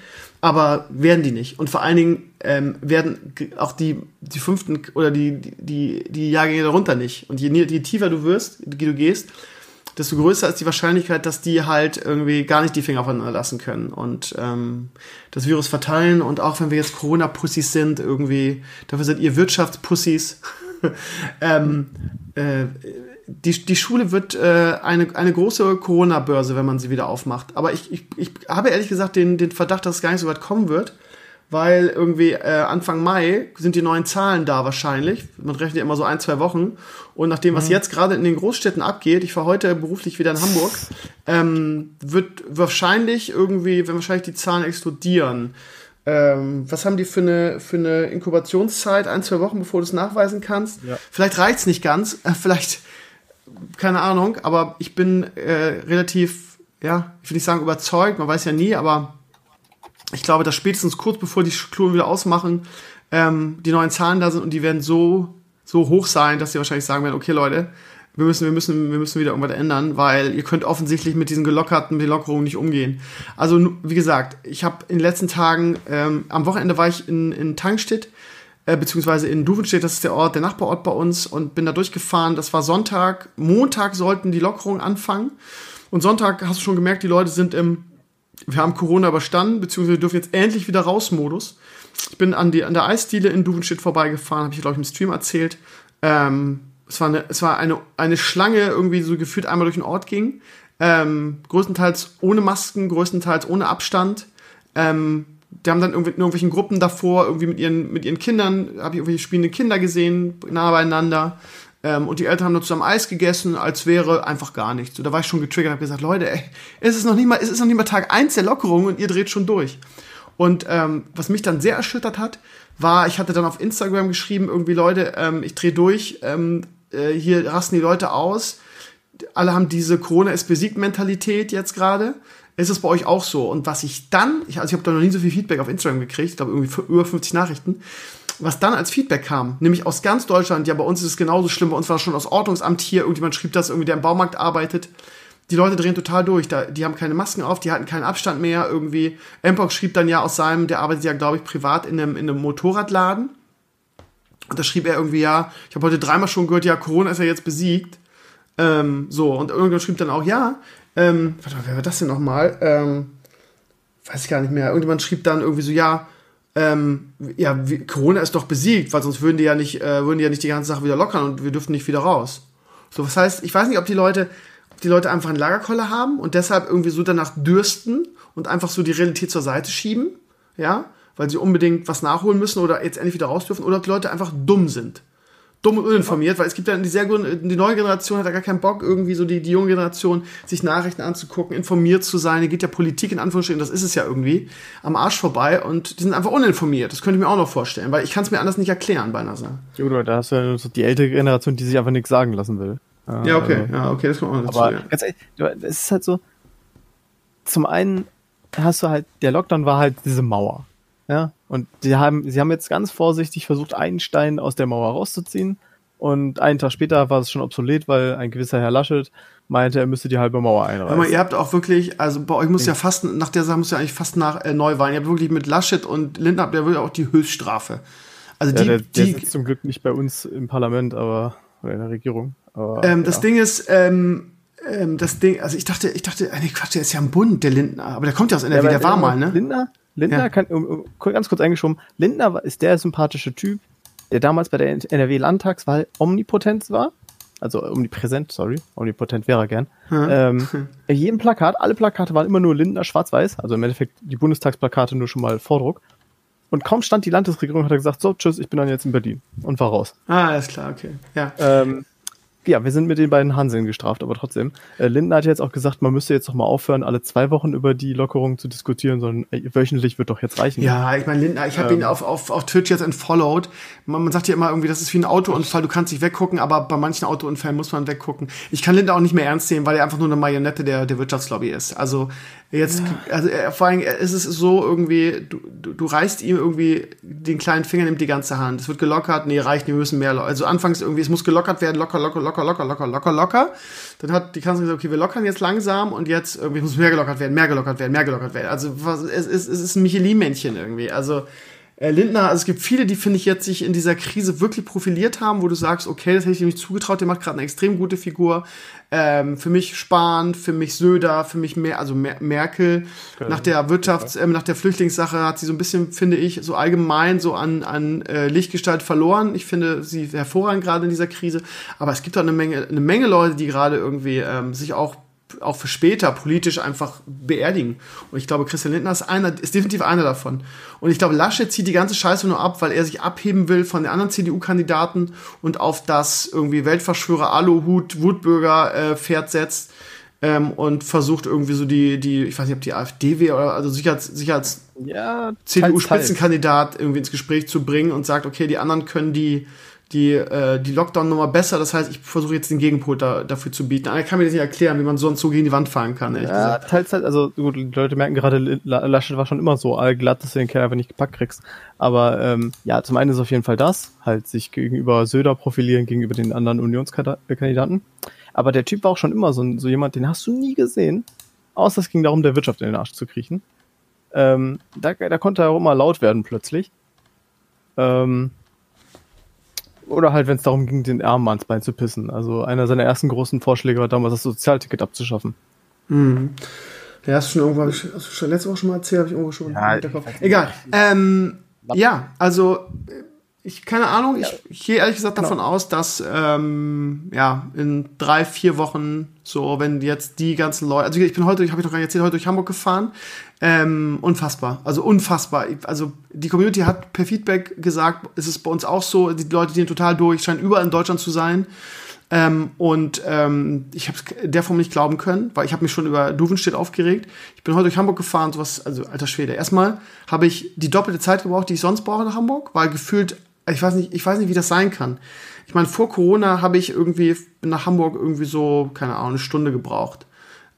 aber werden die nicht. Und vor allen Dingen ähm, werden auch die, die fünften oder die, die, die Jahrgänge darunter nicht. Und je, je tiefer du wirst, du gehst, desto größer ist die Wahrscheinlichkeit, dass die halt irgendwie gar nicht die Finger voneinander lassen können und ähm, das Virus verteilen. Und auch wenn wir jetzt Corona-Pussys sind, irgendwie, dafür seid ihr Wirtschaftspussys. [laughs] ähm, äh, die, die Schule wird äh, eine, eine große Corona-Börse, wenn man sie wieder aufmacht. Aber ich, ich, ich habe ehrlich gesagt den, den Verdacht, dass es gar nicht so weit kommen wird, weil irgendwie äh, Anfang Mai sind die neuen Zahlen da wahrscheinlich. Man rechnet ja immer so ein, zwei Wochen. Und nach dem, was mhm. jetzt gerade in den Großstädten abgeht, ich war heute beruflich wieder in Hamburg, ähm, wird wahrscheinlich irgendwie, wenn wahrscheinlich die Zahlen explodieren. Ähm, was haben die für eine, für eine Inkubationszeit? Ein, zwei Wochen, bevor du es nachweisen kannst? Ja. Vielleicht reicht's nicht ganz. Äh, vielleicht keine Ahnung, aber ich bin äh, relativ, ja, ich will nicht sagen überzeugt, man weiß ja nie, aber ich glaube, dass spätestens kurz bevor die Kluren wieder ausmachen, ähm, die neuen Zahlen da sind und die werden so, so hoch sein, dass sie wahrscheinlich sagen werden, okay Leute, wir müssen, wir müssen, wir müssen wieder irgendwas ändern, weil ihr könnt offensichtlich mit diesen gelockerten, mit Lockerungen nicht umgehen. Also, wie gesagt, ich habe in den letzten Tagen, ähm, am Wochenende war ich in, in Tankstedt, äh, beziehungsweise in Duvenstedt, das ist der Ort, der Nachbarort bei uns und bin da durchgefahren. Das war Sonntag. Montag sollten die Lockerungen anfangen. Und Sonntag hast du schon gemerkt, die Leute sind im, wir haben Corona überstanden, beziehungsweise wir dürfen jetzt endlich wieder raus Modus. Ich bin an, die, an der Eisdiele in Duvenstedt vorbeigefahren, habe ich, glaube ich, im Stream erzählt. Ähm, es war, eine, es war eine, eine Schlange, irgendwie so gefühlt einmal durch den Ort ging. Ähm, größtenteils ohne Masken, größtenteils ohne Abstand. Ähm, die haben dann irgendwie in irgendwelchen Gruppen davor irgendwie mit ihren, mit ihren Kindern, habe ich irgendwelche spielende Kinder gesehen, nah beieinander. Ähm, und die Eltern haben nur zusammen Eis gegessen, als wäre einfach gar nichts. So, da war ich schon getriggert, habe gesagt, Leute, ey, es ist noch nicht mal, es ist noch nicht mal Tag eins der Lockerung und ihr dreht schon durch. Und ähm, was mich dann sehr erschüttert hat, war, ich hatte dann auf Instagram geschrieben, irgendwie Leute, ähm, ich drehe durch, ähm, äh, hier rasten die Leute aus. Alle haben diese Corona ist besiegt Mentalität jetzt gerade. Ist es bei euch auch so? Und was ich dann, ich, also ich habe da noch nie so viel Feedback auf Instagram gekriegt, ich glaube irgendwie über 50 Nachrichten, was dann als Feedback kam, nämlich aus ganz Deutschland, ja, bei uns ist es genauso schlimm, bei uns war es schon aus Ordnungsamt hier, irgendjemand schrieb das, irgendwie der im Baumarkt arbeitet. Die Leute drehen total durch, da, die haben keine Masken auf, die hatten keinen Abstand mehr, irgendwie. Mpox schrieb dann ja aus seinem, der arbeitet ja, glaube ich, privat in einem, in einem Motorradladen. Und da schrieb er irgendwie, ja, ich habe heute dreimal schon gehört, ja, Corona ist ja jetzt besiegt. Ähm, so, und irgendwann schrieb dann auch, ja, ähm, warte mal, wer war das denn nochmal? Ähm, weiß ich gar nicht mehr. Irgendjemand schrieb dann irgendwie so, ja, ähm, ja, Corona ist doch besiegt, weil sonst würden die ja nicht, äh, würden die ja nicht die ganze Sache wieder lockern und wir dürften nicht wieder raus. So, was heißt, ich weiß nicht, ob die Leute, ob die Leute einfach einen Lagerkoller haben und deshalb irgendwie so danach dürsten und einfach so die Realität zur Seite schieben, ja, weil sie unbedingt was nachholen müssen oder jetzt endlich wieder raus dürfen, oder ob die Leute einfach dumm sind. Dumm und uninformiert, weil es gibt ja die sehr die neue Generation hat ja gar keinen Bock, irgendwie so die, die junge Generation, sich Nachrichten anzugucken, informiert zu sein. Die geht ja Politik in Anführungsstrichen, das ist es ja irgendwie, am Arsch vorbei und die sind einfach uninformiert. Das könnte ich mir auch noch vorstellen, weil ich kann es mir anders nicht erklären bei NASA. Ja, oder da hast du ja so die ältere Generation, die sich einfach nichts sagen lassen will. Ja, okay, also, ja, okay, das kommt auch dazu. Aber ja. ganz ehrlich, es ist halt so, zum einen hast du halt, der Lockdown war halt diese Mauer. Ja, und die haben, sie haben jetzt ganz vorsichtig versucht, einen Stein aus der Mauer rauszuziehen. Und einen Tag später war es schon obsolet, weil ein gewisser Herr Laschet meinte, er müsste die halbe Mauer einreißen. Aber ihr habt auch wirklich, also bei euch muss ja fast, nach der Sache muss ja eigentlich fast nach äh, Neuwahlen. Ihr habt wirklich mit Laschet und Lindner habt ihr wirklich auch die Höchststrafe. Also die, ja, der, der die, sitzt zum Glück nicht bei uns im Parlament, aber oder in der Regierung. Aber, ähm, das Ding ist, ähm, ähm, das Ding, also ich dachte, ich dachte, nee, Quatsch, der ist ja im Bund, der Lindner, aber der kommt ja aus NRW, ja, der war mal, ne? Lindner, Lindner ja. kann, um, um, ganz kurz eingeschoben, Lindner ist der sympathische Typ, der damals bei der NRW-Landtagswahl omnipotent war. Also omnipräsent, sorry, omnipotent wäre er gern. Hm. Ähm, [laughs] jedem Plakat, alle Plakate waren immer nur Lindner schwarz-weiß, also im Endeffekt die Bundestagsplakate nur schon mal Vordruck. Und kaum stand die Landesregierung, hat er gesagt, so, tschüss, ich bin dann jetzt in Berlin. Und war raus. Ah, alles klar, okay. Ja. Ähm, ja, wir sind mit den beiden Hanseln gestraft, aber trotzdem. Äh, Lindner hat jetzt auch gesagt, man müsste jetzt doch mal aufhören, alle zwei Wochen über die Lockerung zu diskutieren, sondern ey, wöchentlich wird doch jetzt reichen. Ja, ich meine, Lindner, ich habe ähm, ihn auf, auf, auf Twitch jetzt entfollowed. Man, man sagt ja immer irgendwie, das ist wie ein Autounfall, du kannst nicht weggucken, aber bei manchen Autounfällen muss man weggucken. Ich kann Lindner auch nicht mehr ernst nehmen, weil er einfach nur eine Marionette der, der Wirtschaftslobby ist. Also Jetzt, ja. also er, vor allem ist es so irgendwie, du, du, du reißt ihm irgendwie den kleinen Finger, nimmt die ganze Hand. Es wird gelockert, nee, reicht nicht, wir müssen mehr. Also anfangs irgendwie, es muss gelockert werden, locker, locker, locker, locker, locker, locker, locker. Dann hat die Kanzlerin gesagt, okay, wir lockern jetzt langsam und jetzt irgendwie muss mehr gelockert werden, mehr gelockert werden, mehr gelockert werden. Also was, es, ist, es ist ein Michelin-Männchen irgendwie. Also äh, Lindner, also es gibt viele, die, finde ich, jetzt sich in dieser Krise wirklich profiliert haben, wo du sagst, okay, das hätte ich ihm nicht zugetraut, der macht gerade eine extrem gute Figur. Ähm, für mich Spahn, für mich Söder, für mich mehr, also Mer Merkel. Okay. Nach der Wirtschafts-, äh, nach der Flüchtlingssache hat sie so ein bisschen, finde ich, so allgemein so an, an äh, Lichtgestalt verloren. Ich finde sie hervorragend gerade in dieser Krise. Aber es gibt auch eine Menge, eine Menge Leute, die gerade irgendwie ähm, sich auch auch für später politisch einfach beerdigen. Und ich glaube, Christian Lindner ist einer, ist definitiv einer davon. Und ich glaube, Laschet zieht die ganze Scheiße nur ab, weil er sich abheben will von den anderen CDU-Kandidaten und auf das irgendwie Weltverschwörer Aluhut Wutbürger äh, Pferd setzt ähm, und versucht irgendwie so die, die, ich weiß nicht, ob die AfD wäre oder also sich als, sich als ja, CDU-Spitzenkandidat irgendwie ins Gespräch zu bringen und sagt, okay, die anderen können die die, äh, die Lockdown-Nummer besser. Das heißt, ich versuche jetzt den Gegenpol da, dafür zu bieten. Aber ich kann mir das nicht erklären, wie man sonst so gegen die Wand fahren kann. Ja, gesagt. teils halt, also gut, die Leute merken gerade, Laschet war schon immer so allglatt, dass du den Kerl einfach nicht gepackt kriegst. Aber ähm, ja, zum einen ist auf jeden Fall das, halt sich gegenüber Söder profilieren, gegenüber den anderen Unionskandidaten. Aber der Typ war auch schon immer so, so jemand, den hast du nie gesehen. Außer es ging darum, der Wirtschaft in den Arsch zu kriechen. Ähm, da, da konnte er auch immer laut werden plötzlich. Ähm, oder halt, wenn es darum ging, den Armen ans Bein zu pissen. Also einer seiner ersten großen Vorschläge war damals, das Sozialticket abzuschaffen. Mhm. Ja, hast du schon irgendwann, hast du schon letzte Woche schon mal erzählt, habe ich irgendwo schon ja, Egal. Ähm, ja, also ich keine Ahnung, ich, ich gehe ehrlich gesagt davon genau. aus, dass ähm, ja in drei, vier Wochen so, wenn jetzt die ganzen Leute, also ich bin heute, ich habe ich noch gar nicht erzählt, heute durch Hamburg gefahren, ähm, unfassbar, also unfassbar. Also die Community hat per Feedback gesagt, es ist bei uns auch so, die Leute gehen total durch, scheinen überall in Deutschland zu sein. Ähm, und ähm, ich habe der Form nicht glauben können, weil ich habe mich schon über Duvenstedt aufgeregt. Ich bin heute durch Hamburg gefahren, sowas, also alter Schwede. Erstmal habe ich die doppelte Zeit gebraucht, die ich sonst brauche nach Hamburg, weil gefühlt ich weiß nicht, ich weiß nicht, wie das sein kann. Ich meine, vor Corona habe ich irgendwie nach Hamburg irgendwie so, keine Ahnung, eine Stunde gebraucht.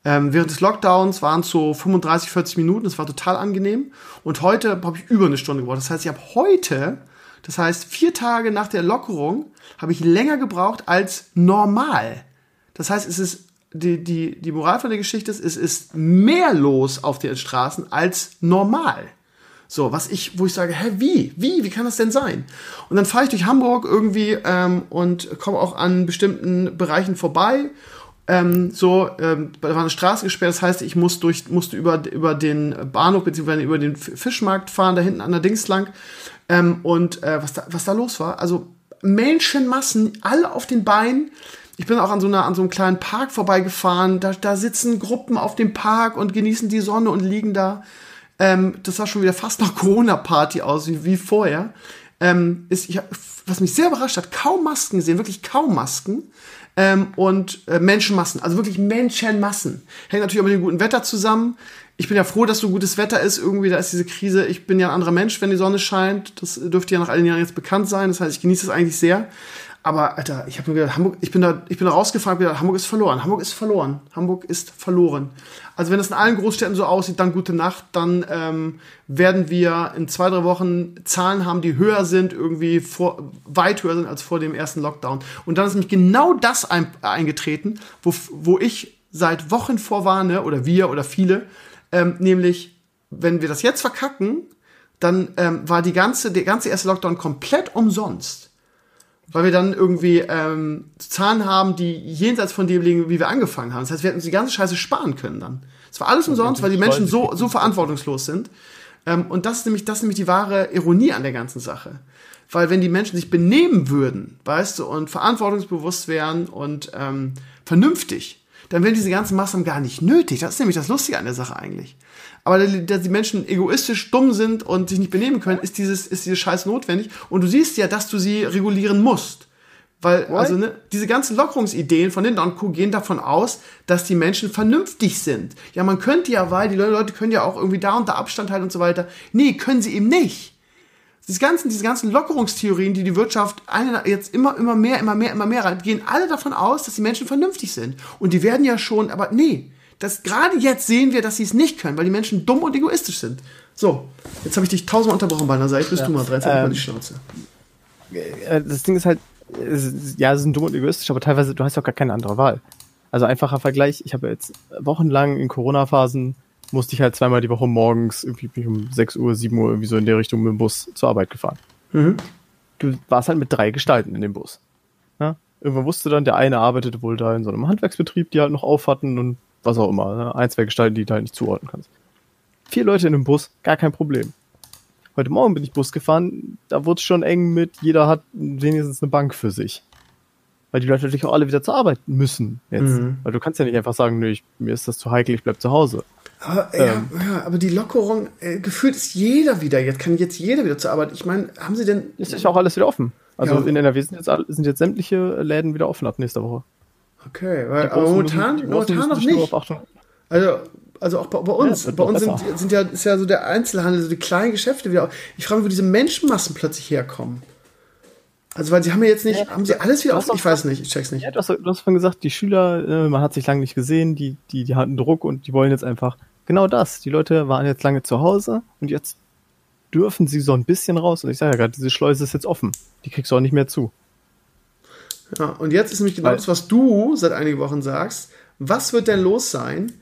Ähm, während des Lockdowns waren es so 35, 40 Minuten, das war total angenehm. Und heute habe ich über eine Stunde gebraucht. Das heißt, ich habe heute, das heißt vier Tage nach der Lockerung, habe ich länger gebraucht als normal. Das heißt, es ist die, die, die Moral von der Geschichte ist, es ist mehr los auf den Straßen als normal. So, was ich, wo ich sage, hä, wie? Wie? Wie kann das denn sein? Und dann fahre ich durch Hamburg irgendwie ähm, und komme auch an bestimmten Bereichen vorbei. Ähm, so, ähm, da war eine Straße gesperrt, das heißt, ich muss durch, musste über, über den Bahnhof bzw. über den Fischmarkt fahren, da hinten an der Dings lang. Ähm, und äh, was, da, was da los war, also Menschenmassen, alle auf den Beinen. Ich bin auch an so, einer, an so einem kleinen Park vorbeigefahren. Da, da sitzen Gruppen auf dem Park und genießen die Sonne und liegen da. Ähm, das sah schon wieder fast nach Corona-Party aus, wie, wie vorher. ähm, ist, ich, was mich sehr überrascht hat, kaum Masken gesehen, wirklich kaum Masken. Ähm, und äh, Menschenmassen, also wirklich Menschenmassen. Hängt natürlich auch mit dem guten Wetter zusammen. Ich bin ja froh, dass so gutes Wetter ist. Irgendwie, da ist diese Krise. Ich bin ja ein anderer Mensch, wenn die Sonne scheint. Das dürfte ja nach all den Jahren jetzt bekannt sein. Das heißt, ich genieße es eigentlich sehr. Aber Alter, ich habe nur gedacht, Hamburg, ich bin da, ich bin da rausgefahren, gedacht, Hamburg ist verloren. Hamburg ist verloren. Hamburg ist verloren. Also wenn das in allen Großstädten so aussieht, dann gute Nacht. Dann ähm, werden wir in zwei drei Wochen Zahlen haben, die höher sind, irgendwie vor, weit höher sind als vor dem ersten Lockdown. Und dann ist nämlich genau das ein, eingetreten, wo, wo ich seit Wochen vorwarne oder wir oder viele, ähm, nämlich wenn wir das jetzt verkacken, dann ähm, war die ganze, der ganze erste Lockdown komplett umsonst weil wir dann irgendwie ähm, Zahlen haben, die jenseits von dem liegen, wie wir angefangen haben. Das heißt, wir hätten uns die ganze Scheiße sparen können dann. Es war alles umsonst, weil die Menschen so, so verantwortungslos sind. Ähm, und das ist, nämlich, das ist nämlich die wahre Ironie an der ganzen Sache. Weil wenn die Menschen sich benehmen würden, weißt du, und verantwortungsbewusst wären und ähm, vernünftig, dann wären diese ganzen Maßnahmen gar nicht nötig. Das ist nämlich das Lustige an der Sache eigentlich. Aber dass die Menschen egoistisch dumm sind und sich nicht benehmen können, ist dieses, ist diese Scheiß notwendig. Und du siehst ja, dass du sie regulieren musst. Weil, What? also, ne, diese ganzen Lockerungsideen von den und Co. gehen davon aus, dass die Menschen vernünftig sind. Ja, man könnte ja, weil die Leute können ja auch irgendwie da und da Abstand halten und so weiter. Nee, können sie eben nicht. Diese ganzen, diese ganzen Lockerungstheorien, die die Wirtschaft jetzt immer, immer mehr, immer mehr, immer mehr rein, gehen alle davon aus, dass die Menschen vernünftig sind. Und die werden ja schon, aber nee, das gerade jetzt sehen wir, dass sie es nicht können, weil die Menschen dumm und egoistisch sind. So, jetzt habe ich dich tausendmal unterbrochen, Balner. Seid bist ja. du mal dran, ähm, mal die Schnauze. Äh, das Ding ist halt, ja, sie sind dumm und egoistisch, aber teilweise, du hast ja auch gar keine andere Wahl. Also einfacher Vergleich, ich habe jetzt wochenlang in Corona-Phasen musste ich halt zweimal die Woche morgens irgendwie um 6 Uhr, 7 Uhr irgendwie so in der Richtung mit dem Bus zur Arbeit gefahren. Mhm. Du warst halt mit drei Gestalten in dem Bus. Ja? Irgendwann wusste dann, der eine arbeitete wohl da in so einem Handwerksbetrieb, die halt noch auf hatten und was auch immer. Ne? Ein, zwei Gestalten, die du halt nicht zuordnen kannst. Vier Leute in einem Bus, gar kein Problem. Heute Morgen bin ich Bus gefahren, da wurde es schon eng mit, jeder hat wenigstens eine Bank für sich. Weil die Leute natürlich auch alle wieder zur Arbeit müssen jetzt. Mhm. Weil du kannst ja nicht einfach sagen, nö, ich, mir ist das zu heikel, ich bleib zu Hause. Aber, ähm. ja, aber die Lockerung, äh, gefühlt ist jeder wieder, jetzt kann jetzt jeder wieder zur Arbeit. Ich meine, haben sie denn. Ist ja auch alles wieder offen. Also ja. in NRW sind jetzt, sind jetzt sämtliche Läden wieder offen ab nächster Woche. Okay, weil aber momentan, momentan noch nicht. Also, also auch bei, bei uns. Ja, bei uns sind, sind, ja, ist ja so der Einzelhandel, so die kleinen Geschäfte wieder. Ich frage mich, wo diese Menschenmassen plötzlich herkommen. Also, weil sie haben ja jetzt nicht, ja, haben sie alles wieder offen? Ich weiß nicht, ich check's nicht. Ja, du, hast, du hast vorhin gesagt, die Schüler, äh, man hat sich lange nicht gesehen, die, die, die hatten Druck und die wollen jetzt einfach genau das. Die Leute waren jetzt lange zu Hause und jetzt dürfen sie so ein bisschen raus. Und ich sage ja gerade, diese Schleuse ist jetzt offen. Die kriegst du auch nicht mehr zu. Ja, und jetzt ist nämlich genau das, was du seit einigen Wochen sagst. Was wird denn los sein?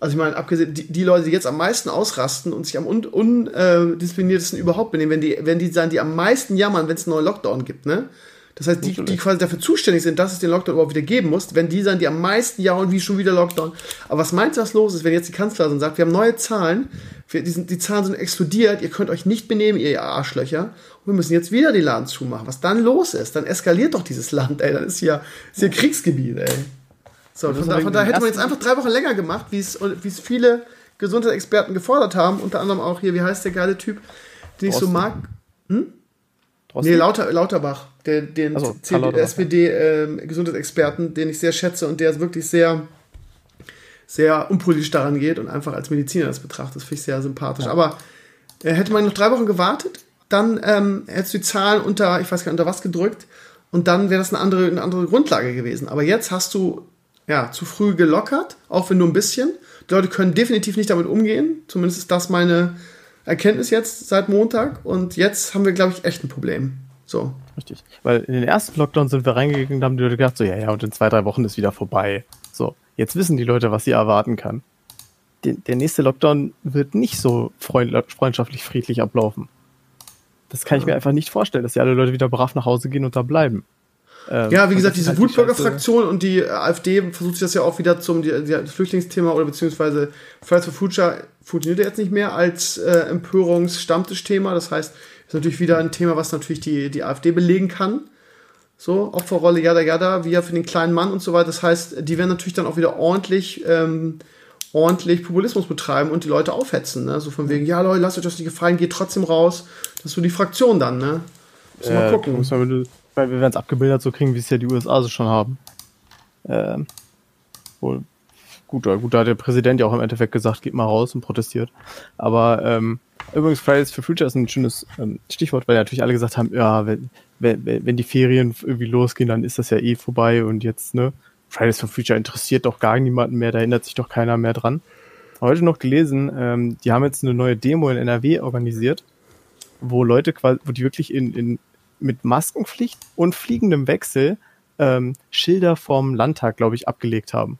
Also ich meine, abgesehen, die, die Leute, die jetzt am meisten ausrasten und sich am undiszipliniertesten un, äh, überhaupt benehmen, wenn die, wenn die sein, die am meisten jammern, wenn es einen neuen Lockdown gibt, ne? Das heißt, die, die quasi dafür zuständig sind, dass es den Lockdown überhaupt wieder geben muss, wenn die sein, die am meisten jammern, wie schon wieder Lockdown. Aber was meinst du, was los ist, wenn jetzt die Kanzlerin sagt, wir haben neue Zahlen, wir, die, sind, die Zahlen sind explodiert, ihr könnt euch nicht benehmen, ihr Arschlöcher, wir müssen jetzt wieder die Laden zumachen. Was dann los ist, dann eskaliert doch dieses Land, ey, dann ist hier, ist hier Kriegsgebiet, ey. So, von da, von da hätte man jetzt einfach drei Wochen länger gemacht, wie es viele Gesundheitsexperten gefordert haben, unter anderem auch hier, wie heißt der geile Typ, den ich so mag? Hm? Drosten? Nee, Lauter, Lauterbach, der, den so, SPD-Gesundheitsexperten, ähm, den ich sehr schätze und der wirklich sehr, sehr unpolitisch daran geht und einfach als Mediziner das betrachtet. Das finde ich sehr sympathisch. Ja. Aber äh, hätte man noch drei Wochen gewartet, dann ähm, hättest du die Zahlen unter, ich weiß gar nicht, unter was gedrückt und dann wäre das eine andere, eine andere Grundlage gewesen. Aber jetzt hast du ja, zu früh gelockert, auch wenn nur ein bisschen. Die Leute können definitiv nicht damit umgehen. Zumindest ist das meine Erkenntnis jetzt seit Montag. Und jetzt haben wir, glaube ich, echt ein Problem. So. Richtig. Weil in den ersten Lockdown sind wir reingegangen und haben die Leute gedacht, so, ja, ja, und in zwei, drei Wochen ist wieder vorbei. So, jetzt wissen die Leute, was sie erwarten kann. Der, der nächste Lockdown wird nicht so freundschaftlich, friedlich ablaufen. Das kann ich mir einfach nicht vorstellen, dass die alle Leute wieder brav nach Hause gehen und da bleiben. Ähm, ja, wie gesagt, diese halt Wutbürgerfraktion und die AfD versucht sich das ja auch wieder zum die, die Flüchtlingsthema oder beziehungsweise Fridays for Future funktioniert jetzt nicht mehr als äh, Empörungsstammtischthema. Das heißt, ist natürlich wieder ein Thema, was natürlich die, die AfD belegen kann. So, Opferrolle, jada, wie ja für den kleinen Mann und so weiter. Das heißt, die werden natürlich dann auch wieder ordentlich, ähm, ordentlich Populismus betreiben und die Leute aufhetzen. Ne? So von wegen, ja Leute, lasst euch das nicht gefallen, geht trotzdem raus. Das ist so die Fraktion dann, ne? Muss äh, mal gucken. Muss man, weil wir werden es abgebildet so kriegen, wie es ja die USA so schon haben. Ähm, wohl gut, gut, da hat der Präsident ja auch im Endeffekt gesagt, geht mal raus und protestiert. Aber ähm, übrigens, Fridays for Future ist ein schönes ähm, Stichwort, weil ja natürlich alle gesagt haben, ja, wenn, wenn, wenn die Ferien irgendwie losgehen, dann ist das ja eh vorbei und jetzt, ne, Fridays for Future interessiert doch gar niemanden mehr, da erinnert sich doch keiner mehr dran. Heute noch gelesen, ähm, die haben jetzt eine neue Demo in NRW organisiert, wo Leute quasi, wo die wirklich in, in mit Maskenpflicht und fliegendem Wechsel ähm, Schilder vom Landtag, glaube ich, abgelegt haben.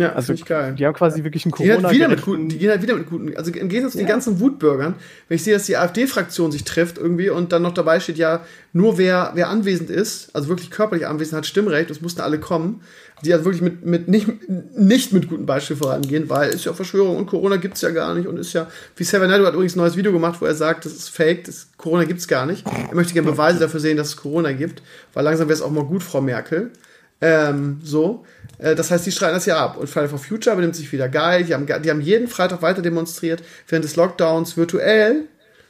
Ja, also ich geil. Die haben quasi wirklich einen Corona. Die, wieder mit guten, die gehen halt wieder mit guten. Also im Gegensatz zu ja. den ganzen Wutbürgern, wenn ich sehe, dass die AfD-Fraktion sich trifft irgendwie und dann noch dabei steht, ja, nur wer, wer anwesend ist, also wirklich körperlich anwesend, hat Stimmrecht, das mussten alle kommen, die also wirklich mit, mit nicht, nicht mit gutem Beispiel vorangehen, weil ist ja Verschwörung und Corona gibt's ja gar nicht und ist ja, wie Savanato hat übrigens ein neues Video gemacht, wo er sagt, das ist fake, das, Corona gibt's gar nicht. Er möchte gerne Beweise dafür sehen, dass es Corona gibt, weil langsam wäre es auch mal gut, Frau Merkel. Ähm, so. Äh, das heißt, die streiten das ja ab. Und Friday for Future benimmt sich wieder geil. Die haben, die haben jeden Freitag weiter demonstriert, während des Lockdowns virtuell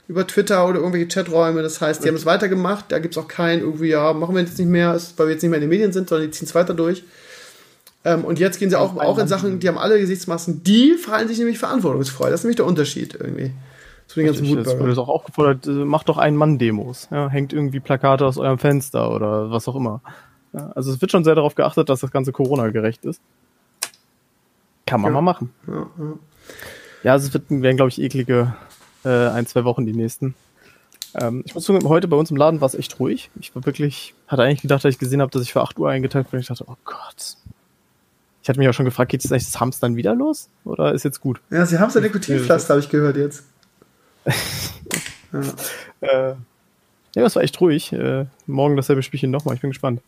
über Twitter oder irgendwelche Chaträume. Das heißt, die haben es weitergemacht. Da gibt es auch keinen irgendwie, ja, machen wir jetzt nicht mehr, weil wir jetzt nicht mehr in den Medien sind, sondern die ziehen es weiter durch. Ähm, und jetzt gehen sie auch, auch in Sachen, die haben alle Gesichtsmasken, die verhalten sich nämlich verantwortungsfrei. Das ist nämlich der Unterschied irgendwie. Zu den ganzen ich, Es wurde auch aufgefordert, äh, macht doch Ein-Mann-Demos. Ja, hängt irgendwie Plakate aus eurem Fenster oder was auch immer. Ja, also es wird schon sehr darauf geachtet, dass das Ganze Corona-gerecht ist. Kann man ja. mal machen. Ja, ja. also es wird, werden, glaube ich, eklige äh, ein, zwei Wochen die nächsten. Ähm, ich muss sagen, heute bei uns im Laden war es echt ruhig. Ich war wirklich, hatte eigentlich gedacht, dass ich gesehen habe, dass ich für 8 Uhr eingeteilt bin. Ich dachte, oh Gott. Ich hatte mich auch schon gefragt, geht jetzt eigentlich das Hamstern wieder los? Oder ist jetzt gut? Ja, sie haben so Nikotinpflaster, habe ich gehört jetzt. [laughs] ja. Äh, ja, das war echt ruhig. Äh, morgen dasselbe Spielchen nochmal. Ich bin gespannt.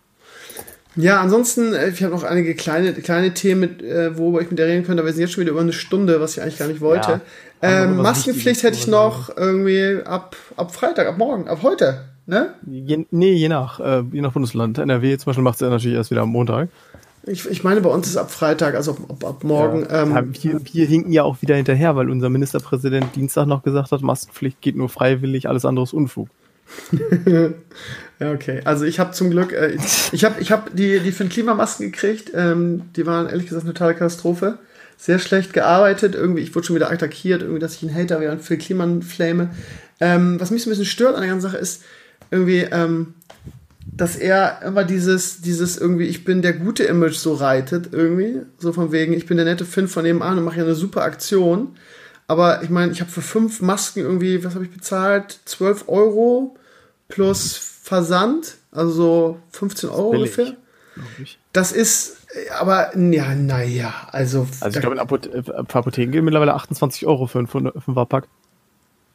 Ja, ansonsten, äh, ich habe noch einige kleine, kleine Themen, mit, äh, worüber ich mit dir reden könnte, aber wir sind jetzt schon wieder über eine Stunde, was ich eigentlich gar nicht wollte. Ja, ähm, Maskenpflicht hätte ich noch irgendwie ab, ab Freitag, ab morgen, ab heute, ne? Je, nee, je nach, äh, je nach Bundesland. NRW zum Beispiel macht es ja natürlich erst wieder am Montag. Ich, ich meine, bei uns ist ab Freitag, also ab, ab, ab morgen. Ja, ähm, wir, wir hinken ja auch wieder hinterher, weil unser Ministerpräsident Dienstag noch gesagt hat, Maskenpflicht geht nur freiwillig, alles andere ist Unfug. [laughs] ja, okay. Also ich habe zum Glück, äh, ich habe ich hab die, die den Klimamasken gekriegt. Ähm, die waren ehrlich gesagt eine totale Katastrophe. Sehr schlecht gearbeitet. Irgendwie, ich wurde schon wieder attackiert, irgendwie, dass ich ein Hater wäre und für Klimaflame. Ähm, was mich so ein bisschen stört an der ganzen Sache ist, irgendwie, ähm, dass er immer dieses, dieses irgendwie, ich bin der gute Image so reitet, irgendwie. So von wegen, ich bin der nette Finn von nebenan und mache ja eine super Aktion. Aber ich meine, ich habe für fünf Masken irgendwie, was habe ich bezahlt? 12 Euro plus Versand, also so 15 Euro ungefähr. Das ist, aber ja, naja, also. Also ich glaube, in Apothe äh, Apotheken gehen mittlerweile 28 Euro für einen 5er-Pack.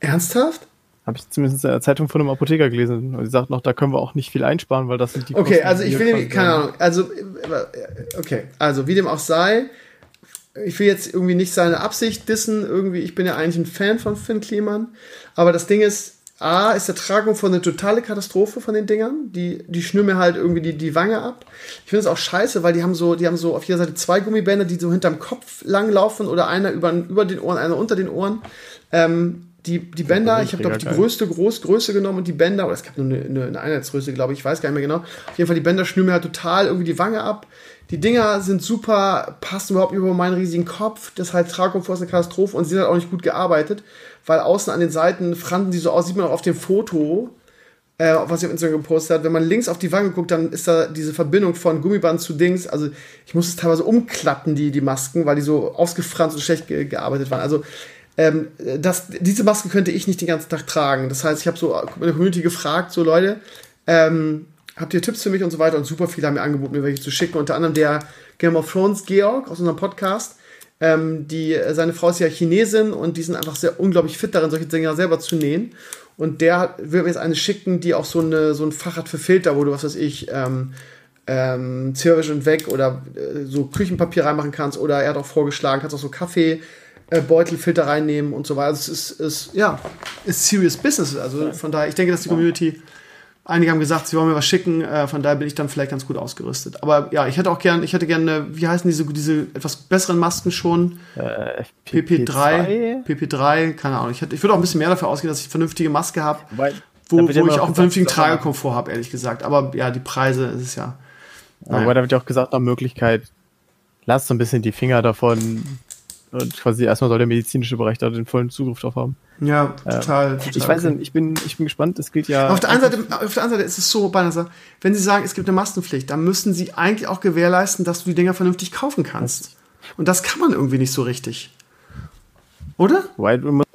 Ernsthaft? Habe ich zumindest in der Zeitung von einem Apotheker gelesen. Und die sagt noch, da können wir auch nicht viel einsparen, weil das sind die Okay, Kosten, also ich will, keine Ahnung, also, äh, okay, also wie dem auch sei, ich will jetzt irgendwie nicht seine Absicht dissen, irgendwie, ich bin ja eigentlich ein Fan von Finn Kliman, aber das Ding ist, A, ist der Tragung von eine totale Katastrophe von den Dingern. Die, die schnüren mir halt irgendwie die, die Wange ab. Ich finde es auch scheiße, weil die haben so, die haben so auf jeder Seite zwei Gummibänder, die so hinterm Kopf lang laufen oder einer über, über den Ohren, einer unter den Ohren. Ähm, die, die Bänder, ich habe glaube die größte Groß, Größe genommen und die Bänder, oder es gab nur eine, eine, eine Einheitsgröße, glaube ich, ich weiß gar nicht mehr genau. Auf jeden Fall, die Bänder schnüren mir halt total irgendwie die Wange ab. Die Dinger sind super, passen überhaupt über meinen riesigen Kopf. Das halt Tragkomfort ist eine Katastrophe und sie sind halt auch nicht gut gearbeitet weil außen an den Seiten franten die so aus, sieht man auch auf dem Foto, äh, was ich auf Instagram gepostet habe. Wenn man links auf die Wange guckt, dann ist da diese Verbindung von Gummiband zu Dings. Also ich muss es teilweise umklappen, die, die Masken, weil die so ausgefranst und schlecht ge gearbeitet waren. Also ähm, das, diese Maske könnte ich nicht den ganzen Tag tragen. Das heißt, ich habe so in der Community gefragt, so Leute, ähm, habt ihr Tipps für mich und so weiter? Und super viele haben mir angeboten, mir welche zu schicken. Unter anderem der Game of Thrones Georg aus unserem Podcast ähm, die, äh, seine Frau ist ja Chinesin und die sind einfach sehr unglaublich fit darin, solche Dinge selber zu nähen. Und der wird mir jetzt eine schicken, die auch so, eine, so ein Fach hat für Filter, wo du, was weiß ich, ähm, ähm, Zirwisch und weg oder äh, so Küchenpapier reinmachen kannst. Oder er hat auch vorgeschlagen, kannst auch so Kaffeebeutelfilter äh, reinnehmen und so weiter. Also es ist, ist, ja, ist serious business. Also von daher, ich denke, dass die Community Einige haben gesagt, sie wollen mir was schicken, äh, von daher bin ich dann vielleicht ganz gut ausgerüstet. Aber ja, ich hätte auch gern, ich hätte gerne, wie heißen diese, diese etwas besseren Masken schon? Äh, PP3, PP3, keine Ahnung. Ich, hätte, ich würde auch ein bisschen mehr dafür ausgehen, dass ich eine vernünftige Maske habe. wo, wo ich auch einen vernünftigen Tragekomfort habe, ehrlich gesagt. Aber ja, die Preise ist es ja. Naja. Aber da wird ja auch gesagt, nach Möglichkeit, lasst so ein bisschen die Finger davon. Und quasi erstmal soll der medizinische Bereich da den vollen Zugriff drauf haben. Ja, total. Ähm, total ich weiß nicht, ich bin, ich bin gespannt, es gilt ja. Auf der, einen Seite, auf der anderen Seite ist es so, Banasser, wenn Sie sagen, es gibt eine Maskenpflicht, dann müssen Sie eigentlich auch gewährleisten, dass du die Dinger vernünftig kaufen kannst. Und das kann man irgendwie nicht so richtig. Oder?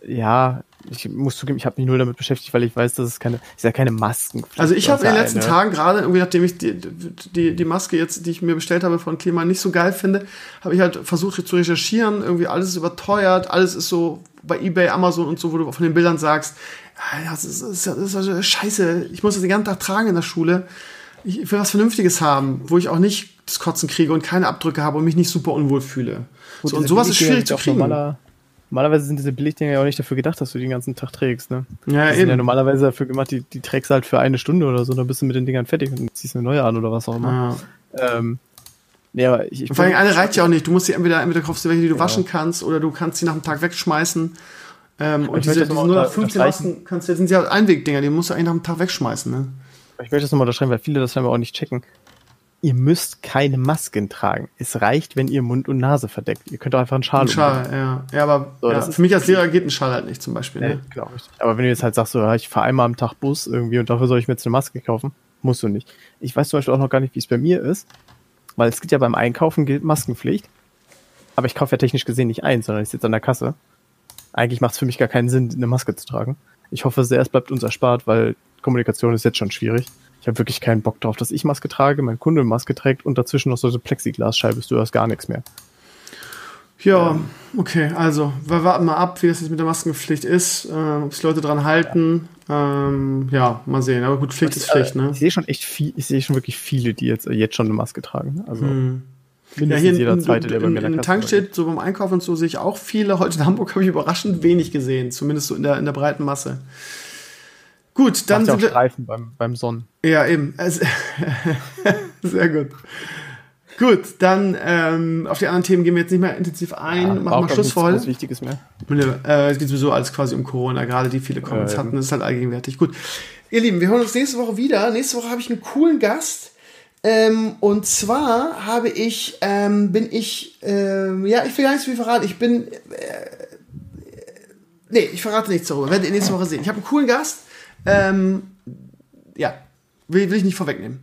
Ja, ich muss zugeben, ich habe mich nur damit beschäftigt, weil ich weiß, dass es keine, ist ja keine Masken. Also ich habe in den letzten eine. Tagen gerade irgendwie, nachdem ich die, die, die Maske jetzt, die ich mir bestellt habe von Klima nicht so geil finde, habe ich halt versucht zu recherchieren. Irgendwie alles ist überteuert, alles ist so bei eBay, Amazon und so, wo du von den Bildern sagst, ja, das ist, das ist, das ist scheiße, ich muss das den ganzen Tag tragen in der Schule. Ich will was Vernünftiges haben, wo ich auch nicht das Kotzen kriege und keine Abdrücke habe und mich nicht super unwohl fühle. Gut, so, und sowas ist schwierig zu kriegen. Normaler Normalerweise sind diese Billigdinger ja auch nicht dafür gedacht, dass du die den ganzen Tag trägst, ne? Ja, die eben. sind ja normalerweise dafür gemacht, die, die trägst halt für eine Stunde oder so, dann bist du mit den Dingern fertig und ziehst eine neue an oder was auch immer. Ja. Ähm, Nee, aber ich, ich Vor allem eine reicht ja auch nicht. Du musst sie entweder, entweder kaufst du welche, die du ja. waschen kannst, oder du kannst sie nach einem Tag wegschmeißen. Ähm, und diese, diese 015 Masken kannst du, sind ja Einwegdinger, die musst du eigentlich nach einem Tag wegschmeißen. Ne? Ich möchte das nochmal unterschreiben, weil viele das scheinbar auch nicht checken ihr müsst keine Masken tragen. Es reicht, wenn ihr Mund und Nase verdeckt. Ihr könnt auch einfach einen Schal Ein Schal, ja. Ja, aber so, ja, für mich als Lehrer geht ein Schal halt nicht zum Beispiel. Nee, ne? genau, richtig. Aber wenn du jetzt halt sagst, so, ich fahre einmal am Tag Bus irgendwie und dafür soll ich mir jetzt eine Maske kaufen, musst du nicht. Ich weiß zum Beispiel auch noch gar nicht, wie es bei mir ist, weil es gibt ja beim Einkaufen gilt Maskenpflicht. Aber ich kaufe ja technisch gesehen nicht ein, sondern ich sitze an der Kasse. Eigentlich macht es für mich gar keinen Sinn, eine Maske zu tragen. Ich hoffe sehr, es bleibt uns erspart, weil Kommunikation ist jetzt schon schwierig. Ich habe wirklich keinen Bock drauf, dass ich Maske trage, mein Kunde Maske trägt und dazwischen noch so eine Plexiglasscheibe ist, du hörst gar nichts mehr. Ja, okay, also wir warten mal ab, wie das jetzt mit der Maskenpflicht ist, äh, ob sich Leute dran halten. Ja. Ähm, ja, mal sehen. Aber gut, Pflicht ich, ist Pflicht, ne? Ich sehe schon echt viel, ich sehe schon wirklich viele, die jetzt, jetzt schon eine Maske tragen. Also hm. mindestens ja, hier jeder in, zweite, der bei mir in, in der Tank steht, so beim Einkaufen und so sehe ich auch viele. Heute in Hamburg habe ich überraschend wenig gesehen, zumindest so in der, in der breiten Masse. Gut, dann sind wir Streifen beim, beim Sonnen. Ja, eben. Also, [laughs] sehr gut. Gut, dann ähm, auf die anderen Themen gehen wir jetzt nicht mehr intensiv ein. Ja, Machen wir Schluss für heute. Wichtiges mehr. Äh, es geht sowieso alles quasi um Corona, gerade die viele Comments äh, hatten. Das ist halt allgegenwärtig. Gut. Ihr Lieben, wir hören uns nächste Woche wieder. Nächste Woche habe ich einen coolen Gast. Ähm, und zwar habe ich, ähm, bin ich, ähm, ja, ich will gar nicht so viel verraten. Ich bin, äh, nee, ich verrate nichts darüber. Werdet ihr nächste Woche sehen. Ich habe einen coolen Gast. Ähm, ja, will, will ich nicht vorwegnehmen.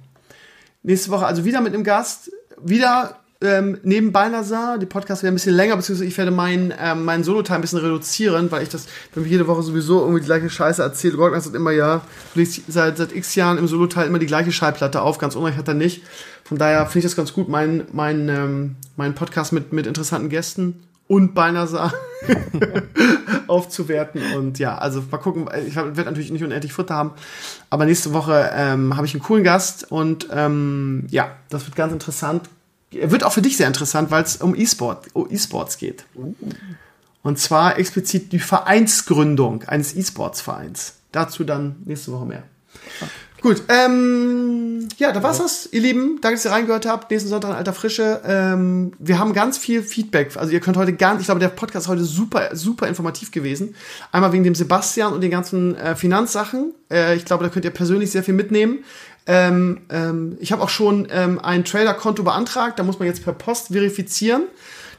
Nächste Woche also wieder mit einem Gast, wieder ähm, neben Balnasar, die Podcast wird ein bisschen länger, beziehungsweise ich werde meinen ähm, mein Solo-Time ein bisschen reduzieren, weil ich das, wenn ich jede Woche sowieso irgendwie die gleiche Scheiße erzähle, Gorgner sagt immer, ja, du legst seit, seit x Jahren im Solo-Teil immer die gleiche Schallplatte auf, ganz unrecht hat er nicht. Von daher finde ich das ganz gut, meinen mein, ähm, mein Podcast mit, mit interessanten Gästen und Balnasar [laughs] aufzuwerten. Und ja, also mal gucken. Ich werde natürlich nicht unendlich Futter haben. Aber nächste Woche ähm, habe ich einen coolen Gast und ähm, ja, das wird ganz interessant. Wird auch für dich sehr interessant, weil es um E-Sport, um E-Sports geht. Und zwar explizit die Vereinsgründung eines E-Sports-Vereins. Dazu dann nächste Woche mehr. Gut, ähm, ja, da war's das, ihr Lieben. Danke, dass ihr reingehört habt. Nächsten Sonntag in alter Frische. Ähm, wir haben ganz viel Feedback. Also ihr könnt heute ganz, ich glaube, der Podcast ist heute super, super informativ gewesen. Einmal wegen dem Sebastian und den ganzen äh, Finanzsachen. Äh, ich glaube, da könnt ihr persönlich sehr viel mitnehmen. Ähm, ähm, ich habe auch schon ähm, ein Trailer-Konto beantragt. Da muss man jetzt per Post verifizieren.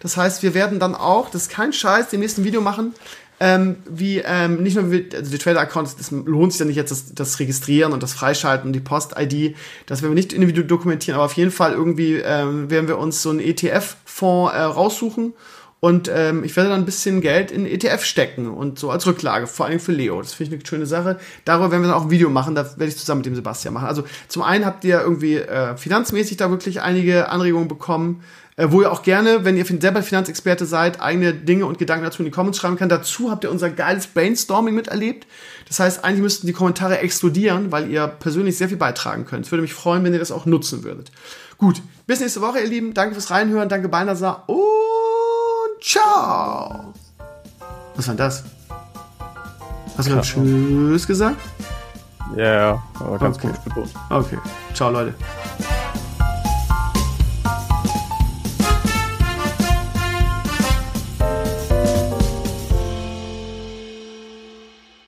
Das heißt, wir werden dann auch, das ist kein Scheiß, dem nächsten Video machen, ähm, wie ähm, nicht nur wie, also die Trailer-Accounts, das lohnt sich ja nicht jetzt das, das Registrieren und das Freischalten und die Post-ID. Das werden wir nicht individuell dokumentieren, aber auf jeden Fall irgendwie ähm, werden wir uns so einen ETF-Fonds äh, raussuchen und ähm, ich werde dann ein bisschen Geld in ETF stecken und so als Rücklage, vor allem für Leo. Das finde ich eine schöne Sache. Darüber werden wir dann auch ein Video machen, da werde ich zusammen mit dem Sebastian machen. Also zum einen habt ihr irgendwie äh, finanzmäßig da wirklich einige Anregungen bekommen wo ihr auch gerne, wenn ihr selber Finanzexperte seid, eigene Dinge und Gedanken dazu in die Comments schreiben könnt. Dazu habt ihr unser geiles Brainstorming miterlebt. Das heißt, eigentlich müssten die Kommentare explodieren, weil ihr persönlich sehr viel beitragen könnt. Es würde mich freuen, wenn ihr das auch nutzen würdet. Gut, bis nächste Woche, ihr Lieben. Danke fürs Reinhören, danke Beinasa und ciao. Was war denn das? Hast du gerade Tschüss gesagt? Ja, aber ganz okay. gut Okay, ciao Leute.